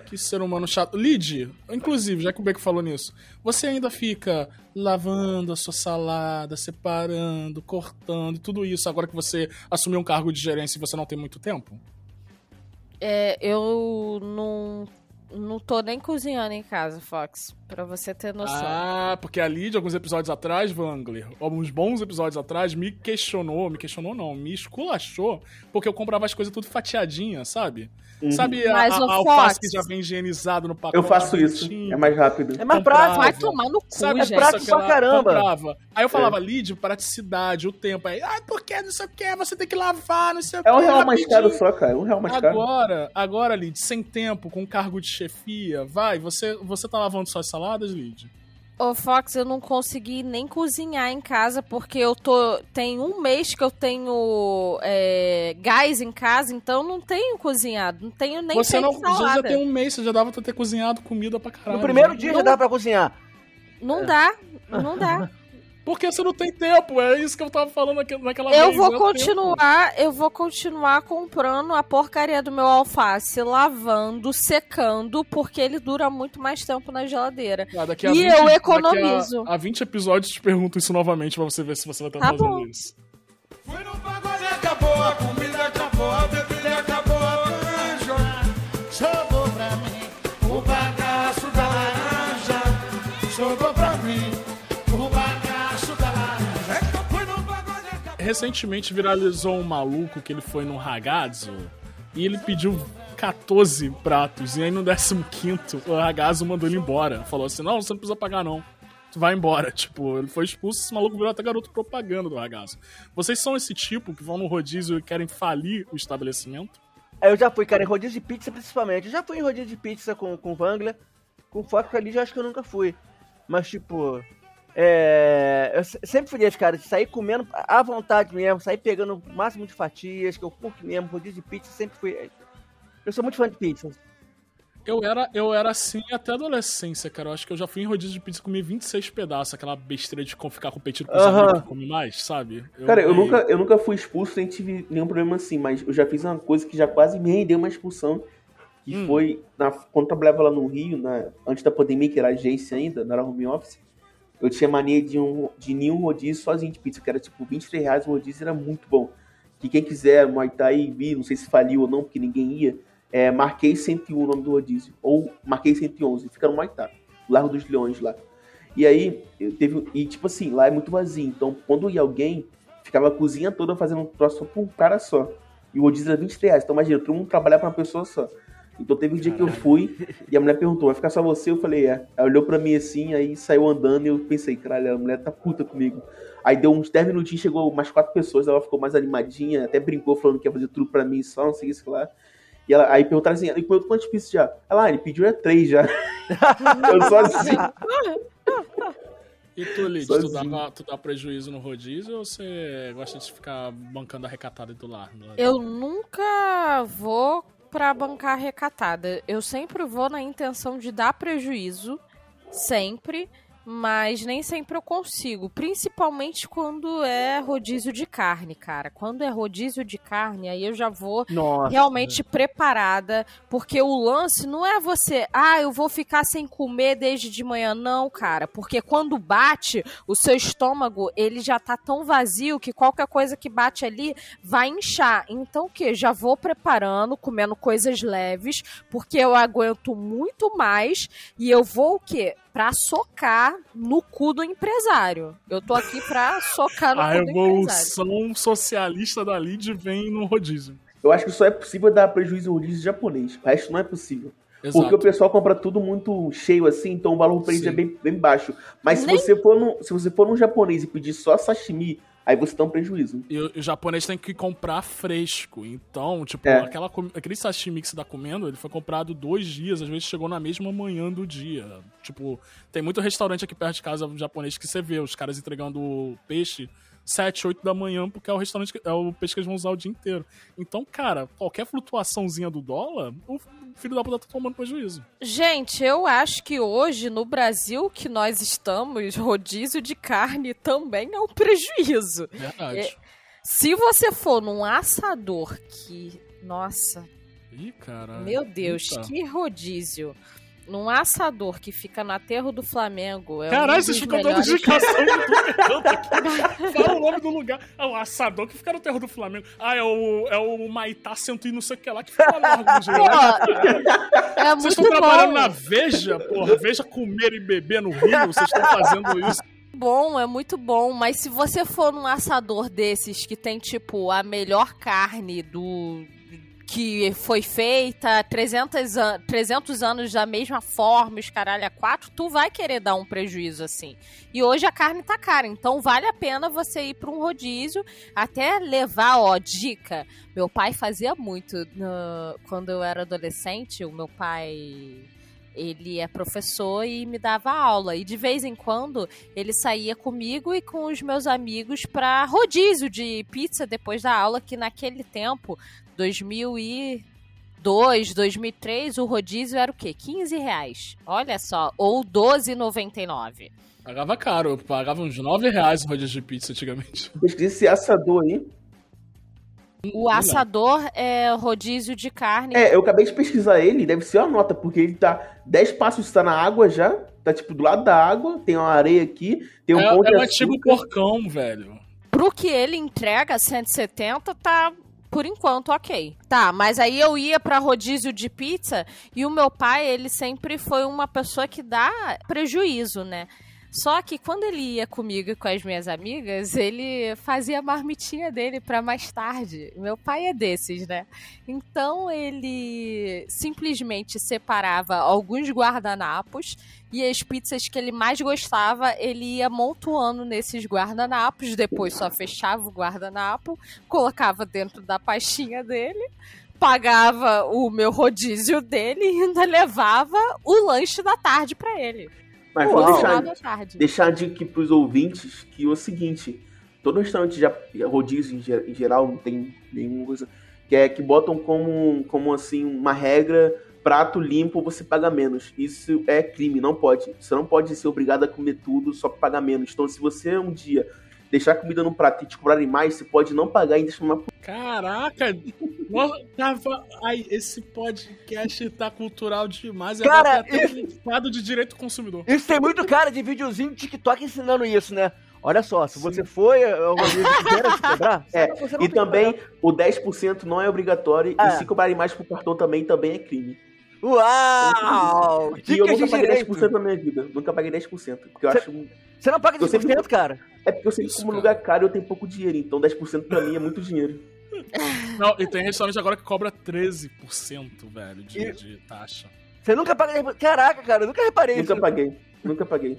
A: Que ser humano chato. Lid, inclusive, já que o Beco falou nisso, você ainda fica lavando a sua salada, separando, cortando e tudo isso agora que você assumiu um cargo de gerência e você não tem muito tempo?
C: É, eu não, não tô nem cozinhando em casa, Fox, pra você ter noção.
A: Ah, porque a Lid, alguns episódios atrás, Wangler, alguns bons episódios atrás, me questionou, me questionou não, me esculachou, porque eu comprava as coisas tudo fatiadinha, sabe? Sabe a,
C: Mas,
A: a, a alface que já vem higienizado no pacote?
D: Eu faço isso. É mais rápido.
B: É mais
A: Comprava.
B: prático.
C: Vai tomar no cu,
A: Sabe,
B: É
C: gente.
B: prático
A: isso
B: pra caramba.
A: comprava. Aí eu falava, Lid, praticidade, o tempo. Aí, ah, porque não sei o que, você tem que lavar, não sei o que.
D: É um real mais caro só, cara. Um real mais caro.
A: Agora, agora, Lid, sem tempo, com cargo de chefia, vai, você, você tá lavando suas saladas, Lid?
C: Ô, Fox, eu não consegui nem cozinhar em casa porque eu tô. Tem um mês que eu tenho é, gás em casa, então não tenho cozinhado. Não tenho nem
A: você não já,
C: salada.
A: já tem um mês, você já dava pra ter cozinhado comida pra caralho.
B: No primeiro
A: né?
B: dia já dava pra cozinhar.
C: Não dá, não dá.
A: Porque você não tem tempo, é isso que eu tava falando naquela
C: Eu
A: vez.
C: vou
A: não é tempo.
C: continuar, eu vou continuar comprando a porcaria do meu alface, lavando, secando, porque ele dura muito mais tempo na geladeira.
A: Ah, daqui a
C: E
A: 20
C: eu
A: daqui a-
C: economizo.
A: Há 20 episódios eu te pergunto isso novamente pra você ver se você vai estar
C: Tá
A: fazendo
C: bom.
A: isso.
E: Fui no pagode, acabou a comida, acabou a bebida, acabou
A: Recentemente viralizou um maluco que ele foi no ragazzo e ele pediu 14 pratos. E aí no 15 o ragazzo mandou ele embora. Falou assim: não, você não precisa pagar não. Tu vai embora. Tipo, ele foi expulso, esse maluco virou até garoto propaganda do ragazzo. Vocês são esse tipo que vão no rodízio e querem falir o estabelecimento?
B: Eu já fui, cara, em rodízio de pizza principalmente. Eu já fui em rodízio de pizza com, com Wangler. Com foco ali, eu acho que eu nunca fui. Mas, tipo. É. Eu se- sempre fui desse, cara, de sair comendo à vontade mesmo, sair pegando o máximo de fatias, que eu curto mesmo. Rodízio de pizza sempre fui. Eu sou muito fã de pizza.
A: Eu era, eu era assim até adolescência, cara. Eu acho que eu já fui em rodízio de pizza e comi 26 pedaços. Aquela besteira de ficar competindo com os
B: Aham.
A: amigos que come mais, sabe?
D: Cara, eu nunca, eu nunca fui expulso nem tive nenhum problema assim, mas eu já fiz uma coisa que já quase me rendeu uma expulsão. Que
A: Hum.
D: foi na, quando eu trabalhava lá no Rio, na, antes da pandemia, que era agência ainda, não era home office. Eu tinha mania de, um, de nenhum rodízio sozinho de pizza, que era tipo 23 reais o rodízio, era muito bom. Que quem quiser, Muay Thai, vi, não sei se faliu ou não, porque ninguém ia, é Marquei 101 o nome do rodízio. Ou Marquei 111, fica no Muay Thai, Largo dos Leões lá. E aí, eu teve. E tipo assim, lá é muito vazio. Então, quando ia alguém, ficava a cozinha toda fazendo um troço pra um cara só. E o rodízio era 23 reais. Então, imagina, todo mundo trabalhar pra uma pessoa só. Então, teve um dia que eu fui e a mulher perguntou: vai ficar só você? Eu falei: é. Ela olhou pra mim assim, aí saiu andando e eu pensei: caralho, a mulher tá puta comigo. Aí deu uns 10 minutinhos, chegou mais quatro pessoas, ela ficou mais animadinha, até brincou falando que ia fazer tudo pra mim só, não sei o que lá. E ela, aí perguntaram assim: ele comeu quantos pizzas já? Ela, ah, ele pediu é três já. eu só assim.
A: E tu, Lid, tu dá, tu dá prejuízo no rodízio ou você gosta de ficar bancando a recatada do lar?
C: Eu nunca vou pra bancar recatada. Eu sempre vou na intenção de dar prejuízo. Sempre. Mas nem sempre eu consigo. Principalmente quando é rodízio de carne, cara. Quando é rodízio de carne, aí eu já vou
B: Nossa.
C: realmente preparada, porque o lance não é você, ah, eu vou ficar sem comer desde de manhã, não, cara, porque quando bate, o seu estômago, ele já tá tão vazio que qualquer coisa que bate ali vai inchar. Então o que? Já vou preparando, comendo coisas leves, porque eu aguento muito mais e eu vou o quê? Pra socar no cu do empresário. Eu tô aqui pra socar no
A: A
C: cu do empresário.
A: evolução socialista da Lid vem no rodízio.
D: Eu acho que só é possível dar prejuízo ao rodízio japonês. O resto não é possível.
A: Exato.
D: Porque o pessoal compra tudo muito cheio assim, então o valor preço
A: Sim.
D: é bem, bem baixo. Mas se
C: Nem-
D: você, for num, se você for num japonês e pedir só sashimi, aí você dá um prejuízo.
A: E o, japonês tem que comprar fresco. Então, tipo,
D: É.
A: aquela, aquele sashimi que você tá comendo, ele foi comprado dois dias, às vezes chegou na mesma manhã do dia. Tipo, tem muito restaurante aqui perto de casa japonês que você vê os caras entregando peixe 7, 8 da manhã, porque é o restaurante, é o peixe que eles vão usar o dia inteiro. Então, cara, qualquer flutuaçãozinha do dólar, o filho da puta tá tomando prejuízo.
C: Gente, eu acho que hoje no Brasil que nós estamos, rodízio de carne também é um prejuízo.
A: Verdade.
C: É. Se você for num assador que. Nossa,
A: Ih, cara.
C: meu Deus,
A: Eita.
C: que rodízio. Num assador que fica no aterro do Flamengo. É
A: Caralho,
C: um
A: vocês ficam dando indicação de tudo que é. Fala o nome do lugar. É o assador que fica no terro do Flamengo. Ah, é o, é o Maitá cento e não sei o que lá que fica lá no
C: é
A: Vocês estão trabalhando
C: bom.
A: na Veja, porra. Veja comer e beber no Rio. Vocês estão fazendo isso.
C: bom, é muito bom, mas se você for num assador desses que tem, tipo, a melhor carne do que foi feita 300, an 300 anos da mesma forma, os caralho a quatro, tu vai querer dar um prejuízo assim. E hoje a carne tá cara, então vale a pena você ir para um rodízio, até levar, ó, dica. Meu pai fazia muito no- quando eu era adolescente, o meu pai ele é professor e me dava aula. E de vez em quando ele saía comigo e com os meus amigos para rodízio de pizza depois da aula, que naquele tempo, 2002, 2003, o rodízio era o quê? 15 reais. Olha só, ou 12,99.
A: Pagava caro. Eu pagava uns 9 reais no rodízio de pizza antigamente.
D: Esse assador aí.
C: O assador é rodízio de carne.
D: É, eu acabei de pesquisar ele, deve ser uma nota, porque ele tá 10 passos, está na água já, tá tipo do lado da água, tem uma areia aqui, tem um
A: é
D: de
A: é um
D: açúcar.
A: antigo porcão, velho.
C: Pro que ele entrega 170, tá por enquanto ok. Tá, mas aí eu ia pra rodízio de pizza e o meu pai, ele sempre foi uma pessoa que dá prejuízo, né? Só que quando ele ia comigo e com as minhas amigas, ele fazia a marmitinha dele pra mais tarde. Meu pai é desses, né? Então ele simplesmente separava alguns guardanapos e as pizzas que ele mais gostava, ele ia montuando nesses guardanapos, depois só fechava o guardanapo, colocava dentro da pastinha dele, pagava o meu rodízio dele e ainda levava o lanche da tarde pra ele.
D: Mas vou deixar, deixar a dica aqui pros ouvintes que é o seguinte, todo restaurante já rodízio em, ge- em geral, não tem nenhuma coisa, que é que botam como, como assim, uma regra, prato limpo você paga menos. Isso é crime, não pode. Você não pode ser obrigado a comer tudo só pra pagar menos. Então se você um dia deixar comida no prato e te cobrarem mais, você pode não pagar e ainda chamar
A: Caraca! Nossa, tava. Ai, esse podcast tá cultural demais.
B: Cara,
A: até um estado de direito do consumidor.
B: Isso tem muito cara de videozinho do TikTok ensinando isso, né? Olha só, se você foi ao rodízio inteiro se quebrar,
D: É,
B: você
D: E também o 10% não é obrigatório
B: Ah.
D: e se cobrarem mais pro cartão também, também é crime.
B: Uau!
D: E eu
B: Dicas de
D: nunca paguei
B: direito.
D: 10% na minha vida. Nunca paguei 10%. Porque eu
B: Cê-
D: acho.
B: Você não paga
D: Eu sempre-
B: 10%, cara.
D: É porque eu sempre
A: Isso,
D: como
A: cara.
D: lugar caro e eu tenho pouco dinheiro. Então 10% pra mim é muito dinheiro.
A: Não, e tem restaurante agora que cobra 13%, velho, de,
B: E-
A: de taxa.
B: Você nunca paga 10%. Caraca, cara, eu nunca reparei
D: Nunca
B: isso.
D: paguei. Nunca paguei.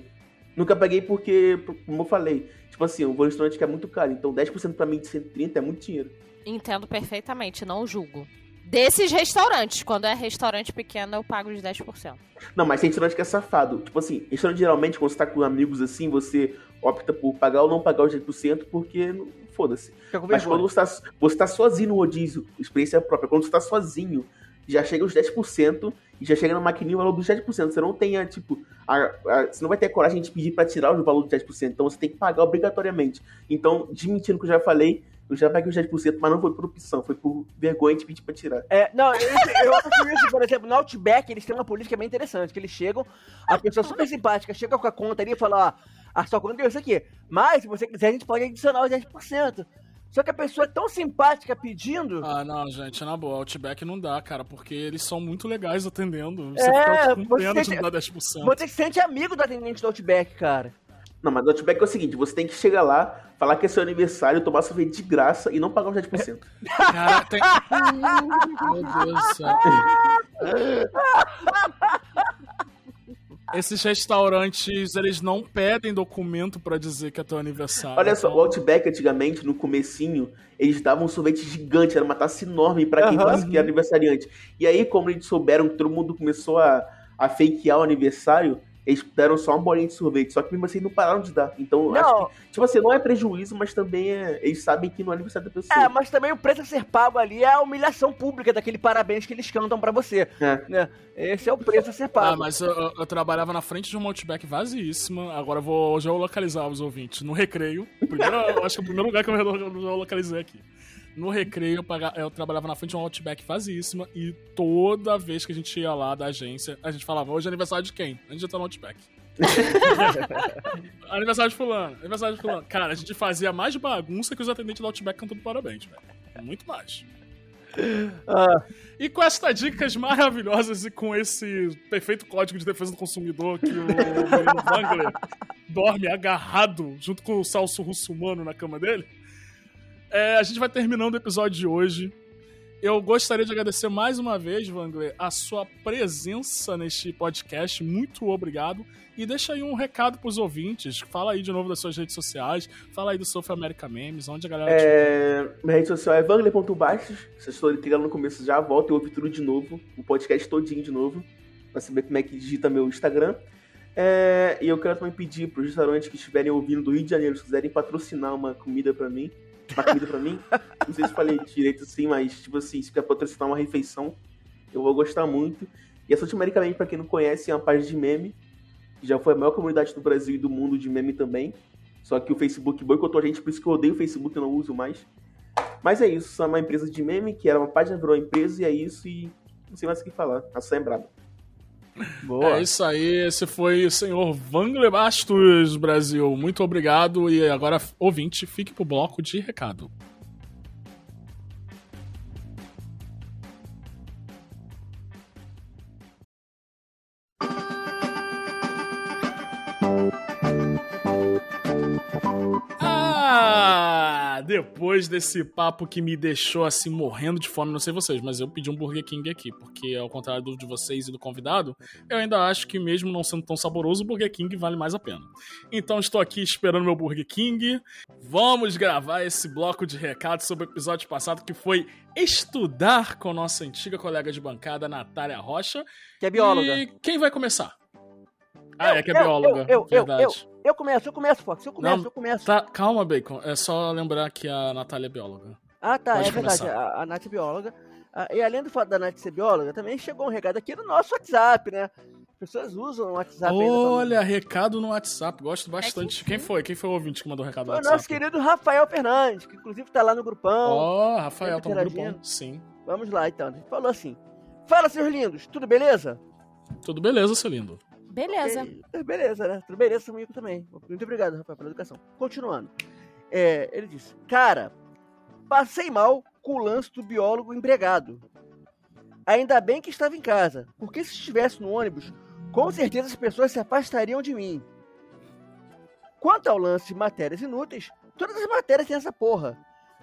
D: Nunca paguei porque, como eu falei, tipo assim, eu vou em restaurante que é muito caro. Então 10% pra mim de 130 é muito dinheiro.
C: Entendo perfeitamente, não julgo. Desses restaurantes, quando é restaurante pequeno, eu pago os 10%.
D: Não, mas tem restaurante que é safado. Tipo assim, restaurante geralmente, quando você tá com amigos assim, você opta por pagar ou não pagar os 10% porque não- foda-se. Mas quando você tá, você tá sozinho no rodízio, experiência própria, quando você tá sozinho, já chega os 10% e já chega na maquininha o valor dos 10%. Você não tem, a, tipo, a, a- você não vai ter a coragem de pedir pra tirar o valor dos 10%. Então você tem que pagar obrigatoriamente. Então, desmentindo o que eu já falei, eu já paguei os 10%, mas não foi por opção, foi por vergonha de pedir pra tirar.
B: É, não, eu, eu acho isso, por exemplo, no Outback eles têm uma política bem interessante, que eles chegam, a pessoa super simpática chega com a conta ali e fala, ó, a sua conta é isso aqui, mas se você quiser a gente pode adicionar os 10%. Só que a pessoa é tão simpática pedindo...
A: Ah, não, gente, na boa, Outback não dá, cara, porque eles são muito legais atendendo. Você
B: É,
A: fica com
B: você
A: pena de dar 10%.
B: Você se sente amigo do atendente do Outback, cara.
D: Não, mas o Outback é o seguinte, você tem que chegar lá, falar que é seu aniversário, tomar sorvete de graça e não pagar os 10%.
A: Cara, tem. Meu Deus do céu. Esses restaurantes, eles não pedem documento pra dizer que é teu aniversário.
D: Olha só,
A: então-
D: o Outback antigamente, no comecinho, eles davam um sorvete gigante, era uma taça enorme pra quem
B: Aham.
D: falasse que era aniversariante. E aí, como eles souberam que todo mundo começou a, a fakear o aniversário, eles deram só uma bolinha de sorvete. Só que mesmo assim não pararam de dar. Então,
B: Não.
D: acho que, tipo assim, não é prejuízo, mas também é, eles sabem que não é aniversário da pessoa.
B: É, mas também o preço a ser pago ali é a humilhação pública daquele parabéns que eles cantam pra você.
D: É.
B: Né? Esse é o preço a ser pago.
A: Ah, mas eu, eu- trabalhava na frente de uma Outback vazíssima. Agora eu vou geolocalizar os ouvintes. No recreio. Primeiro, acho que é o primeiro lugar que eu geolocalizei aqui. No recreio, eu, trabalhava na frente de uma Outback vazíssima. E toda vez que a gente ia lá da agência, a gente falava: hoje é aniversário de quem? A gente já tá no Outback. aniversário de Fulano, aniversário de Fulano. Cara, a gente fazia mais bagunça que os atendentes da Outback cantando parabéns, velho. Muito mais.
B: Ah,
A: E com estas dicas maravilhosas e com esse perfeito código de defesa do consumidor que o Wangler dorme agarrado junto com o salso russomano na cama dele, é, a gente vai terminando o episódio de hoje. Eu gostaria de agradecer mais uma vez, Wangler, a sua presença neste podcast. Muito obrigado. E deixa aí um recado pros ouvintes. Fala aí de novo das suas redes sociais. Fala aí do South America Memes, onde a galera te
D: É, minha rede social é vangler.bastos. Se estou ligando no começo, já volta e ouve tudo de novo. O podcast todinho de novo. Pra saber como é que digita meu Instagram. É, e eu quero também pedir para os restaurantes que estiverem ouvindo do Rio de Janeiro, se quiserem patrocinar uma comida pra mim. Uma comida pra mim. Não sei se falei direito assim, mas tipo assim, se quiser patrocinar uma refeição, eu vou gostar muito. E a South America Meme, pra quem não conhece, é uma página de meme. que Já foi a maior comunidade do Brasil e do mundo de meme também. Só que o Facebook boicotou a gente, por isso que eu odeio o Facebook, eu não uso mais. Mas é isso, é uma empresa de meme, que era uma página, virou uma empresa, e é isso, e não sei mais o que falar. A Sam é braba.
B: Boa.
A: É isso aí, esse foi o senhor Wangler Bastos, Brasil. Muito obrigado. E agora, ouvinte, fique pro bloco de recado. Ah, depois desse papo que me deixou assim morrendo de fome, não sei vocês, mas eu pedi um Burger King aqui, porque ao contrário do de vocês e do convidado, eu ainda acho que mesmo não sendo tão saboroso, o Burger King vale mais a pena. Então estou aqui esperando meu Burger King. Vamos gravar esse bloco de recados sobre o episódio passado que foi estudar com nossa antiga colega de bancada, Natália Rocha.
B: Que é bióloga.
A: E quem vai começar? Ah, é que é
B: Eu,
A: bióloga.
B: Eu, eu,
A: verdade.
B: Eu, começo, eu começo, Fox. Eu começo,
A: Não,
B: eu começo.
A: Tá, calma, Bacon. É só lembrar que a Natália é bióloga.
B: Ah, tá,
A: Pode
B: é verdade.
A: começar.
B: A, a Nath é bióloga. Ah, e além do fato da Nath ser bióloga, também chegou um recado aqui no nosso WhatsApp, né? As pessoas usam o WhatsApp pra-
A: Olha, recado no WhatsApp. Gosto bastante.
C: que
A: Quem foi? Quem foi o ouvinte que mandou recado no
B: Foi o nosso
A: WhatsApp?
B: querido Rafael Fernandes, que inclusive tá lá no grupão.
A: Ó, Rafael,
B: sempre
A: tá no grupão. Sim.
B: Vamos lá, então. Ele falou assim: Fala, seus lindos, tudo beleza?
A: Tudo beleza, seu lindo.
C: Beleza.
B: É, Beleza, né? Tudo beleza comigo também. Muito obrigado, Rafael, pela educação. Continuando. É, ele disse: Cara, passei mal com o lance do biólogo embregado. Ainda bem que estava em casa, porque se estivesse no ônibus, com certeza as pessoas se afastariam de mim. Quanto ao lance de matérias inúteis, todas as matérias têm essa porra.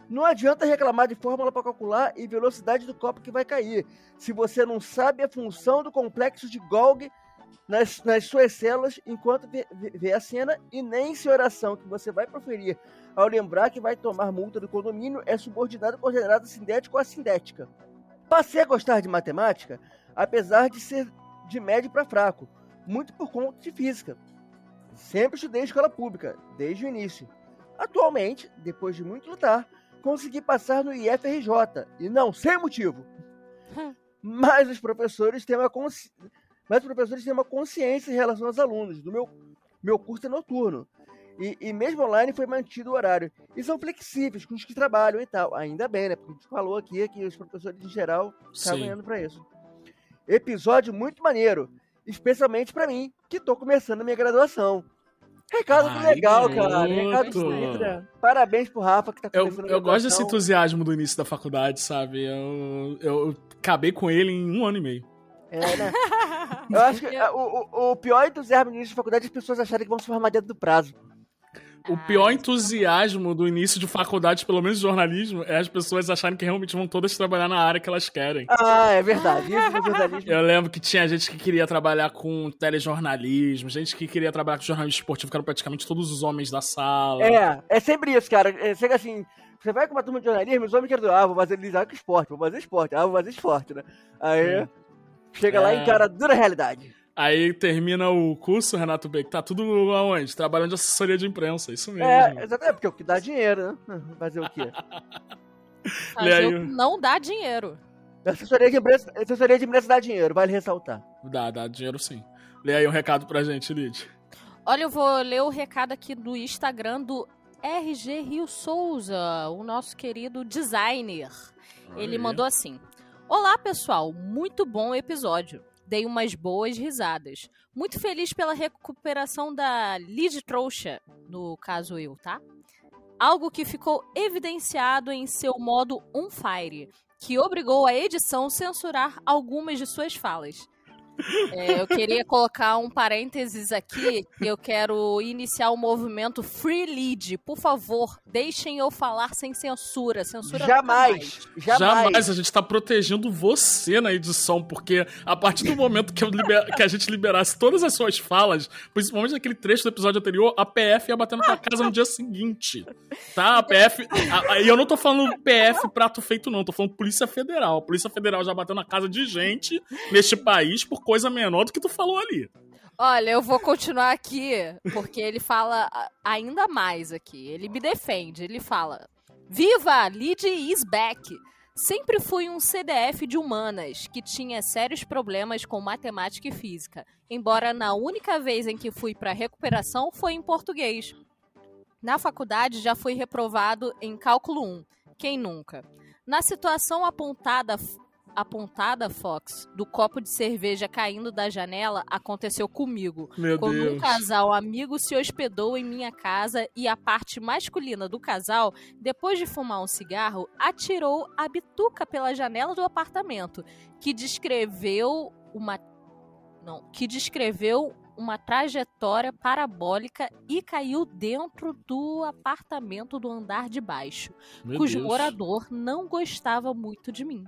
B: Não adianta reclamar de fórmula para calcular e velocidade do copo que vai cair, se você não sabe a função do complexo de Golgi nas, nas suas células enquanto vê, vê- a cena e nem se oração que você vai proferir ao lembrar que vai tomar multa do condomínio é subordinada à coordenada sintética ou assindética. Passei a gostar de matemática, apesar de ser de médio para fraco, muito por conta de física. Sempre estudei escola pública, desde o início. Atualmente, depois de muito lutar, consegui passar no IFRJ, e não sem motivo. mas os professores têm uma consci... mas os professores têm uma consciência em relação aos alunos. Do meu, meu curso é noturno. E, e mesmo online foi mantido o horário. E são flexíveis com os que trabalham e tal. Ainda bem, né? Porque a gente falou aqui que os professores em geral estavam
A: Sim.
B: ganhando pra isso. Episódio muito maneiro. Especialmente pra mim, que tô começando a minha graduação. Recado
A: Ai,
B: legal, cara. Recado extra. Parabéns pro Rafa que tá
A: Eu,
B: começando a
A: eu gosto desse entusiasmo do início da faculdade, sabe? Eu, eu acabei com ele em um ano e meio.
B: É, né? Eu acho que é, o, o, o pior entusiasmo no início de faculdade é as pessoas acharem que vão se formar dentro do prazo.
A: O
C: Ah,
A: pior
C: isso-
A: entusiasmo do início de faculdade, pelo menos de jornalismo, é as pessoas acharem que realmente vão todas trabalhar na área que elas querem.
B: Ah, é verdade. Isso no jornalismo.
A: Eu lembro que tinha gente que queria trabalhar com telejornalismo, gente que queria trabalhar com jornalismo esportivo, que eram praticamente todos os homens da sala.
B: É, é sempre isso, cara. É, chega assim, você vai com uma turma de jornalismo, os homens querem, ah, vou fazer eles com esporte, vou fazer esporte, ah, vou fazer esporte, né? Aí,
A: É.
B: chega lá
A: É.
B: e encara a dura realidade.
A: Aí termina o curso, Renato Beck, tá tudo aonde? Trabalhando de assessoria de imprensa, isso mesmo.
B: É, exatamente, porque é o que dá dinheiro, né? Fazer o quê?
C: Fazer o que não dá dinheiro.
B: Assessoria de imprensa, assessoria de imprensa dá dinheiro, vale ressaltar.
A: Dá, dá dinheiro sim. Lê aí um recado pra gente, Lid.
C: Olha, eu vou ler o recado aqui do Instagram do RG Rio Souza, o nosso querido designer. Ele mandou assim: Olá, pessoal, muito bom episódio. Dei umas boas risadas. Muito feliz pela recuperação da Lid Trouxa, no caso eu, tá? Algo que ficou evidenciado em seu modo on fire, que obrigou a edição censurar algumas de suas falas. É, eu queria colocar um parênteses aqui, eu quero iniciar o movimento Free Lead. Por favor, deixem eu falar sem censura. Censura.
B: Jamais, jamais.
A: Jamais a gente tá protegendo você na edição, porque a partir do momento que, eu liber- que a gente liberasse todas as suas falas, principalmente naquele trecho do episódio anterior, a PF ia bater na casa no dia seguinte. Tá? A PF. E eu não tô falando PF prato feito, não. Tô falando Polícia Federal. A Polícia Federal já bateu na casa de gente neste país por coisa menor do que tu falou ali.
C: Olha, eu vou continuar aqui, porque ele fala ainda mais aqui. Ele me defende. Ele fala: Viva! Lid is back! Sempre fui um CDF de humanas que tinha sérios problemas com matemática e física, embora na única vez em que fui para recuperação foi em português. Na faculdade já fui reprovado em cálculo 1. Quem nunca? Na situação apontada apontada, Fox, do copo de cerveja caindo da janela, aconteceu comigo.
A: Meu
C: Quando um
A: Deus.
C: casal amigo se hospedou em minha casa e a parte masculina do casal, depois de fumar um cigarro, atirou a bituca pela janela do apartamento, que descreveu uma não, que descreveu uma trajetória parabólica e caiu dentro do apartamento do andar de baixo,
A: Meu
C: cujo
A: Deus.
C: morador não gostava muito de mim.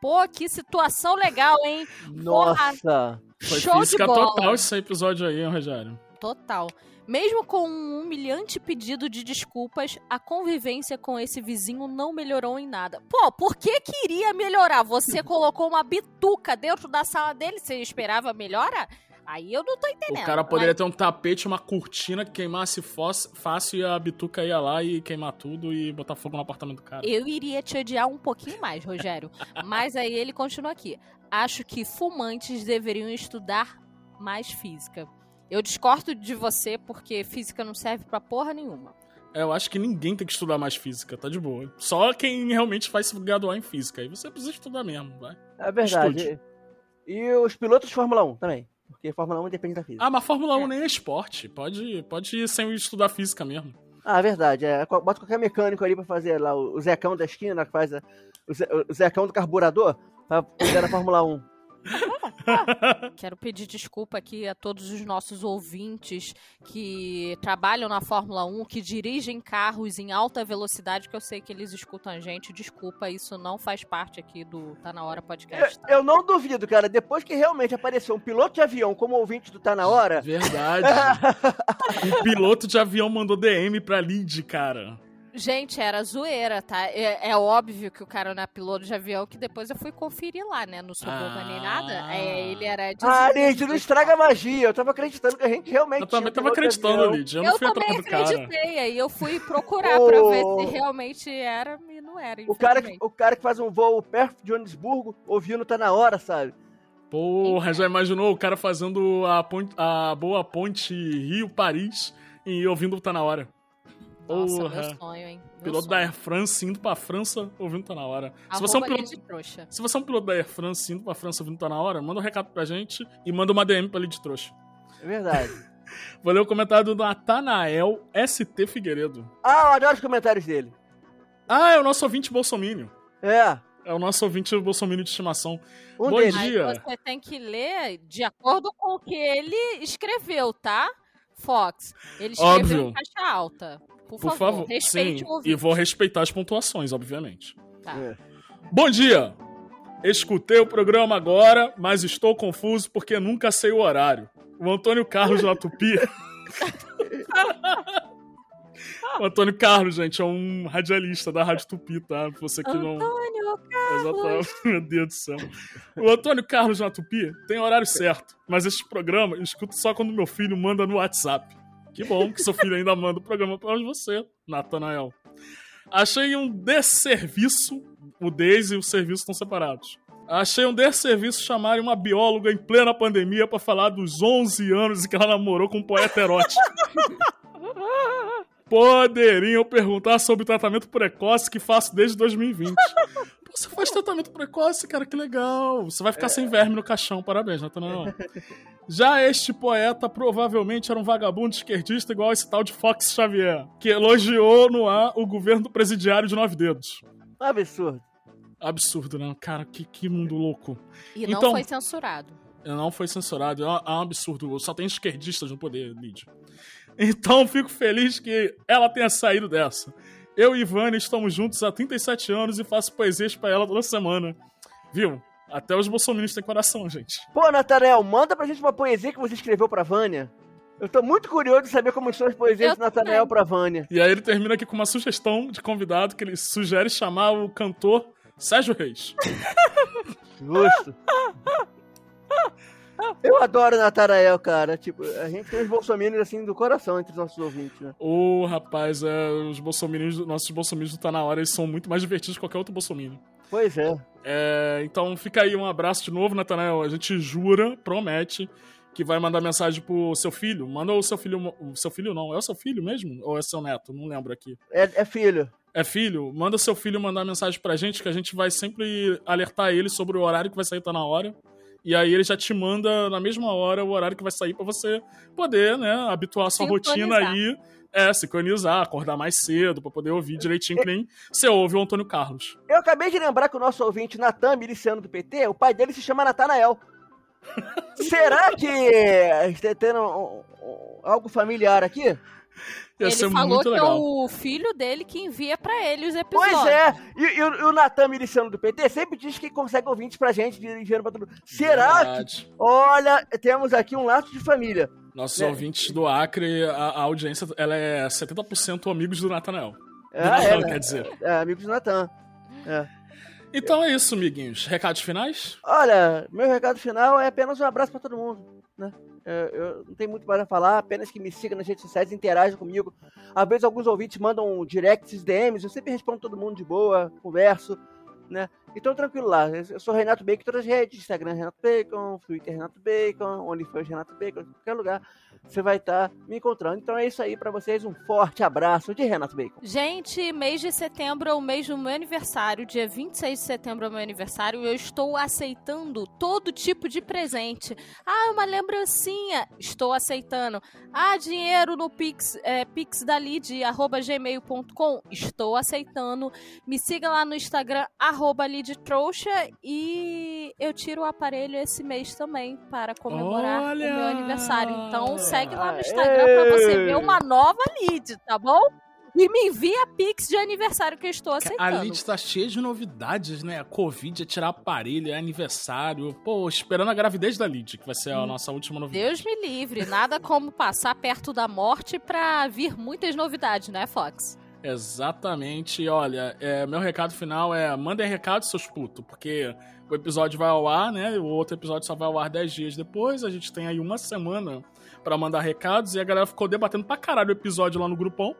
C: Pô, que situação legal, hein?
B: Nossa.
A: Foi
C: Show de bola.
A: total esse episódio aí, hein, Rogério?
C: Total. Mesmo com um humilhante pedido de desculpas, a convivência com esse vizinho não melhorou em nada. Pô, por que que iria melhorar? Você colocou uma bituca dentro da sala dele, você esperava melhora? Aí eu não tô entendendo.
A: O cara poderia ter um tapete, uma cortina que queimasse fácil e a bituca ia lá e queimar tudo e botar fogo no apartamento do cara.
C: Eu iria te odiar um pouquinho mais, Rogério. Mas aí ele continua aqui. Acho que fumantes deveriam estudar mais física. Eu discordo de você porque física não serve pra porra nenhuma.
A: É, Eu acho que ninguém tem que estudar mais física, tá de boa. Só quem realmente vai se graduar em física. Aí você precisa estudar mesmo, vai.
B: É verdade.
A: Estude.
B: E os pilotos de Fórmula 1 também. Porque Fórmula 1 depende da física.
A: Ah, mas Fórmula 1 nem é esporte. Pode, pode ir sem estudar física mesmo.
B: Ah, verdade. É, bota qualquer mecânico ali pra fazer lá o Zecão da esquina, que faz a- o, Ze- o Zecão do carburador, pra cuidar da Fórmula 1.
C: Quero pedir desculpa aqui a todos os nossos ouvintes que trabalham na Fórmula 1, que dirigem carros em alta velocidade, que eu sei que eles escutam a gente. Desculpa, isso não faz parte aqui do Tá Na Hora Podcast.
B: Eu, eu não duvido, cara, depois que realmente apareceu um piloto de avião como ouvinte do Tá Na Hora,
A: Verdade. um piloto de avião mandou DM pra Lid, cara.
C: Gente, era zoeira, tá? É, é óbvio que o cara não é piloto de avião, que depois eu fui conferir lá, né? Não sububa nem nada. É, ele era de.
B: ah, gente, não estraga a magia. Eu tava acreditando que a gente realmente
A: Eu também
B: tinha
A: tava acreditando. Lid. Eu não
C: Eu
A: fui
C: também acreditei, aí eu fui procurar pra ver se realmente era e não era,
B: O cara, que, o cara que faz um voo perto de Joanesburgo, ouvindo tá na hora, sabe?
A: Porra, já imaginou o cara fazendo a, ponte- a boa ponte Rio-Paris e ouvindo Tá Na Hora?
C: Nossa,
A: Porra.
C: meu sonho, hein? Meu
A: Piloto
C: sonho.
A: da Air France indo pra França ouvindo Tá Na Hora. Se você, é um
C: Arroba
A: piloto, se você é um piloto da Air France indo pra França ouvindo Tá Na Hora, manda um recado pra gente e manda uma DM pra Lid Trouxa.
B: É verdade.
A: Vou ler o comentário do Natanael ST Figueiredo.
B: ah, eu adoro os comentários dele.
A: Ah, é o nosso ouvinte bolsomínio.
B: É,
A: É o nosso ouvinte bolsomínio de estimação.
B: um
A: Bom
B: deles.
A: dia.
C: Mas você tem que ler de acordo com o que ele escreveu, tá? Fox. Ele escreveu
A: Óbvio.
C: em caixa alta. Por,
A: Por
C: favor,
A: favor.
C: respeite
A: Sim,
C: o
A: e
C: ouvinte.
A: vou respeitar as pontuações, obviamente.
C: Tá.
B: É.
A: Bom dia! Escutei o programa agora, mas estou confuso porque nunca sei o horário. O Antônio Carlos da Tupi. o Antônio Carlos, gente, é um radialista da Rádio Tupi, tá? Você que não.
C: Antônio Carlos.
A: Exatamente. Meu Deus do céu. O Antônio Carlos na Tupi tem horário certo, mas este programa eu escuto só quando meu filho manda no WhatsApp. Que bom que seu filho ainda manda o programa pra você, Natanael. Achei um desserviço, o Deise e o serviço estão separados. Achei um desserviço chamarem uma bióloga em plena pandemia pra falar dos 11 anos em que ela namorou com um poeta erótico. Poderiam perguntar sobre tratamento precoce que faço desde 2020. Você faz tratamento precoce, cara, que legal. Você vai ficar sem verme no caixão, parabéns, Natanael. Já este poeta provavelmente era um vagabundo esquerdista igual esse tal de Fox Xavier, que elogiou no ar o governo do presidiário de nove dedos.
B: Absurdo.
A: Absurdo, né? Cara, que, que mundo louco.
C: E não
A: Então-
C: foi censurado.
A: Não foi censurado, é um- é um absurdo. Só tem esquerdistas no poder, Lídia. Então fico feliz que ela tenha saído dessa. Eu e Ivane estamos juntos há 37 anos e faço poesias pra ela toda semana. Viu? Até os bolsominions têm coração, gente.
B: Pô, Natanel, manda pra gente uma poesia que você escreveu pra Vânia. Eu tô muito curioso de saber como são as poesias do Natanel pra Vânia.
A: E aí ele termina aqui com uma sugestão de convidado que ele sugere chamar o cantor Sérgio Reis.
B: Justo. Eu adoro o Natanael, cara. Tipo, a gente tem os bolsominions assim do coração entre os nossos ouvintes, né?
A: Ô, rapaz, é, os bolsominions, nossos bolsominions do Tá Na Hora, eles são muito mais divertidos que qualquer outro bolsominion.
B: Pois é.
A: É, então fica aí um abraço de novo, Natanael. A gente jura, promete, que vai mandar mensagem pro seu filho. Manda o seu filho. O seu filho não, é o seu filho mesmo? Ou é seu neto? Não lembro aqui.
B: É, é filho.
A: É filho? Manda seu filho mandar mensagem pra gente, que a gente vai sempre alertar ele sobre o horário que vai sair Tá Na Hora. E aí ele já te manda na mesma hora o horário que vai sair pra você poder, né, habituar a sua rotina aí. É, sincronizar, acordar mais cedo pra poder ouvir direitinho que nem você ouve o Antônio Carlos.
B: Eu acabei de lembrar que o nosso ouvinte, Natan Miliciano do PT, o pai dele se chama Natanael. Será que está tendo um- um- algo familiar aqui?
C: Ele falou que
A: legal.
C: é o filho dele que envia pra ele os episódios.
B: Pois é, e, e o, e o Natan Miliciano do PT sempre diz que consegue ouvintes pra gente, dirigindo pra todo mundo. Será que.
A: Verdade.
B: Olha, temos aqui um laço de família.
A: Nossos
B: né?
A: ouvintes do Acre, a, a audiência ela é 70% amigos do Natanael.
B: É,
A: Do Natanael,
B: é, né?
A: quer dizer.
B: É, amigos do Natan. É.
A: Então é isso, amiguinhos. Recados finais?
B: Olha, meu recado final é apenas um abraço pra todo mundo, né? Eu, eu não tenho muito mais a falar, apenas que me siga nas redes sociais, interajam comigo. Às vezes alguns ouvintes mandam directs, DMs, eu sempre respondo todo mundo de boa, converso, né? Então tranquilo lá, eu sou Renato Bacon em todas as redes, Instagram Renato Bacon, Twitter Renato Bacon, OnlyFans Renato Bacon, qualquer lugar você vai estar me encontrando. Então é isso aí pra vocês, um forte abraço de Renato Bacon.
C: Gente, mês de setembro é o mês do meu aniversário. Dia 26 de setembro é o meu aniversário. Eu estou aceitando todo tipo de presente. Ah, uma lembrancinha. Estou aceitando. Ah, dinheiro no Pix, é, Pix da Lid, arroba gmail.com. Estou aceitando. Me siga lá no Instagram, arroba Lidtrouxa. E eu tiro o aparelho esse mês também para comemorar
A: Olha!
C: o meu aniversário. Então segue lá no! Instagram para você ver uma nova Lid, tá bom? E me envia Pix de aniversário que eu estou
A: A
C: aceitando.
A: Lid tá cheia de novidades, né? A Covid é tirar aparelho, é aniversário. Pô, esperando a gravidez da Lid, que vai ser a nossa última novidade.
C: Deus me livre, nada como passar perto da morte pra vir muitas novidades, né, Fox?
A: Exatamente. Olha, é, meu recado final é: mandem recado, seus putos, porque o episódio vai ao ar, né? O outro episódio só vai ao ar 10 dias depois. A gente tem aí uma semana pra mandar recados e a galera ficou debatendo pra caralho o episódio lá no grupão.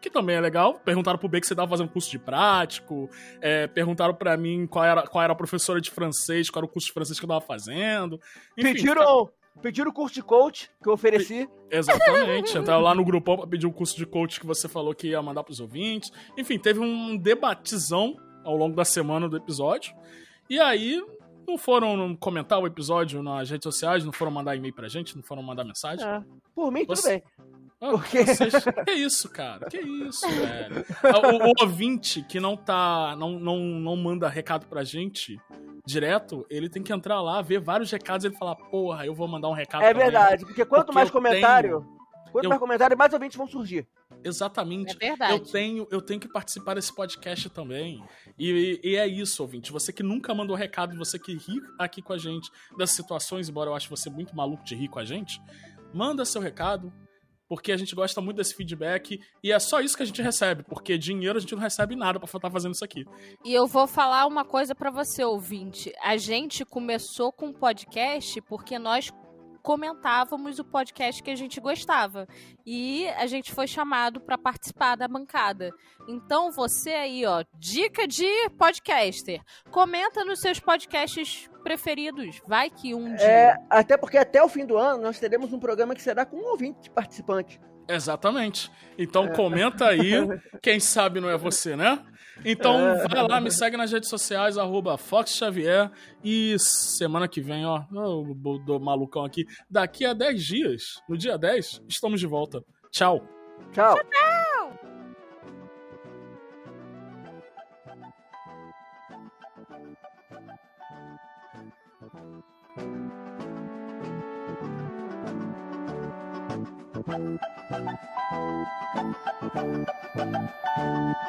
A: que também é legal. Perguntaram pro B que você tava fazendo curso de prático. é, perguntaram pra mim qual era, qual era a professora de francês, qual era o curso de francês que eu tava fazendo. Enfim,
B: Pediram, pediram o curso de coach que eu ofereci.
A: Exatamente. Entraram lá no grupão pra pedir o curso de coach que você falou que ia mandar pros ouvintes. Enfim, teve um debatizão ao longo da semana do episódio. E aí, não foram comentar o episódio nas redes sociais, não foram mandar e-mail pra gente, não foram mandar mensagem.
B: É. Por mim, tudo
A: Você-
B: bem.
A: Ah,
B: Porque-
A: Que isso, cara? Que isso, velho? Ah, O, o ouvinte que não tá. Não, não, não manda recado pra gente direto, ele tem que entrar lá, ver vários recados e ele falar, porra, eu vou mandar um recado
B: É verdade, porque quanto
A: Porque
B: mais comentário, quanto
A: eu-
B: mais comentário, mais ouvintes vão surgir.
A: Exatamente.
C: É verdade.
A: Eu tenho, eu tenho que participar desse podcast também. E, e é isso, ouvinte. Você que nunca mandou recado, você que ri aqui com a gente dessas situações, embora eu ache você muito maluco de rir com a gente, manda seu recado, porque a gente gosta muito desse feedback e é só isso que a gente recebe, porque dinheiro a gente não recebe nada pra estar fazendo isso aqui.
C: E eu vou falar uma coisa pra você, ouvinte. A gente começou com podcast porque nós comentávamos o podcast que a gente gostava. E a gente foi chamado pra participar da bancada. Então você aí, ó, dica de podcaster. Comenta nos seus podcasts preferidos. Vai que um dia.
B: É, até porque até o fim do ano nós teremos um programa que será com um ouvinte participante.
A: Exatamente. Então comenta aí, quem sabe não é você, né? Então vai lá, me segue nas redes sociais, arroba Fox Xavier. E semana que vem, ó, eu do malucão aqui, daqui a 10 dias, no dia 10, estamos de volta. Tchau.
B: Tchau.
F: Thank